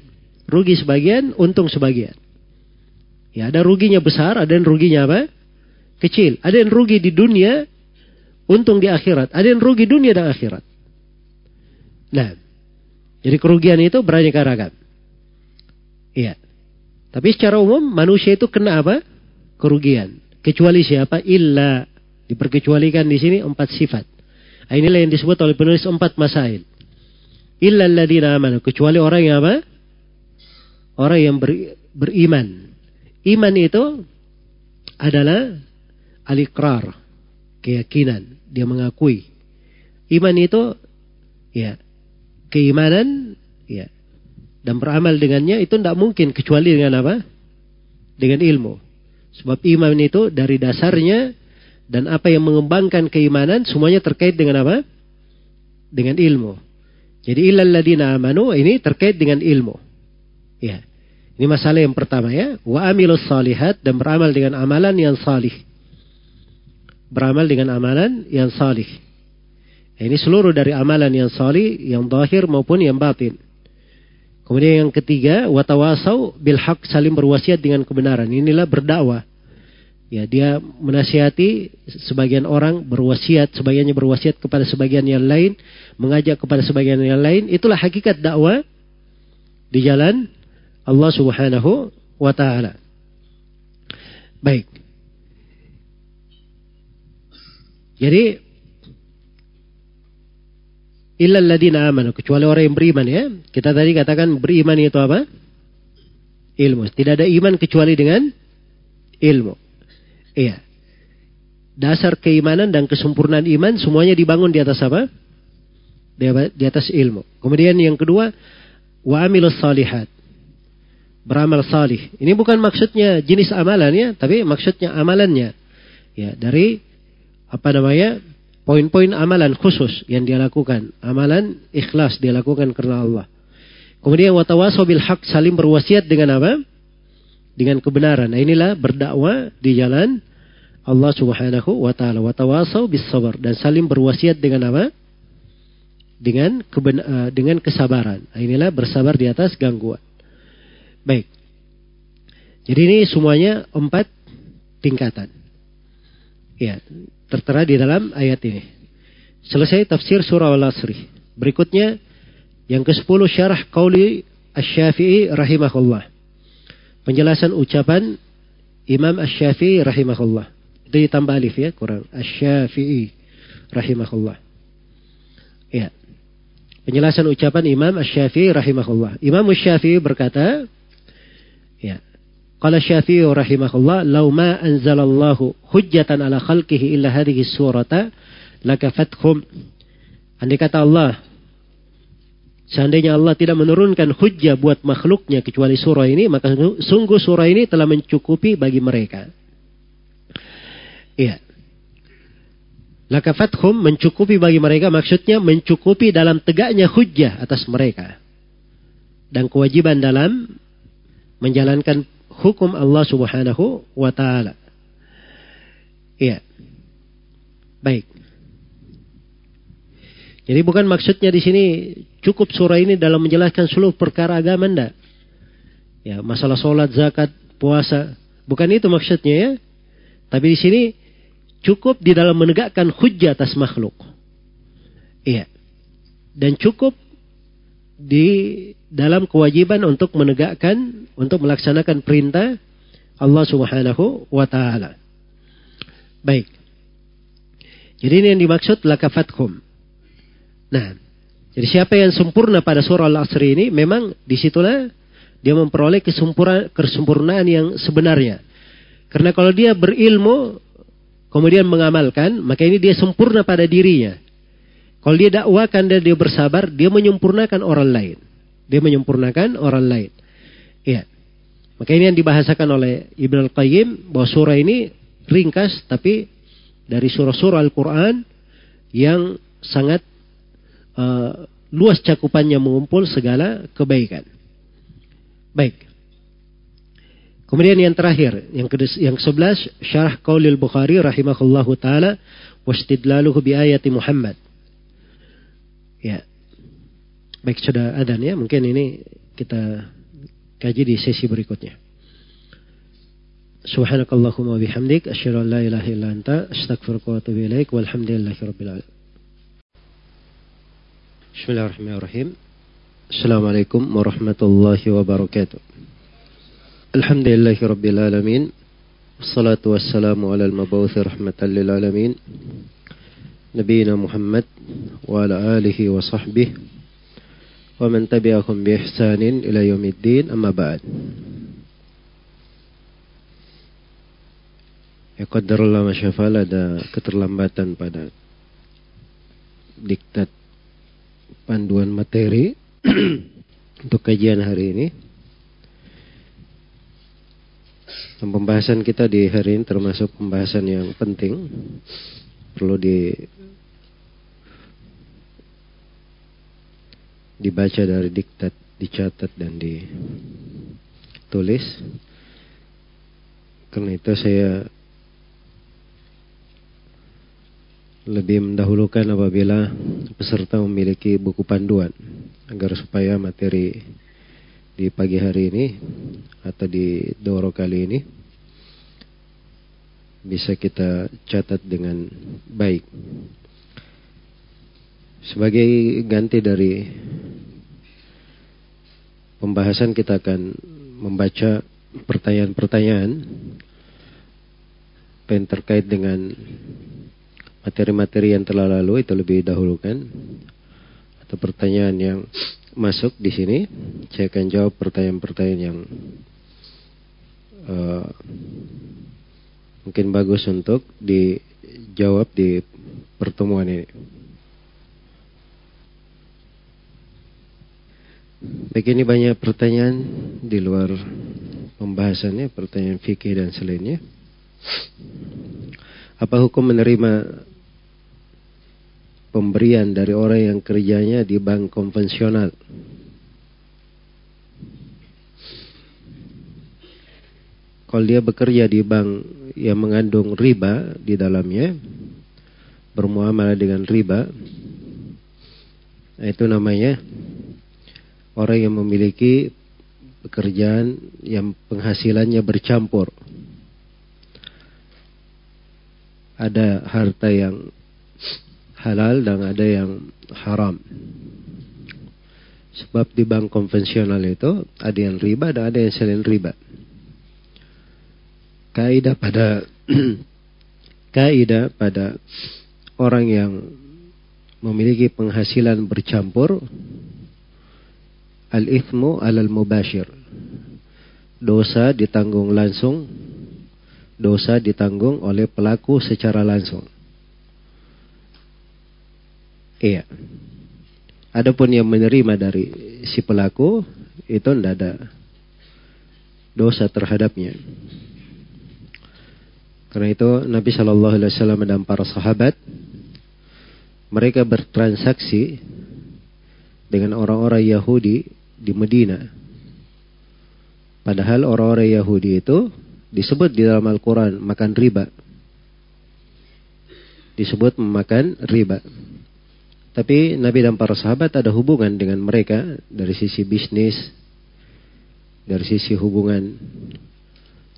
Rugi sebagian, untung sebagian. Ya, ada ruginya besar, ada yang ruginya apa? Kecil. Ada yang rugi di dunia, untung di akhirat. Ada yang rugi dunia dan akhirat. Nah, jadi kerugian itu beraneka ragam. Iya. Tapi secara umum manusia itu kena apa? Kerugian. Kecuali siapa? Illa. Diperkecualikan di sini empat sifat. Nah, inilah yang disebut oleh penulis empat masail. Illa alladina amanu. Kecuali orang yang apa? orang yang ber, beriman. Iman itu adalah alikrar, keyakinan, dia mengakui. Iman itu ya keimanan ya dan beramal dengannya itu tidak mungkin kecuali dengan apa? Dengan ilmu. Sebab iman itu dari dasarnya dan apa yang mengembangkan keimanan semuanya terkait dengan apa? Dengan ilmu. Jadi ilal ladina amanu ini terkait dengan ilmu. Ya. Ini masalah yang pertama ya. Wa amilus salihat dan beramal dengan amalan yang salih. Beramal dengan amalan yang salih. Ini seluruh dari amalan yang salih, yang zahir maupun yang batin. Kemudian yang ketiga, watawasau bil haq saling berwasiat dengan kebenaran. Inilah berdakwah. Ya, dia menasihati sebagian orang berwasiat, sebagiannya berwasiat kepada sebagian yang lain, mengajak kepada sebagian yang lain. Itulah hakikat dakwah di jalan Allah Subhanahu wa taala. Baik. Jadi illal ladina amanu kecuali orang yang beriman ya. Kita tadi katakan beriman itu apa? Ilmu. Tidak ada iman kecuali dengan ilmu. Iya. Dasar keimanan dan kesempurnaan iman semuanya dibangun di atas apa? Di atas ilmu. Kemudian yang kedua, wa amilus salihat beramal salih. Ini bukan maksudnya jenis amalan ya, tapi maksudnya amalannya. Ya, dari apa namanya? Poin-poin amalan khusus yang dia lakukan. Amalan ikhlas dia lakukan karena Allah. Kemudian watawasau bil haq saling berwasiat dengan apa? Dengan kebenaran. Nah, inilah berdakwah di jalan Allah Subhanahu wa taala. Watawasau bis sabar dan saling berwasiat dengan apa? Dengan keben, uh, dengan kesabaran. Nah, inilah bersabar di atas gangguan. Baik. Jadi ini semuanya empat tingkatan. Ya, tertera di dalam ayat ini. Selesai tafsir surah Al-Asri. Berikutnya yang ke-10 syarah qauli Asy-Syafi'i rahimahullah. Penjelasan ucapan Imam Asy-Syafi'i rahimahullah. Itu ditambah alif ya, kurang. Asy-Syafi'i rahimahullah. Ya. Penjelasan ucapan Imam Asy-Syafi'i rahimahullah. Imam Asy-Syafi'i berkata. Qala Syafi'i rahimahullah, "Lau ma anzalallahu hujjatan ala khalqihi illa hadhihi surata lakafatkum." Andai kata Allah, seandainya Allah tidak menurunkan hujjah buat makhluknya kecuali surah ini, maka sungguh surah ini telah mencukupi bagi mereka. Iya. Lakafathum mencukupi bagi mereka maksudnya mencukupi dalam tegaknya hujjah atas mereka. Dan kewajiban dalam menjalankan hukum Allah Subhanahu wa taala. Iya. Baik. Jadi bukan maksudnya di sini cukup surah ini dalam menjelaskan seluruh perkara agama anda. Ya, masalah sholat, zakat, puasa, bukan itu maksudnya ya. Tapi di sini cukup di dalam menegakkan hujjah atas makhluk. Iya. Dan cukup di dalam kewajiban untuk menegakkan untuk melaksanakan perintah Allah Subhanahu wa taala. Baik. Jadi ini yang dimaksud lakafatkum. Nah, jadi siapa yang sempurna pada surah Al-Asr ini memang di situlah dia memperoleh kesempurnaan yang sebenarnya. Karena kalau dia berilmu kemudian mengamalkan, maka ini dia sempurna pada dirinya. Kalau dia dakwakan dan dia bersabar, dia menyempurnakan orang lain. Dia menyempurnakan orang lain. Iya. Maka ini yang dibahasakan oleh Ibn Al-Qayyim bahwa surah ini ringkas tapi dari surah-surah Al-Quran yang sangat uh, luas cakupannya mengumpul segala kebaikan. Baik. Kemudian yang terakhir, yang ke yang sebelas, syarah qaulil Bukhari rahimahullahu taala wastidlaluhu bi ayati Muhammad. Ya. Baik sudah adan ya, mungkin ini kita kaji di sesi berikutnya. Subhanakallahumma bihamdik asyhadu an la ilaha illa anta astaghfiruka wa atubu ilaik walhamdulillahi rabbil alamin. Bismillahirrahmanirrahim. Assalamualaikum warahmatullahi wabarakatuh. Alhamdulillahi rabbil alamin. Wassalatu wassalamu ala al-mabawuthi rahmatan lil alamin. نبينا محمد وعلى آله وصحبه ومن تبعهم بإحسان إلى يوم الدين أما بعد Ya qadarullah masyafal ada keterlambatan pada diktat panduan materi untuk kajian hari ini. Dan pembahasan kita di hari ini termasuk pembahasan yang penting perlu di dibaca dari diktat, dicatat dan ditulis. Karena itu saya lebih mendahulukan apabila peserta memiliki buku panduan agar supaya materi di pagi hari ini atau di doro kali ini bisa kita catat dengan baik. Sebagai ganti dari pembahasan kita akan membaca pertanyaan-pertanyaan yang terkait dengan materi-materi yang telah lalu itu lebih dahulu kan atau pertanyaan yang masuk di sini saya akan jawab pertanyaan-pertanyaan yang uh, mungkin bagus untuk dijawab di pertemuan ini. Begini banyak pertanyaan di luar pembahasannya, pertanyaan fikih dan selainnya. Apa hukum menerima pemberian dari orang yang kerjanya di bank konvensional? Kalau dia bekerja di bank yang mengandung riba di dalamnya, bermuamalah dengan riba, itu namanya orang yang memiliki pekerjaan yang penghasilannya bercampur. Ada harta yang halal dan ada yang haram. Sebab di bank konvensional itu ada yang riba dan ada yang selain riba. Kaidah pada kaidah pada orang yang memiliki penghasilan bercampur Al-ithmu alal mubashir. Dosa ditanggung langsung. Dosa ditanggung oleh pelaku secara langsung. Iya. Adapun yang menerima dari si pelaku itu tidak ada dosa terhadapnya. Karena itu Nabi Shallallahu Alaihi Wasallam dan para sahabat mereka bertransaksi dengan orang-orang Yahudi di Medina. Padahal orang-orang Yahudi itu disebut di dalam Al-Quran makan riba. Disebut memakan riba. Tapi Nabi dan para sahabat ada hubungan dengan mereka dari sisi bisnis, dari sisi hubungan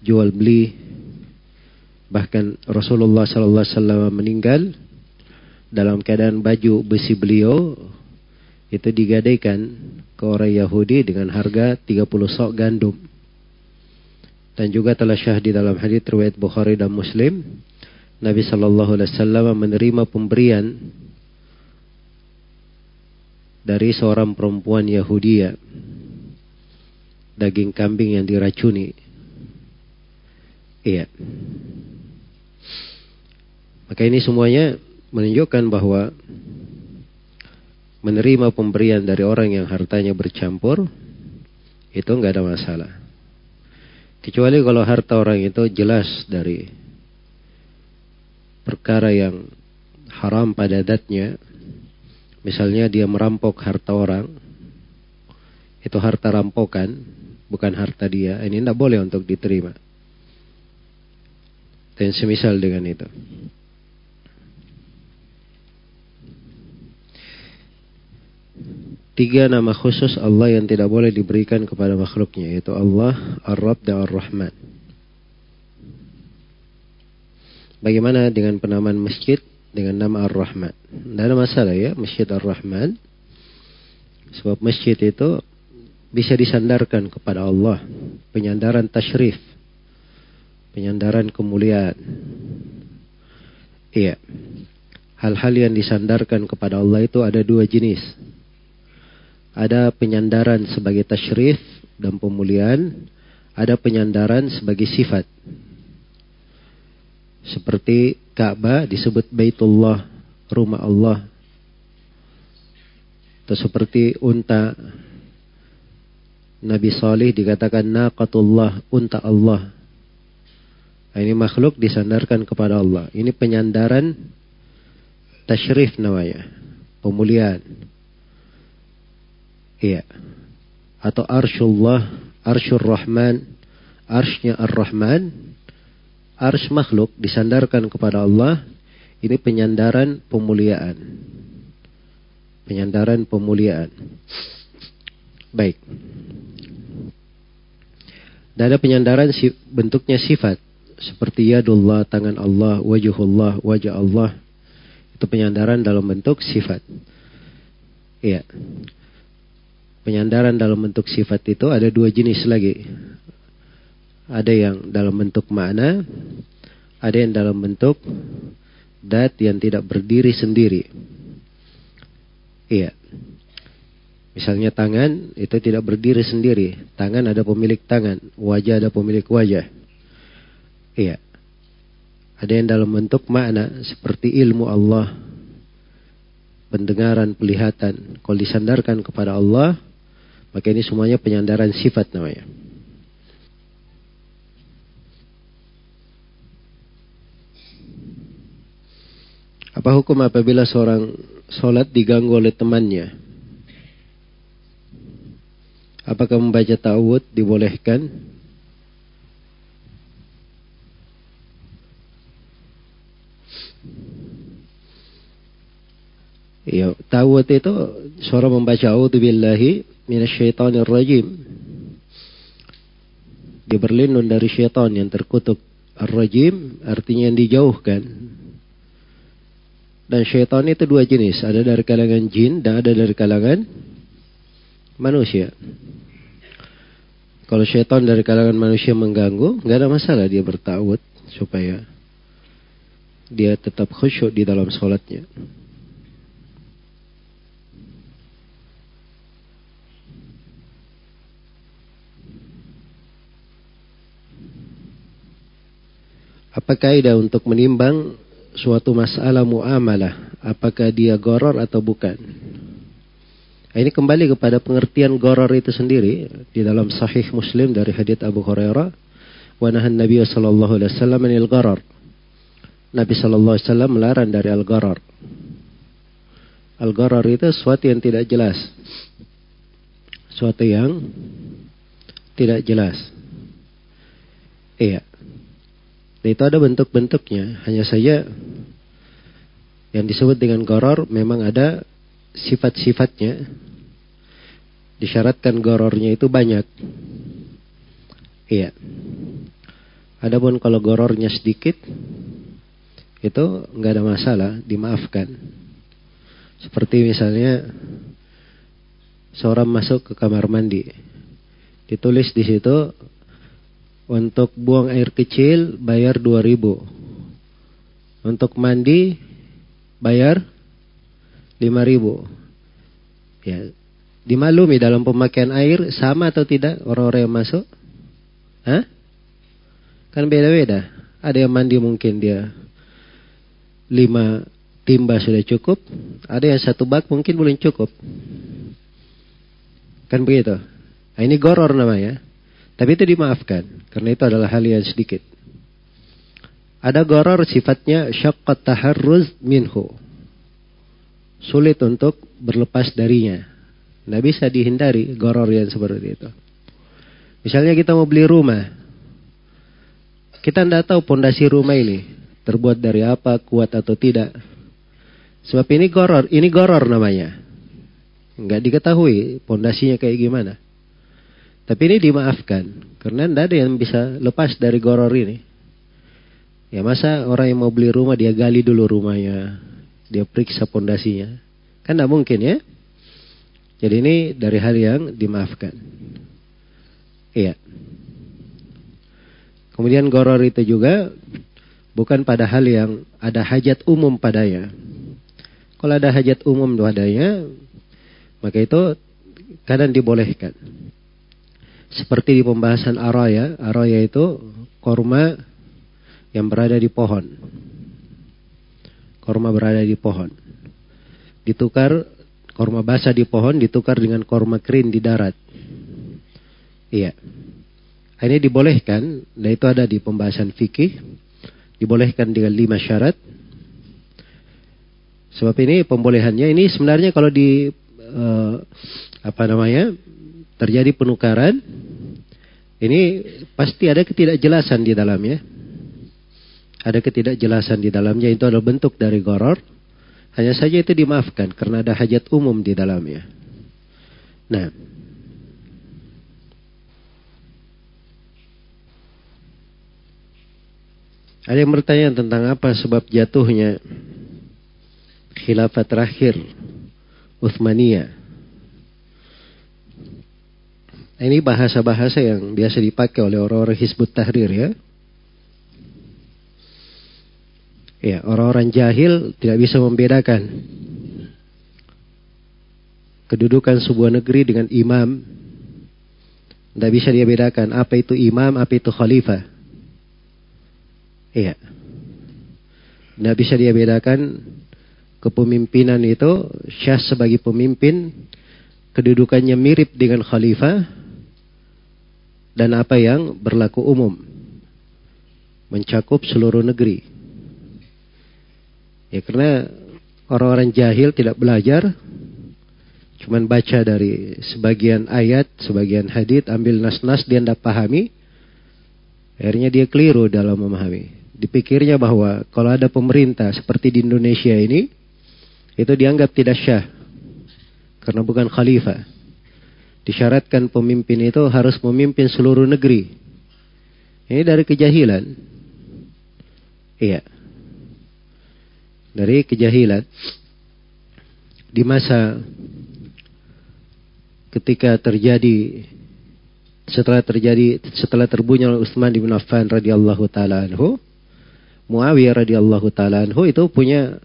jual beli. Bahkan Rasulullah SAW meninggal dalam keadaan baju besi beliau itu digadaikan ke orang Yahudi dengan harga 30 sok gandum. dan juga telah syahdi dalam hadits riwayat Bukhari dan Muslim Nabi Shallallahu Alaihi Wasallam menerima pemberian dari seorang perempuan Yahudi daging kambing yang diracuni. Iya. Maka ini semuanya menunjukkan bahwa menerima pemberian dari orang yang hartanya bercampur itu nggak ada masalah. Kecuali kalau harta orang itu jelas dari perkara yang haram pada datnya, misalnya dia merampok harta orang, itu harta rampokan, bukan harta dia, ini tidak boleh untuk diterima. Dan semisal dengan itu. Tiga nama khusus Allah yang tidak boleh diberikan kepada makhluknya yaitu Allah, Ar-Rabb dan Ar-Rahman. Bagaimana dengan penamaan masjid dengan nama Ar-Rahman? Tidak ada masalah ya, Masjid Ar-Rahman. Sebab masjid itu bisa disandarkan kepada Allah. Penyandaran tashrif. Penyandaran kemuliaan. Iya. Hal-hal yang disandarkan kepada Allah itu ada dua jenis ada penyandaran sebagai tasyrif dan pemuliaan, ada penyandaran sebagai sifat. Seperti Ka'bah disebut Baitullah, rumah Allah. Atau seperti unta Nabi Salih dikatakan naqatullah, unta Allah. Nah, ini makhluk disandarkan kepada Allah. Ini penyandaran tasyrif namanya, pemuliaan. Iya. Atau arshullah, arshur rahman, arshnya ar-rahman, arsh makhluk disandarkan kepada Allah. Ini penyandaran pemuliaan. Penyandaran pemuliaan. Baik. Dan ada penyandaran bentuknya sifat. Seperti yadullah, tangan Allah, wajahullah, wajah Allah. Itu penyandaran dalam bentuk sifat. Iya. Penyandaran dalam bentuk sifat itu ada dua jenis lagi. Ada yang dalam bentuk makna, ada yang dalam bentuk dat yang tidak berdiri sendiri. Iya. Misalnya tangan itu tidak berdiri sendiri. Tangan ada pemilik tangan, wajah ada pemilik wajah. Iya. Ada yang dalam bentuk makna seperti ilmu Allah, pendengaran, pelihatan. Kalau disandarkan kepada Allah, maka ini semuanya penyandaran sifat namanya. Apa hukum apabila seorang sholat diganggu oleh temannya? Apakah membaca ta'awud dibolehkan? Ya, ta'awud itu seorang membaca a'udzubillahi minasyaitonir rajim. Dia berlindung dari syaitan yang terkutuk. Ar-rajim artinya yang dijauhkan. Dan syaitan itu dua jenis. Ada dari kalangan jin dan ada dari kalangan manusia. Kalau syaitan dari kalangan manusia mengganggu, nggak ada masalah dia bertawud supaya dia tetap khusyuk di dalam sholatnya. Apa kaidah untuk menimbang suatu masalah muamalah? Apakah dia goror atau bukan? Nah, ini kembali kepada pengertian goror itu sendiri di dalam Sahih Muslim dari hadits Abu Hurairah. Wa nahan Nabi sallallahu alaihi wasallam anil gharar. Nabi sallallahu alaihi wasallam melarang dari al-gharar. Al-gharar itu sesuatu yang tidak jelas. Sesuatu yang tidak jelas. Iya. Dan itu ada bentuk-bentuknya. Hanya saja yang disebut dengan goror memang ada sifat-sifatnya. Disyaratkan gorornya itu banyak. Iya. Adapun kalau gorornya sedikit, itu nggak ada masalah, dimaafkan. Seperti misalnya seorang masuk ke kamar mandi, ditulis di situ Untuk buang air kecil bayar 2000. Untuk mandi bayar 5000. Ya, dimaklumi dalam pemakaian air sama atau tidak orang-orang yang masuk? Hah? Kan beda-beda. Ada yang mandi mungkin dia lima timba sudah cukup. Ada yang satu bak mungkin belum cukup. Kan begitu. Nah, ini goror namanya. Tapi itu dimaafkan. Karena itu adalah hal yang sedikit. Ada goror sifatnya syaqqat taharruz minhu. Sulit untuk berlepas darinya. Nah bisa dihindari goror yang seperti itu. Misalnya kita mau beli rumah. Kita tidak tahu pondasi rumah ini terbuat dari apa, kuat atau tidak. Sebab ini goror, ini goror namanya. Enggak diketahui pondasinya kayak gimana. Tapi ini dimaafkan. Karena tidak ada yang bisa lepas dari goror ini. Ya masa orang yang mau beli rumah dia gali dulu rumahnya. Dia periksa pondasinya. Kan tidak mungkin ya. Jadi ini dari hal yang dimaafkan. Iya. Kemudian goror itu juga bukan pada hal yang ada hajat umum padanya. Kalau ada hajat umum padanya, maka itu kadang dibolehkan. Seperti di pembahasan araya, araya itu korma yang berada di pohon. Korma berada di pohon. Ditukar Korma basah di pohon ditukar dengan korma kering di darat. Iya. Ini dibolehkan, dan itu ada di pembahasan fikih. Dibolehkan dengan lima syarat. Sebab ini pembolehannya ini sebenarnya kalau di uh, apa namanya terjadi penukaran, ini pasti ada ketidakjelasan di dalamnya. Ada ketidakjelasan di dalamnya itu adalah bentuk dari goror hanya saja itu dimaafkan karena ada hajat umum di dalamnya. Nah, ada yang bertanya tentang apa sebab jatuhnya khilafah terakhir Uthmaniyah. Ini bahasa-bahasa yang biasa dipakai oleh orang-orang Hizbut Tahrir ya. Ya, orang-orang jahil tidak bisa membedakan kedudukan sebuah negeri dengan imam. Tidak bisa dia bedakan apa itu imam, apa itu khalifah. Iya. Tidak bisa dia bedakan kepemimpinan itu syah sebagai pemimpin kedudukannya mirip dengan khalifah dan apa yang berlaku umum mencakup seluruh negeri. Ya karena orang-orang jahil tidak belajar, cuman baca dari sebagian ayat, sebagian hadith, ambil nas-nas dia tidak pahami, akhirnya dia keliru dalam memahami. Dipikirnya bahwa kalau ada pemerintah seperti di Indonesia ini, itu dianggap tidak syah, karena bukan khalifah. Disyaratkan pemimpin itu harus memimpin seluruh negeri. Ini dari kejahilan. Iya dari kejahilan di masa ketika terjadi setelah terjadi setelah terbunuh Utsman bin Affan radhiyallahu taala anhu Muawiyah radhiyallahu taala anhu itu punya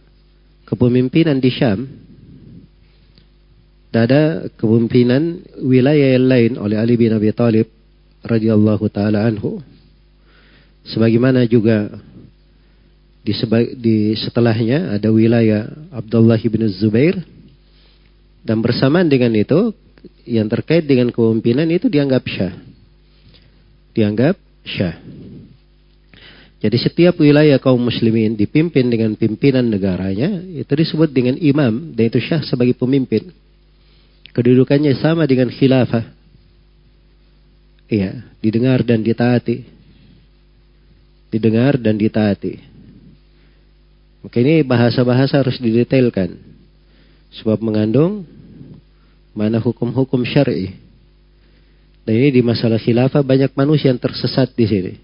kepemimpinan di Syam ada kepemimpinan wilayah yang lain oleh Ali bin Abi Thalib radhiyallahu taala anhu sebagaimana juga di, di setelahnya ada wilayah Abdullah bin Zubair. Dan bersamaan dengan itu, yang terkait dengan kepemimpinan itu dianggap syah. Dianggap syah. Jadi setiap wilayah kaum muslimin dipimpin dengan pimpinan negaranya, itu disebut dengan imam, dan itu syah sebagai pemimpin. Kedudukannya sama dengan khilafah. Iya, didengar dan ditaati. Didengar dan ditaati. Maka ini bahasa-bahasa harus didetailkan. Sebab mengandung mana hukum-hukum syar'i. Dan ini di masalah khilafah banyak manusia yang tersesat di sini.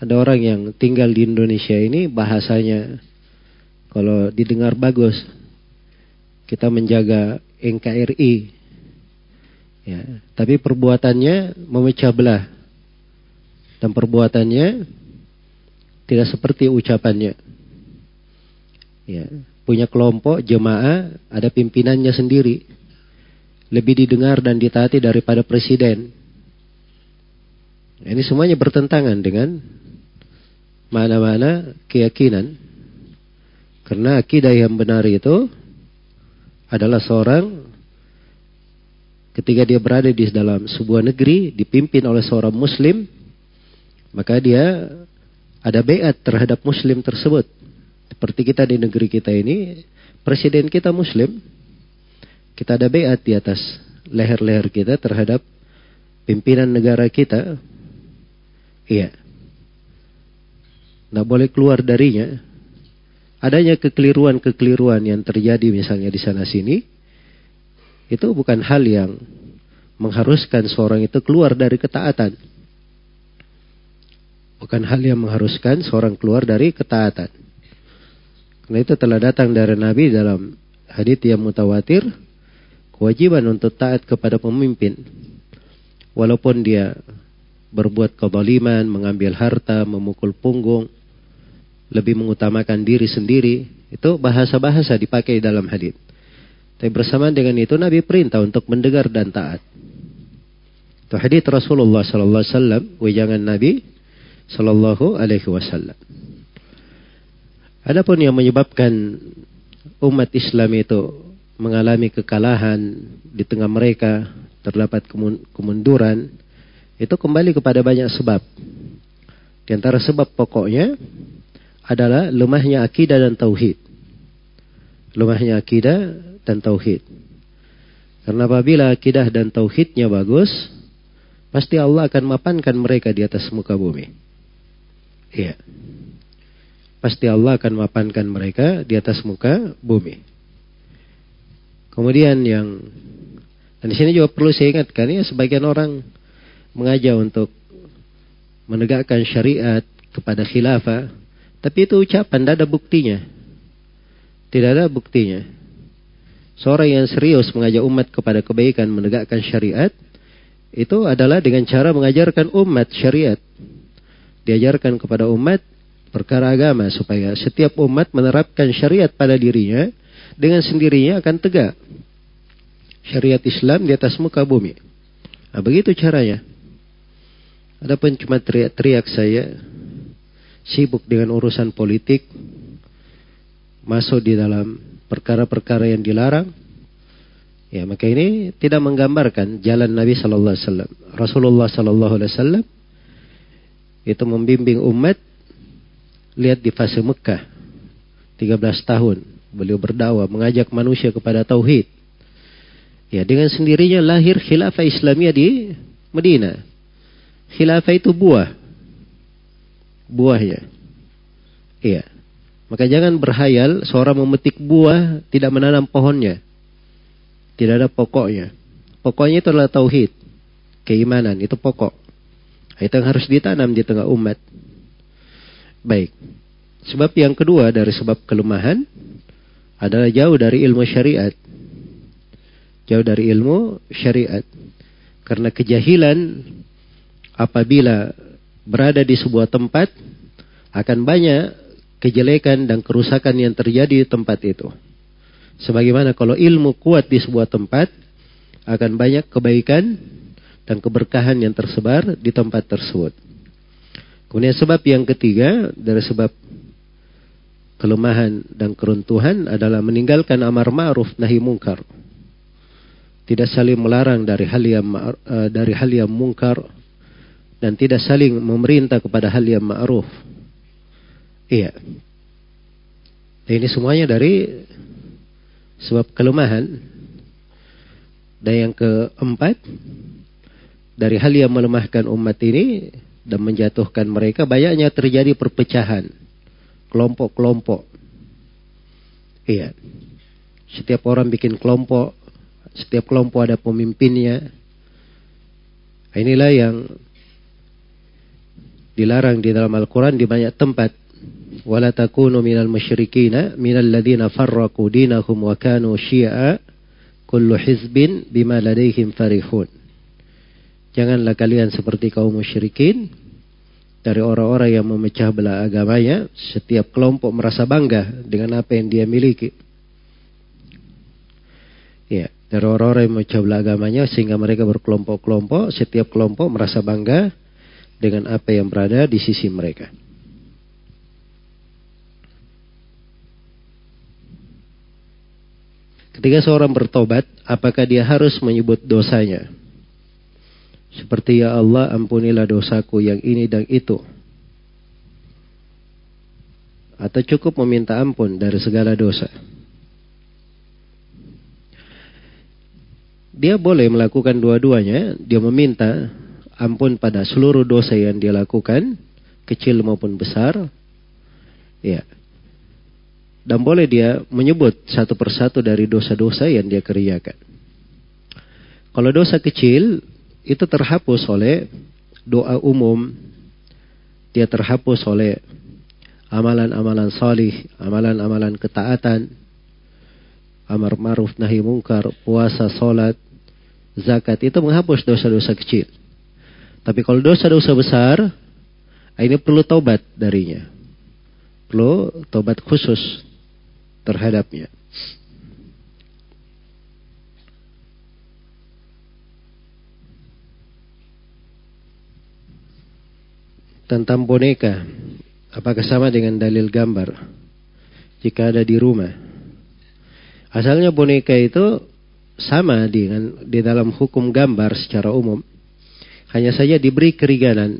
Ada orang yang tinggal di Indonesia ini bahasanya kalau didengar bagus. Kita menjaga NKRI. Ya, tapi perbuatannya memecah belah dan perbuatannya tidak seperti ucapannya. Ya, punya kelompok jemaah ada pimpinannya sendiri. Lebih didengar dan ditaati daripada presiden. Ini semuanya bertentangan dengan mana-mana keyakinan. Karena akidah yang benar itu adalah seorang ketika dia berada di dalam sebuah negeri dipimpin oleh seorang muslim maka dia ada beat terhadap muslim tersebut. Seperti kita di negeri kita ini, presiden kita muslim. Kita ada beat di atas leher-leher kita terhadap pimpinan negara kita. Iya. Nggak boleh keluar darinya. Adanya kekeliruan-kekeliruan yang terjadi misalnya di sana sini, itu bukan hal yang mengharuskan seorang itu keluar dari ketaatan bukan hal yang mengharuskan seorang keluar dari ketaatan. Karena itu telah datang dari Nabi dalam hadis yang mutawatir kewajiban untuk taat kepada pemimpin. Walaupun dia berbuat kezaliman, mengambil harta, memukul punggung, lebih mengutamakan diri sendiri, itu bahasa-bahasa dipakai dalam hadis. Tapi bersamaan dengan itu Nabi perintah untuk mendengar dan taat. Itu hadis Rasulullah sallallahu alaihi wasallam, wajangan Nabi Sallallahu Alaihi Wasallam. Adapun yang menyebabkan umat Islam itu mengalami kekalahan di tengah mereka terdapat kemunduran itu kembali kepada banyak sebab. Di antara sebab pokoknya adalah lemahnya akidah dan tauhid. Lemahnya akidah dan tauhid. Karena apabila akidah dan tauhidnya bagus, pasti Allah akan mapankan mereka di atas muka bumi. Iya. Pasti Allah akan mapankan mereka di atas muka bumi. Kemudian yang dan di sini juga perlu saya ingatkan ya sebagian orang mengajak untuk menegakkan syariat kepada khilafah, tapi itu ucapan, tidak ada buktinya. Tidak ada buktinya. Seorang yang serius mengajak umat kepada kebaikan menegakkan syariat, itu adalah dengan cara mengajarkan umat syariat diajarkan kepada umat perkara agama supaya setiap umat menerapkan syariat pada dirinya dengan sendirinya akan tegak syariat Islam di atas muka bumi. Nah, begitu caranya. Adapun cuma teriak-teriak saya sibuk dengan urusan politik, masuk di dalam perkara-perkara yang dilarang, ya maka ini tidak menggambarkan jalan Nabi Sallallahu Alaihi Wasallam. Rasulullah Sallallahu Alaihi Wasallam itu membimbing umat lihat di fase Mekah 13 tahun beliau berdakwah mengajak manusia kepada tauhid. Ya dengan sendirinya lahir khilafah Islamiyah di Medina khilafah itu buah buahnya iya maka jangan berhayal seorang memetik buah tidak menanam pohonnya tidak ada pokoknya pokoknya itu adalah tauhid keimanan itu pokok itu yang harus ditanam di tengah umat. Baik. Sebab yang kedua dari sebab kelemahan adalah jauh dari ilmu syariat. Jauh dari ilmu syariat. Karena kejahilan apabila berada di sebuah tempat akan banyak kejelekan dan kerusakan yang terjadi di tempat itu. Sebagaimana kalau ilmu kuat di sebuah tempat akan banyak kebaikan dan keberkahan yang tersebar di tempat tersebut. Kemudian sebab yang ketiga dari sebab kelemahan dan keruntuhan adalah meninggalkan amar ma'ruf nahi mungkar. Tidak saling melarang dari hal yang uh, dari hal yang mungkar dan tidak saling memerintah kepada hal yang ma'ruf. Iya. Dan ini semuanya dari sebab kelemahan. Dan yang keempat, dari hal yang melemahkan umat ini dan menjatuhkan mereka banyaknya terjadi perpecahan kelompok-kelompok iya setiap orang bikin kelompok setiap kelompok ada pemimpinnya inilah yang dilarang di dalam Al-Quran di banyak tempat wala takunu minal musyrikina minal ladina farraqu dinahum wa kanu syi'a kullu hizbin bima ladaihim farihun Janganlah kalian seperti kaum musyrikin dari orang-orang yang memecah belah agamanya, setiap kelompok merasa bangga dengan apa yang dia miliki. Ya, dari orang-orang yang memecah belah agamanya sehingga mereka berkelompok-kelompok, setiap kelompok merasa bangga dengan apa yang berada di sisi mereka. Ketika seorang bertobat, apakah dia harus menyebut dosanya? Seperti ya Allah ampunilah dosaku yang ini dan itu. Atau cukup meminta ampun dari segala dosa. Dia boleh melakukan dua-duanya. Dia meminta ampun pada seluruh dosa yang dia lakukan. Kecil maupun besar. Ya. Dan boleh dia menyebut satu persatu dari dosa-dosa yang dia kerjakan. Kalau dosa kecil, itu terhapus oleh doa umum. Dia terhapus oleh amalan-amalan salih, amalan-amalan ketaatan, amar ma'ruf nahi mungkar, puasa, salat, zakat itu menghapus dosa-dosa kecil. Tapi kalau dosa-dosa besar, ini perlu taubat darinya. Perlu taubat khusus terhadapnya. tentang boneka. Apakah sama dengan dalil gambar? Jika ada di rumah. Asalnya boneka itu sama dengan di dalam hukum gambar secara umum. Hanya saja diberi keringanan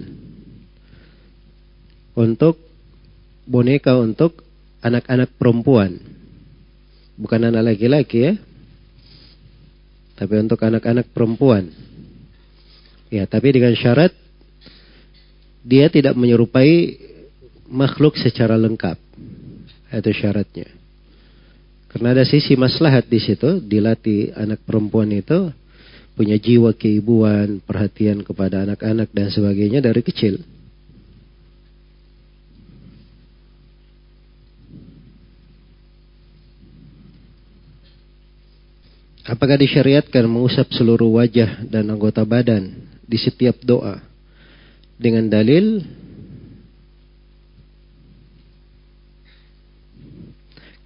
untuk boneka untuk anak-anak perempuan. Bukan anak laki-laki ya. Tapi untuk anak-anak perempuan. Ya, tapi dengan syarat dia tidak menyerupai makhluk secara lengkap. Itu syaratnya. Karena ada sisi maslahat di situ, dilatih anak perempuan itu punya jiwa keibuan, perhatian kepada anak-anak dan sebagainya dari kecil. Apakah disyariatkan mengusap seluruh wajah dan anggota badan di setiap doa? dengan dalil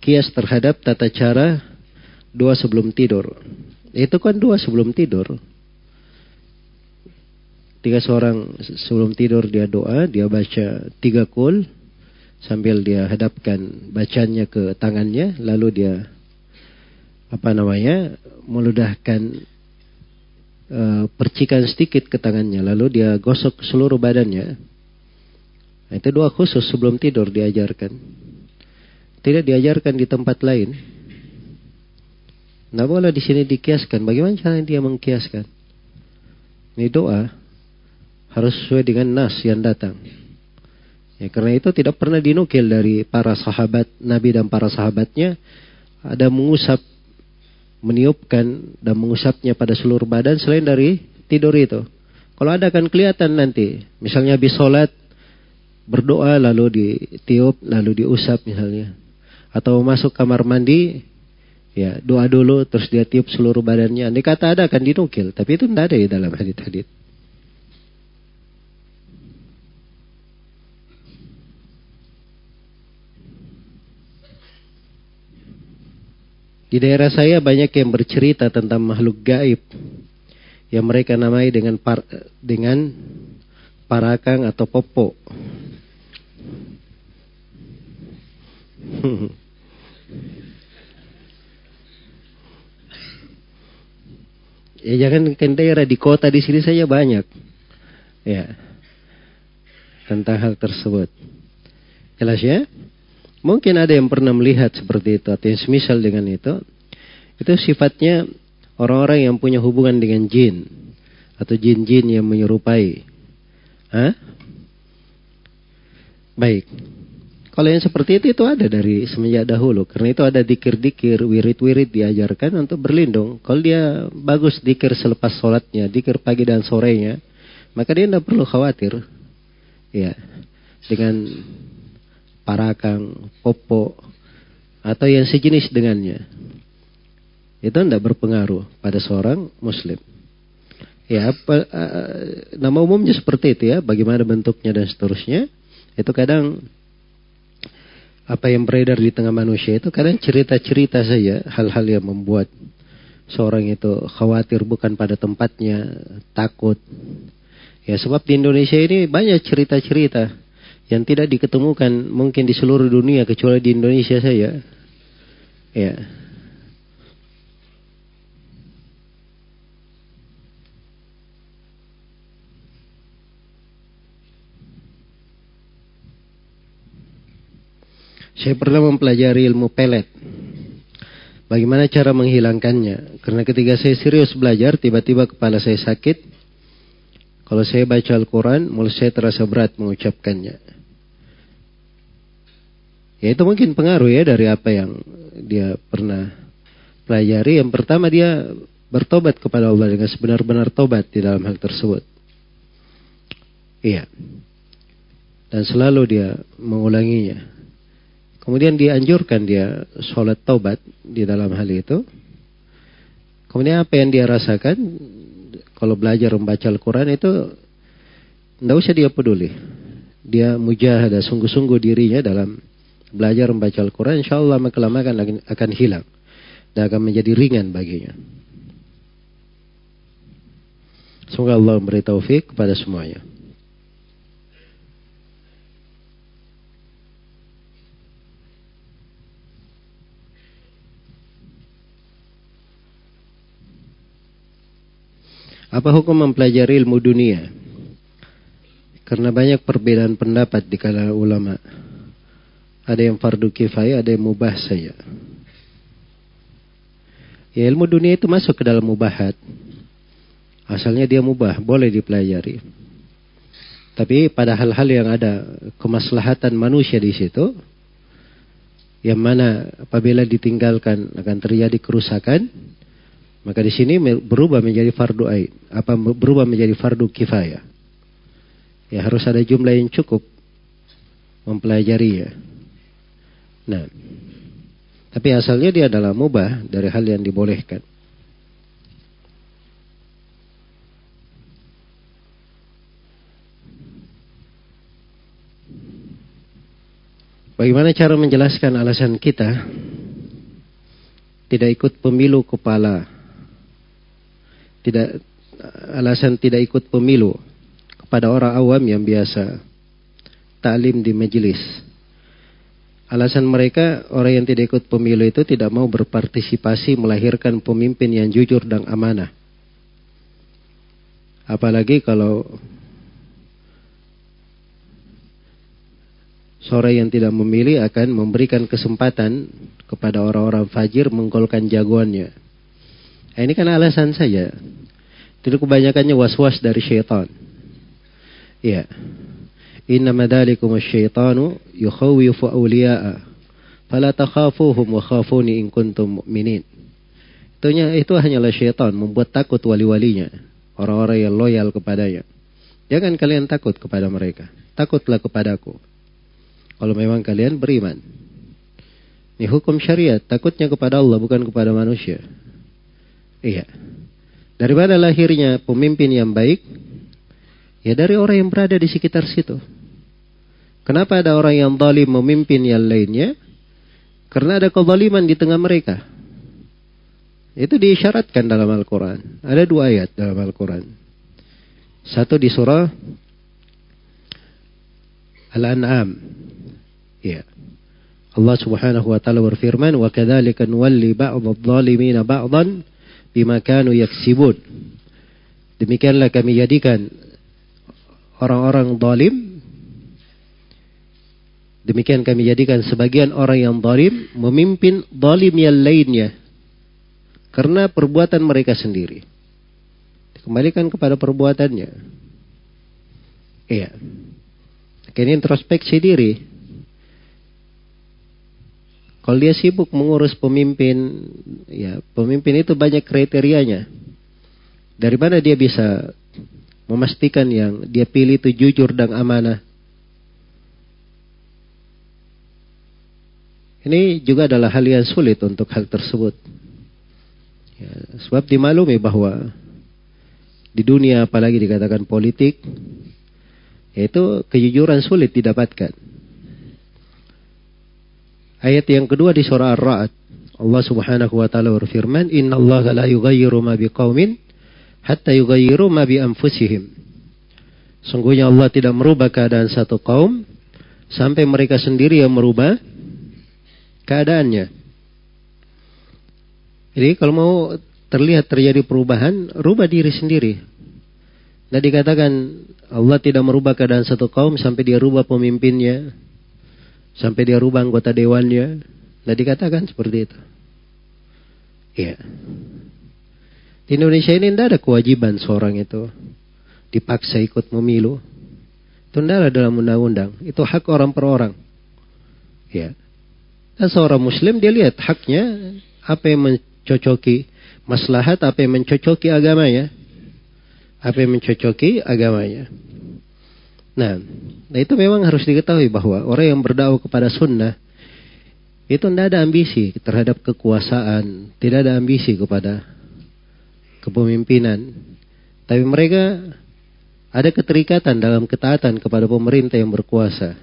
kias terhadap tata cara doa sebelum tidur. Itu kan doa sebelum tidur. Tiga seorang sebelum tidur dia doa, dia baca tiga kul sambil dia hadapkan bacanya ke tangannya, lalu dia apa namanya meludahkan Eh, percikan sedikit ke tangannya, lalu dia gosok seluruh badannya. Itu doa khusus sebelum tidur diajarkan. Tidak diajarkan di tempat lain. Nah boleh di sini dikiaskan. Bagaimana cara dia mengkiaskan? Ini doa harus sesuai dengan nas yang datang. Ya, karena itu tidak pernah dinukil dari para sahabat Nabi dan para sahabatnya ada mengusap meniupkan dan mengusapnya pada seluruh badan selain dari tidur itu. Kalau ada kan kelihatan nanti, misalnya habis sholat, berdoa lalu ditiup, lalu diusap misalnya. Atau masuk kamar mandi, ya doa dulu terus dia tiup seluruh badannya. Ini kata ada kan dinukil, tapi itu tidak ada di dalam hadit-hadit. Di daerah saya banyak yang bercerita tentang makhluk gaib yang mereka namai dengan par, dengan parakang atau popo. ya jangan ke daerah di kota di sini saja banyak. Ya. Tentang hal tersebut. Jelas ya? Mungkin ada yang pernah melihat seperti itu atau yang semisal dengan itu. Itu sifatnya orang-orang yang punya hubungan dengan jin atau jin-jin yang menyerupai. Hah? Baik. Kalau yang seperti itu itu ada dari semenjak dahulu. Karena itu ada dikir-dikir, wirid-wirid diajarkan untuk berlindung. Kalau dia bagus dikir selepas sholatnya, dikir pagi dan sorenya, maka dia tidak perlu khawatir. Ya, dengan parakang, popo, atau yang sejenis dengannya. Itu tidak berpengaruh pada seorang muslim. Ya, apa, uh, nama umumnya seperti itu ya, bagaimana bentuknya dan seterusnya. Itu kadang apa yang beredar di tengah manusia itu kadang cerita-cerita saja hal-hal yang membuat seorang itu khawatir bukan pada tempatnya, takut. Ya sebab di Indonesia ini banyak cerita-cerita yang tidak diketemukan mungkin di seluruh dunia kecuali di Indonesia saja. Ya. Saya pernah mempelajari ilmu pelet. Bagaimana cara menghilangkannya? Karena ketika saya serius belajar, tiba-tiba kepala saya sakit. Kalau saya baca Al-Quran, mulut saya terasa berat mengucapkannya. Ya itu mungkin pengaruh ya dari apa yang dia pernah pelajari. Yang pertama dia bertobat kepada Allah dengan sebenar-benar tobat di dalam hal tersebut. Iya. Dan selalu dia mengulanginya. Kemudian dianjurkan dia sholat taubat di dalam hal itu. Kemudian apa yang dia rasakan kalau belajar membaca Al-Quran itu tidak usah dia peduli. Dia mujahadah sungguh-sungguh dirinya dalam belajar membaca Al-Quran. Insya Allah lama akan, akan hilang. Dan akan menjadi ringan baginya. Semoga Allah memberi taufik kepada semuanya. Apa hukum mempelajari ilmu dunia? Karena banyak perbedaan pendapat di kalangan ulama. Ada yang fardu kifayah, ada yang mubah saja. Ya ilmu dunia itu masuk ke dalam mubahat. Asalnya dia mubah, boleh dipelajari. Tapi pada hal-hal yang ada kemaslahatan manusia di situ, yang mana apabila ditinggalkan akan terjadi kerusakan, maka di sini berubah menjadi fardu ain, apa berubah menjadi fardu kifayah. Ya harus ada jumlah yang cukup mempelajari ya. Nah, tapi asalnya dia adalah mubah dari hal yang dibolehkan. Bagaimana cara menjelaskan alasan kita tidak ikut pemilu kepala tidak alasan tidak ikut pemilu kepada orang awam yang biasa taklim di majelis. Alasan mereka orang yang tidak ikut pemilu itu tidak mau berpartisipasi melahirkan pemimpin yang jujur dan amanah. Apalagi kalau sore yang tidak memilih akan memberikan kesempatan kepada orang-orang fajir menggolkan jagoannya. Nah, ini kan alasan saja. Itu kebanyakannya was-was dari syaitan. Ya. Inna madalikum syaitanu yukhawifu awliya'a. Fala takhafuhum wa khafuni in kuntum mu'minin. Itunya, itu hanyalah syaitan membuat takut wali-walinya. Orang-orang yang loyal kepadanya. Jangan kalian takut kepada mereka. Takutlah kepadaku. Kalau memang kalian beriman. Ini hukum syariat. Takutnya kepada Allah bukan kepada manusia. Iya. Dari mana lahirnya pemimpin yang baik? Ya dari orang yang berada di sekitar situ. Kenapa ada orang yang zalim memimpin yang lainnya? Karena ada kezaliman di tengah mereka. Itu diisyaratkan dalam Al-Quran. Ada dua ayat dalam Al-Quran. Satu di surah Al-An'am. Ya. Allah Subhanahu wa taala berfirman, "Wa nuwalli ba'd adh-dhalimin ba'dhan bima kanu yaksibun. Demikianlah kami jadikan orang-orang zalim Demikian kami jadikan sebagian orang yang zalim memimpin zalim yang lainnya karena perbuatan mereka sendiri. Dikembalikan kepada perbuatannya. Iya. Ini introspeksi diri. Kalau dia sibuk mengurus pemimpin, ya pemimpin itu banyak kriterianya. Dari mana dia bisa memastikan yang dia pilih itu jujur dan amanah? Ini juga adalah hal yang sulit untuk hal tersebut. Ya, sebab dimaklumi bahwa di dunia apalagi dikatakan politik, itu kejujuran sulit didapatkan. Ayat yang kedua di surah Ar-Ra'd, Allah Subhanahu wa taala berfirman, "Inna Allah la yughayyiru ma biqaumin hatta yughayyiru ma bi anfusihim." Sungguhnya Allah tidak merubah keadaan satu kaum sampai mereka sendiri yang merubah keadaannya. Jadi kalau mau terlihat terjadi perubahan, rubah diri sendiri. Nah dikatakan Allah tidak merubah keadaan satu kaum sampai dia rubah pemimpinnya, sampai dia rubah anggota dewannya. Nah dikatakan seperti itu. Ya. Di Indonesia ini tidak ada kewajiban seorang itu dipaksa ikut memilu. Itu tidak ada dalam undang-undang. Itu hak orang per orang. Ya. Dan seorang muslim dia lihat haknya apa yang mencocoki maslahat, apa yang mencocoki agamanya. Apa yang mencocoki agamanya. Nah, nah itu memang harus diketahui bahwa orang yang berdakwah kepada sunnah itu tidak ada ambisi terhadap kekuasaan, tidak ada ambisi kepada kepemimpinan. Tapi mereka ada keterikatan dalam ketaatan kepada pemerintah yang berkuasa.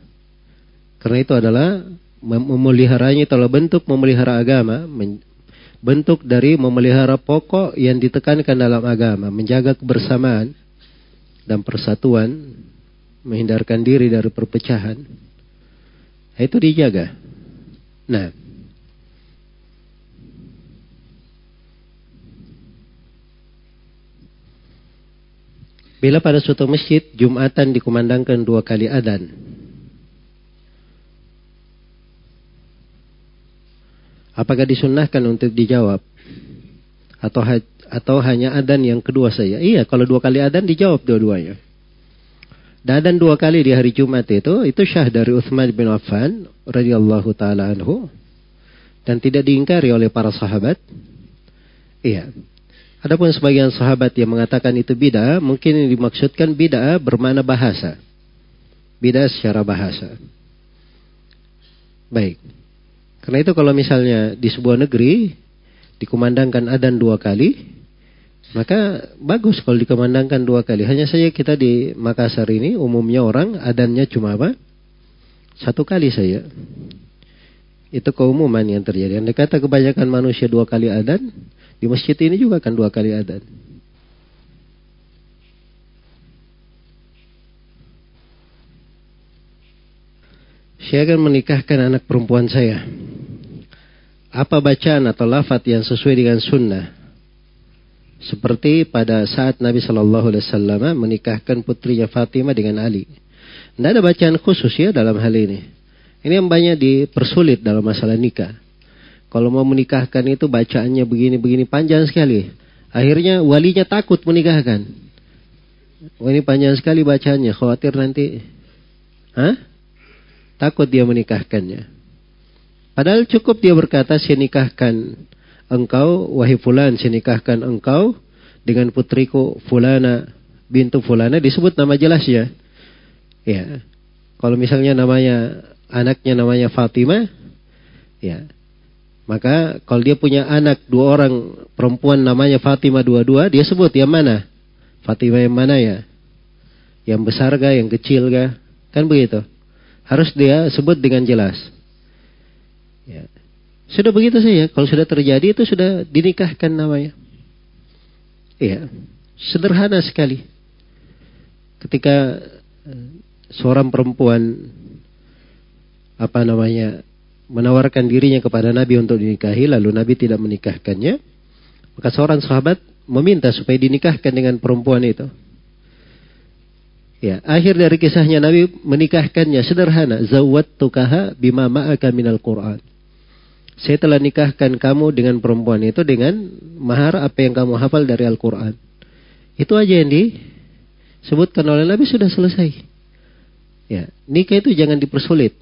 Karena itu adalah memeliharanya itulah bentuk memelihara agama, bentuk dari memelihara pokok yang ditekankan dalam agama, menjaga kebersamaan dan persatuan, menghindarkan diri dari perpecahan. Itu dijaga. Nah, bila pada suatu masjid Jumatan dikumandangkan dua kali adan, Apakah disunnahkan untuk dijawab? Atau atau hanya adan yang kedua saja? Iya, kalau dua kali adan dijawab dua-duanya. Dan adan dua kali di hari Jumat itu, itu syah dari Uthman bin Affan radhiyallahu taala anhu dan tidak diingkari oleh para sahabat. Iya. Adapun sebagian sahabat yang mengatakan itu bid'ah, mungkin yang dimaksudkan bid'ah bermana bahasa. Bid'ah secara bahasa. Baik. Karena itu kalau misalnya di sebuah negeri dikumandangkan adan dua kali, maka bagus kalau dikumandangkan dua kali. Hanya saja kita di Makassar ini umumnya orang adannya cuma apa? Satu kali saja. Itu keumuman yang terjadi. Anda kata kebanyakan manusia dua kali adan, di masjid ini juga kan dua kali adan. Saya akan menikahkan anak perempuan saya. Apa bacaan atau lafat yang sesuai dengan sunnah? Seperti pada saat Nabi Shallallahu Alaihi Wasallam menikahkan putrinya Fatimah dengan Ali. Tidak ada bacaan khusus ya dalam hal ini. Ini yang banyak dipersulit dalam masalah nikah. Kalau mau menikahkan itu bacaannya begini-begini panjang sekali. Akhirnya walinya takut menikahkan. Oh ini panjang sekali bacanya, khawatir nanti. Hah? Takut dia menikahkannya. Padahal cukup dia berkata, saya nikahkan engkau, wahai fulan, saya nikahkan engkau dengan putriku fulana, bintu fulana, disebut nama jelasnya. Ya. Kalau misalnya namanya, anaknya namanya Fatimah, ya. Maka kalau dia punya anak dua orang perempuan namanya Fatimah dua-dua, dia sebut yang mana? Fatimah yang mana ya? Yang besar yang kecil? Kan begitu. Harus dia sebut dengan jelas. Ya. Sudah begitu saja. Kalau sudah terjadi itu sudah dinikahkan namanya. Iya. Sederhana sekali. Ketika eh, seorang perempuan apa namanya menawarkan dirinya kepada Nabi untuk dinikahi lalu Nabi tidak menikahkannya maka seorang sahabat meminta supaya dinikahkan dengan perempuan itu Ya, akhir dari kisahnya Nabi menikahkannya sederhana. tukaha bima ma'aka minal Qur'an. Saya telah nikahkan kamu dengan perempuan itu dengan mahar apa yang kamu hafal dari Al-Quran. Itu aja yang disebutkan oleh Nabi sudah selesai. Ya, nikah itu jangan dipersulit.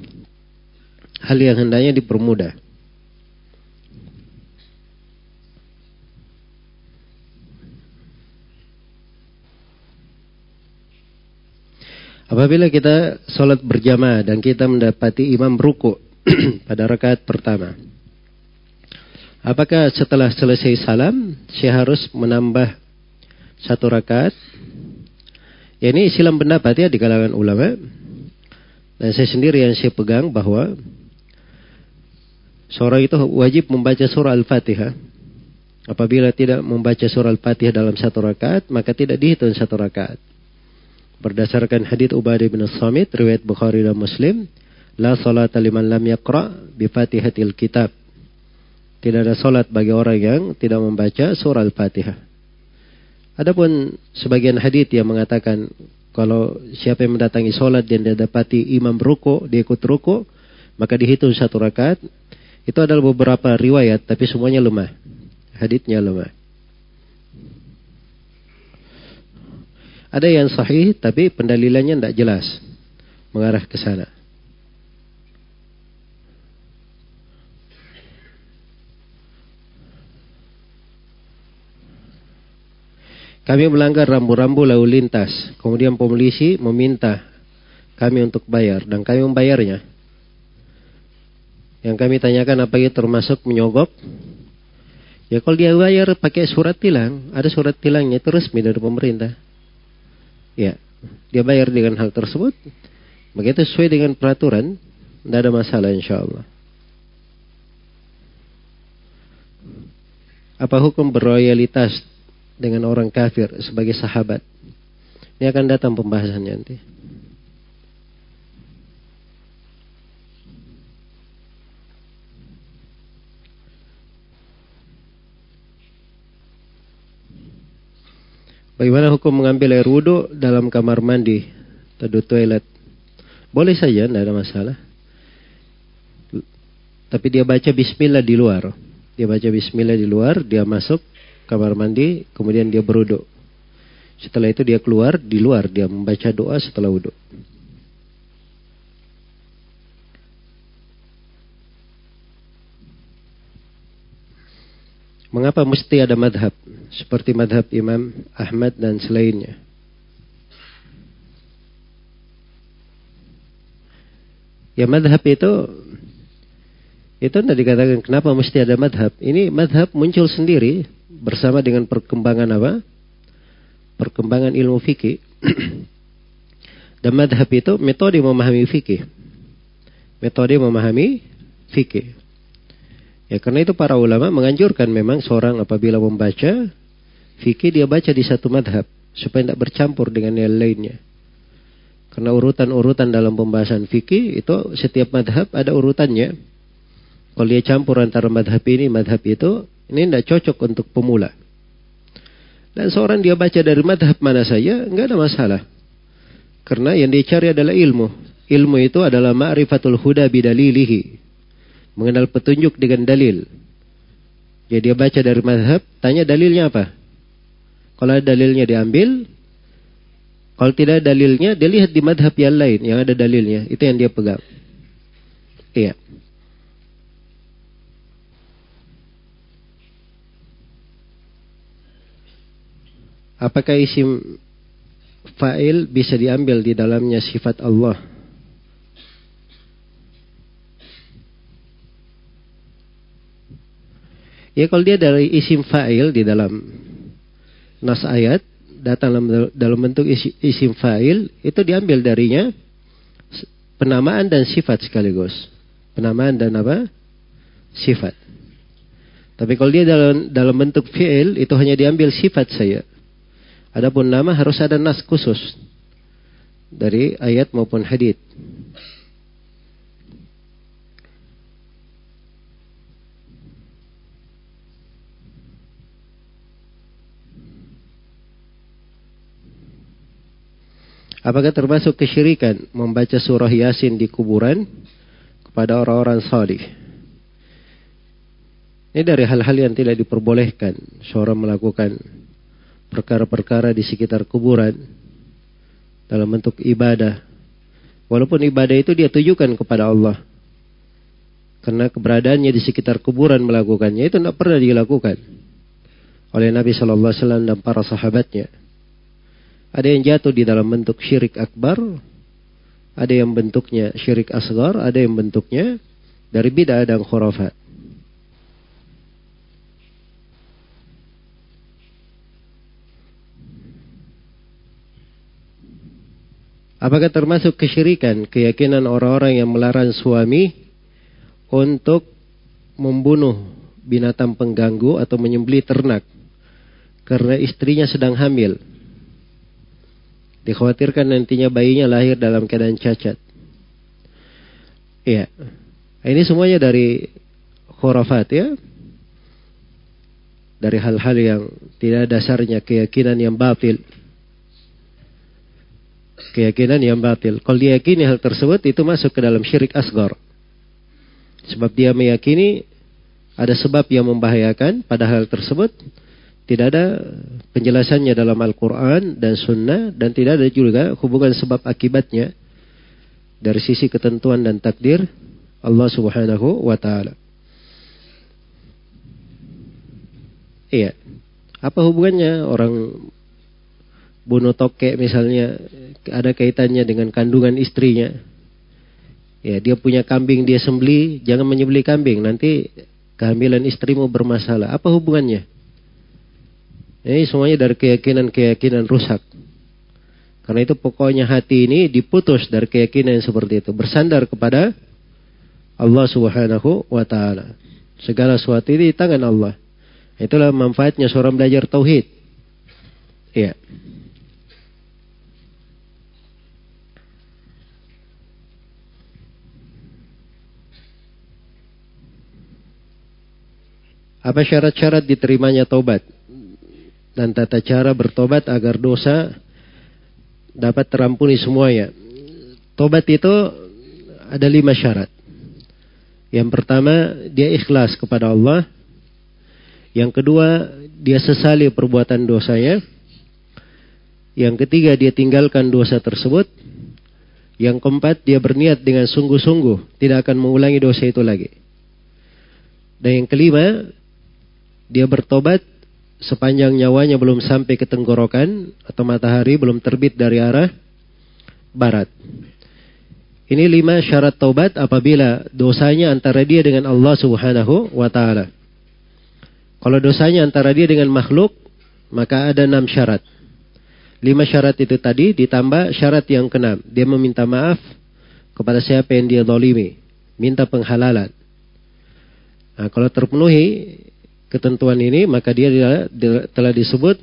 Hal yang hendaknya dipermudah. Apabila kita sholat berjamaah dan kita mendapati imam ruku pada rakaat pertama. Apakah setelah selesai salam, saya harus menambah satu rakaat. Ya ini silam pendapat ya di kalangan ulama. Dan saya sendiri yang saya pegang bahwa seorang itu wajib membaca surah Al-Fatihah. Apabila tidak membaca surah Al-Fatihah dalam satu rakaat, maka tidak dihitung satu rakaat. Berdasarkan hadits Ubadah bin Samit, riwayat Bukhari dan Muslim, La salata liman lam yaqra bi Fatihatil kitab. Tidak ada salat bagi orang yang tidak membaca surah Al-Fatihah. Adapun sebagian hadits yang mengatakan kalau siapa yang mendatangi sholat dan dia dapati imam ruko, dia ikut ruko, maka dihitung satu rakaat. Itu adalah beberapa riwayat, tapi semuanya lemah. Haditsnya lemah. Ada yang sahih, tapi pendalilannya tidak jelas. Mengarah ke sana. Kami melanggar rambu-rambu lalu lintas. Kemudian polisi meminta kami untuk bayar dan kami membayarnya. Yang kami tanyakan apa itu termasuk menyogok? Ya kalau dia bayar pakai surat tilang, ada surat tilangnya itu resmi dari pemerintah. Ya, dia bayar dengan hal tersebut. Begitu sesuai dengan peraturan, tidak ada masalah insya Allah. Apa hukum berloyalitas dengan orang kafir sebagai sahabat. Ini akan datang pembahasannya nanti. Bagaimana hukum mengambil air wudhu dalam kamar mandi, atau toilet? Boleh saja, tidak ada masalah. Tapi dia baca bismillah di luar. Dia baca bismillah di luar, dia masuk, kamar mandi, kemudian dia beruduk. Setelah itu dia keluar, di luar dia membaca doa setelah wudhu. Mengapa mesti ada madhab? Seperti madhab Imam Ahmad dan selainnya. Ya madhab itu itu tidak dikatakan kenapa mesti ada madhab. Ini madhab muncul sendiri bersama dengan perkembangan apa? Perkembangan ilmu fikih. Dan madhab itu metode memahami fikih. Metode memahami fikih. Ya karena itu para ulama menganjurkan memang seorang apabila membaca fikih dia baca di satu madhab supaya tidak bercampur dengan yang lainnya. Karena urutan-urutan dalam pembahasan fikih itu setiap madhab ada urutannya. Kalau dia campur antara madhab ini, madhab itu, ini tidak cocok untuk pemula. Dan seorang dia baca dari madhab mana saja, nggak ada masalah. Karena yang dia cari adalah ilmu. Ilmu itu adalah ma'rifatul huda bidalilihi. Mengenal petunjuk dengan dalil. Jadi dia baca dari madhab, tanya dalilnya apa? Kalau ada dalilnya diambil, kalau tidak ada dalilnya, dia lihat di madhab yang lain yang ada dalilnya. Itu yang dia pegang. Iya. Apakah isim fa'il bisa diambil di dalamnya sifat Allah? Ya kalau dia dari isim fa'il di dalam nas ayat datang dalam, dalam bentuk isim fa'il itu diambil darinya penamaan dan sifat sekaligus. Penamaan dan apa? Sifat. Tapi kalau dia dalam dalam bentuk fi'il itu hanya diambil sifat saya. Adapun nama harus ada nas khusus dari ayat maupun hadith. Apakah termasuk kesyirikan membaca surah Yasin di kuburan kepada orang-orang salih? Ini dari hal-hal yang tidak diperbolehkan seorang melakukan perkara-perkara di sekitar kuburan dalam bentuk ibadah. Walaupun ibadah itu dia tujukan kepada Allah. Karena keberadaannya di sekitar kuburan melakukannya itu tidak pernah dilakukan oleh Nabi Shallallahu Alaihi Wasallam dan para sahabatnya. Ada yang jatuh di dalam bentuk syirik akbar, ada yang bentuknya syirik asgar, ada yang bentuknya dari bid'ah dan khurafat. Apakah termasuk kesyirikan keyakinan orang-orang yang melarang suami untuk membunuh binatang pengganggu atau menyembeli ternak karena istrinya sedang hamil. Dikhawatirkan nantinya bayinya lahir dalam keadaan cacat. Iya. Ini semuanya dari khurafat ya. Dari hal-hal yang tidak dasarnya keyakinan yang batil keyakinan yang batil. Kalau diyakini hal tersebut itu masuk ke dalam syirik asgar. Sebab dia meyakini ada sebab yang membahayakan pada hal tersebut. Tidak ada penjelasannya dalam Al-Quran dan Sunnah. Dan tidak ada juga hubungan sebab akibatnya. Dari sisi ketentuan dan takdir Allah subhanahu wa ta'ala. Iya. Apa hubungannya orang bunuh tokek misalnya ada kaitannya dengan kandungan istrinya. Ya, dia punya kambing dia sembeli, jangan menyembeli kambing, nanti kehamilan istrimu bermasalah. Apa hubungannya? Ini semuanya dari keyakinan-keyakinan rusak. Karena itu pokoknya hati ini diputus dari keyakinan yang seperti itu. Bersandar kepada Allah subhanahu wa ta'ala. Segala sesuatu ini di tangan Allah. Itulah manfaatnya seorang belajar tauhid. Iya. Apa syarat-syarat diterimanya taubat? Dan tata cara bertobat agar dosa dapat terampuni semuanya. Tobat itu ada lima syarat. Yang pertama, dia ikhlas kepada Allah. Yang kedua, dia sesali perbuatan dosanya. Yang ketiga, dia tinggalkan dosa tersebut. Yang keempat, dia berniat dengan sungguh-sungguh tidak akan mengulangi dosa itu lagi. Dan yang kelima, dia bertobat sepanjang nyawanya belum sampai ke tenggorokan atau matahari belum terbit dari arah barat. Ini lima syarat taubat apabila dosanya antara dia dengan Allah subhanahu wa ta'ala. Kalau dosanya antara dia dengan makhluk, maka ada enam syarat. Lima syarat itu tadi ditambah syarat yang keenam. Dia meminta maaf kepada siapa yang dia dolimi. Minta penghalalan. Nah, kalau terpenuhi ketentuan ini maka dia telah disebut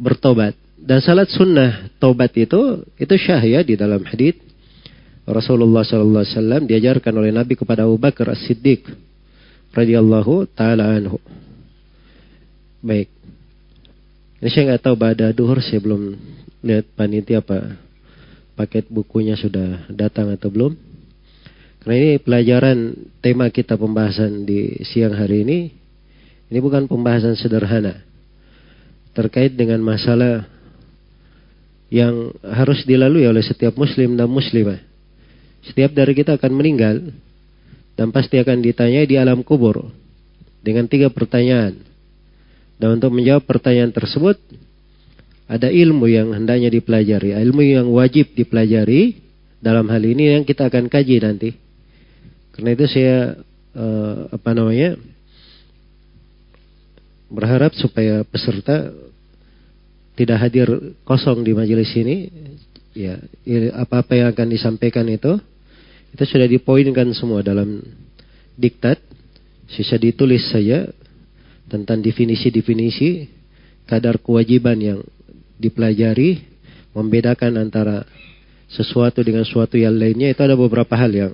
bertobat. Dan salat sunnah tobat itu itu syah ya di dalam hadis Rasulullah sallallahu alaihi wasallam diajarkan oleh Nabi kepada Abu Bakar As-Siddiq radhiyallahu taala anhu. Baik. Ini saya nggak tahu pada duhur saya belum lihat panitia apa paket bukunya sudah datang atau belum. Karena ini pelajaran tema kita pembahasan di siang hari ini ini bukan pembahasan sederhana. Terkait dengan masalah yang harus dilalui oleh setiap muslim dan muslimah. Setiap dari kita akan meninggal dan pasti akan ditanyai di alam kubur dengan tiga pertanyaan. Dan untuk menjawab pertanyaan tersebut ada ilmu yang hendaknya dipelajari, ilmu yang wajib dipelajari dalam hal ini yang kita akan kaji nanti. Karena itu saya uh, apa namanya? Berharap supaya peserta tidak hadir kosong di majelis ini. Ya, apa-apa yang akan disampaikan itu itu sudah dipoinkan semua dalam diktat. Sisa ditulis saja tentang definisi-definisi kadar kewajiban yang dipelajari, membedakan antara sesuatu dengan sesuatu yang lainnya itu ada beberapa hal yang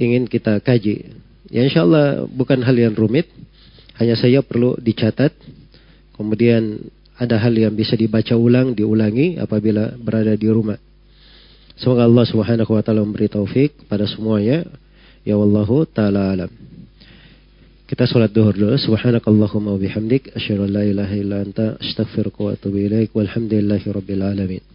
ingin kita kaji. Ya insya Allah bukan hal yang rumit, hanya saja perlu dicatat. Kemudian ada hal yang bisa dibaca ulang, diulangi apabila berada di rumah. Semoga Allah Subhanahu wa taala memberi taufik pada semuanya. Ya wallahu taala alam. Kita salat duhur dulu. Subhanakallahumma wa bihamdik an la ilaha illa anta astaghfiruka wa atubu ilaik. Walhamdulillahi rabbil alamin.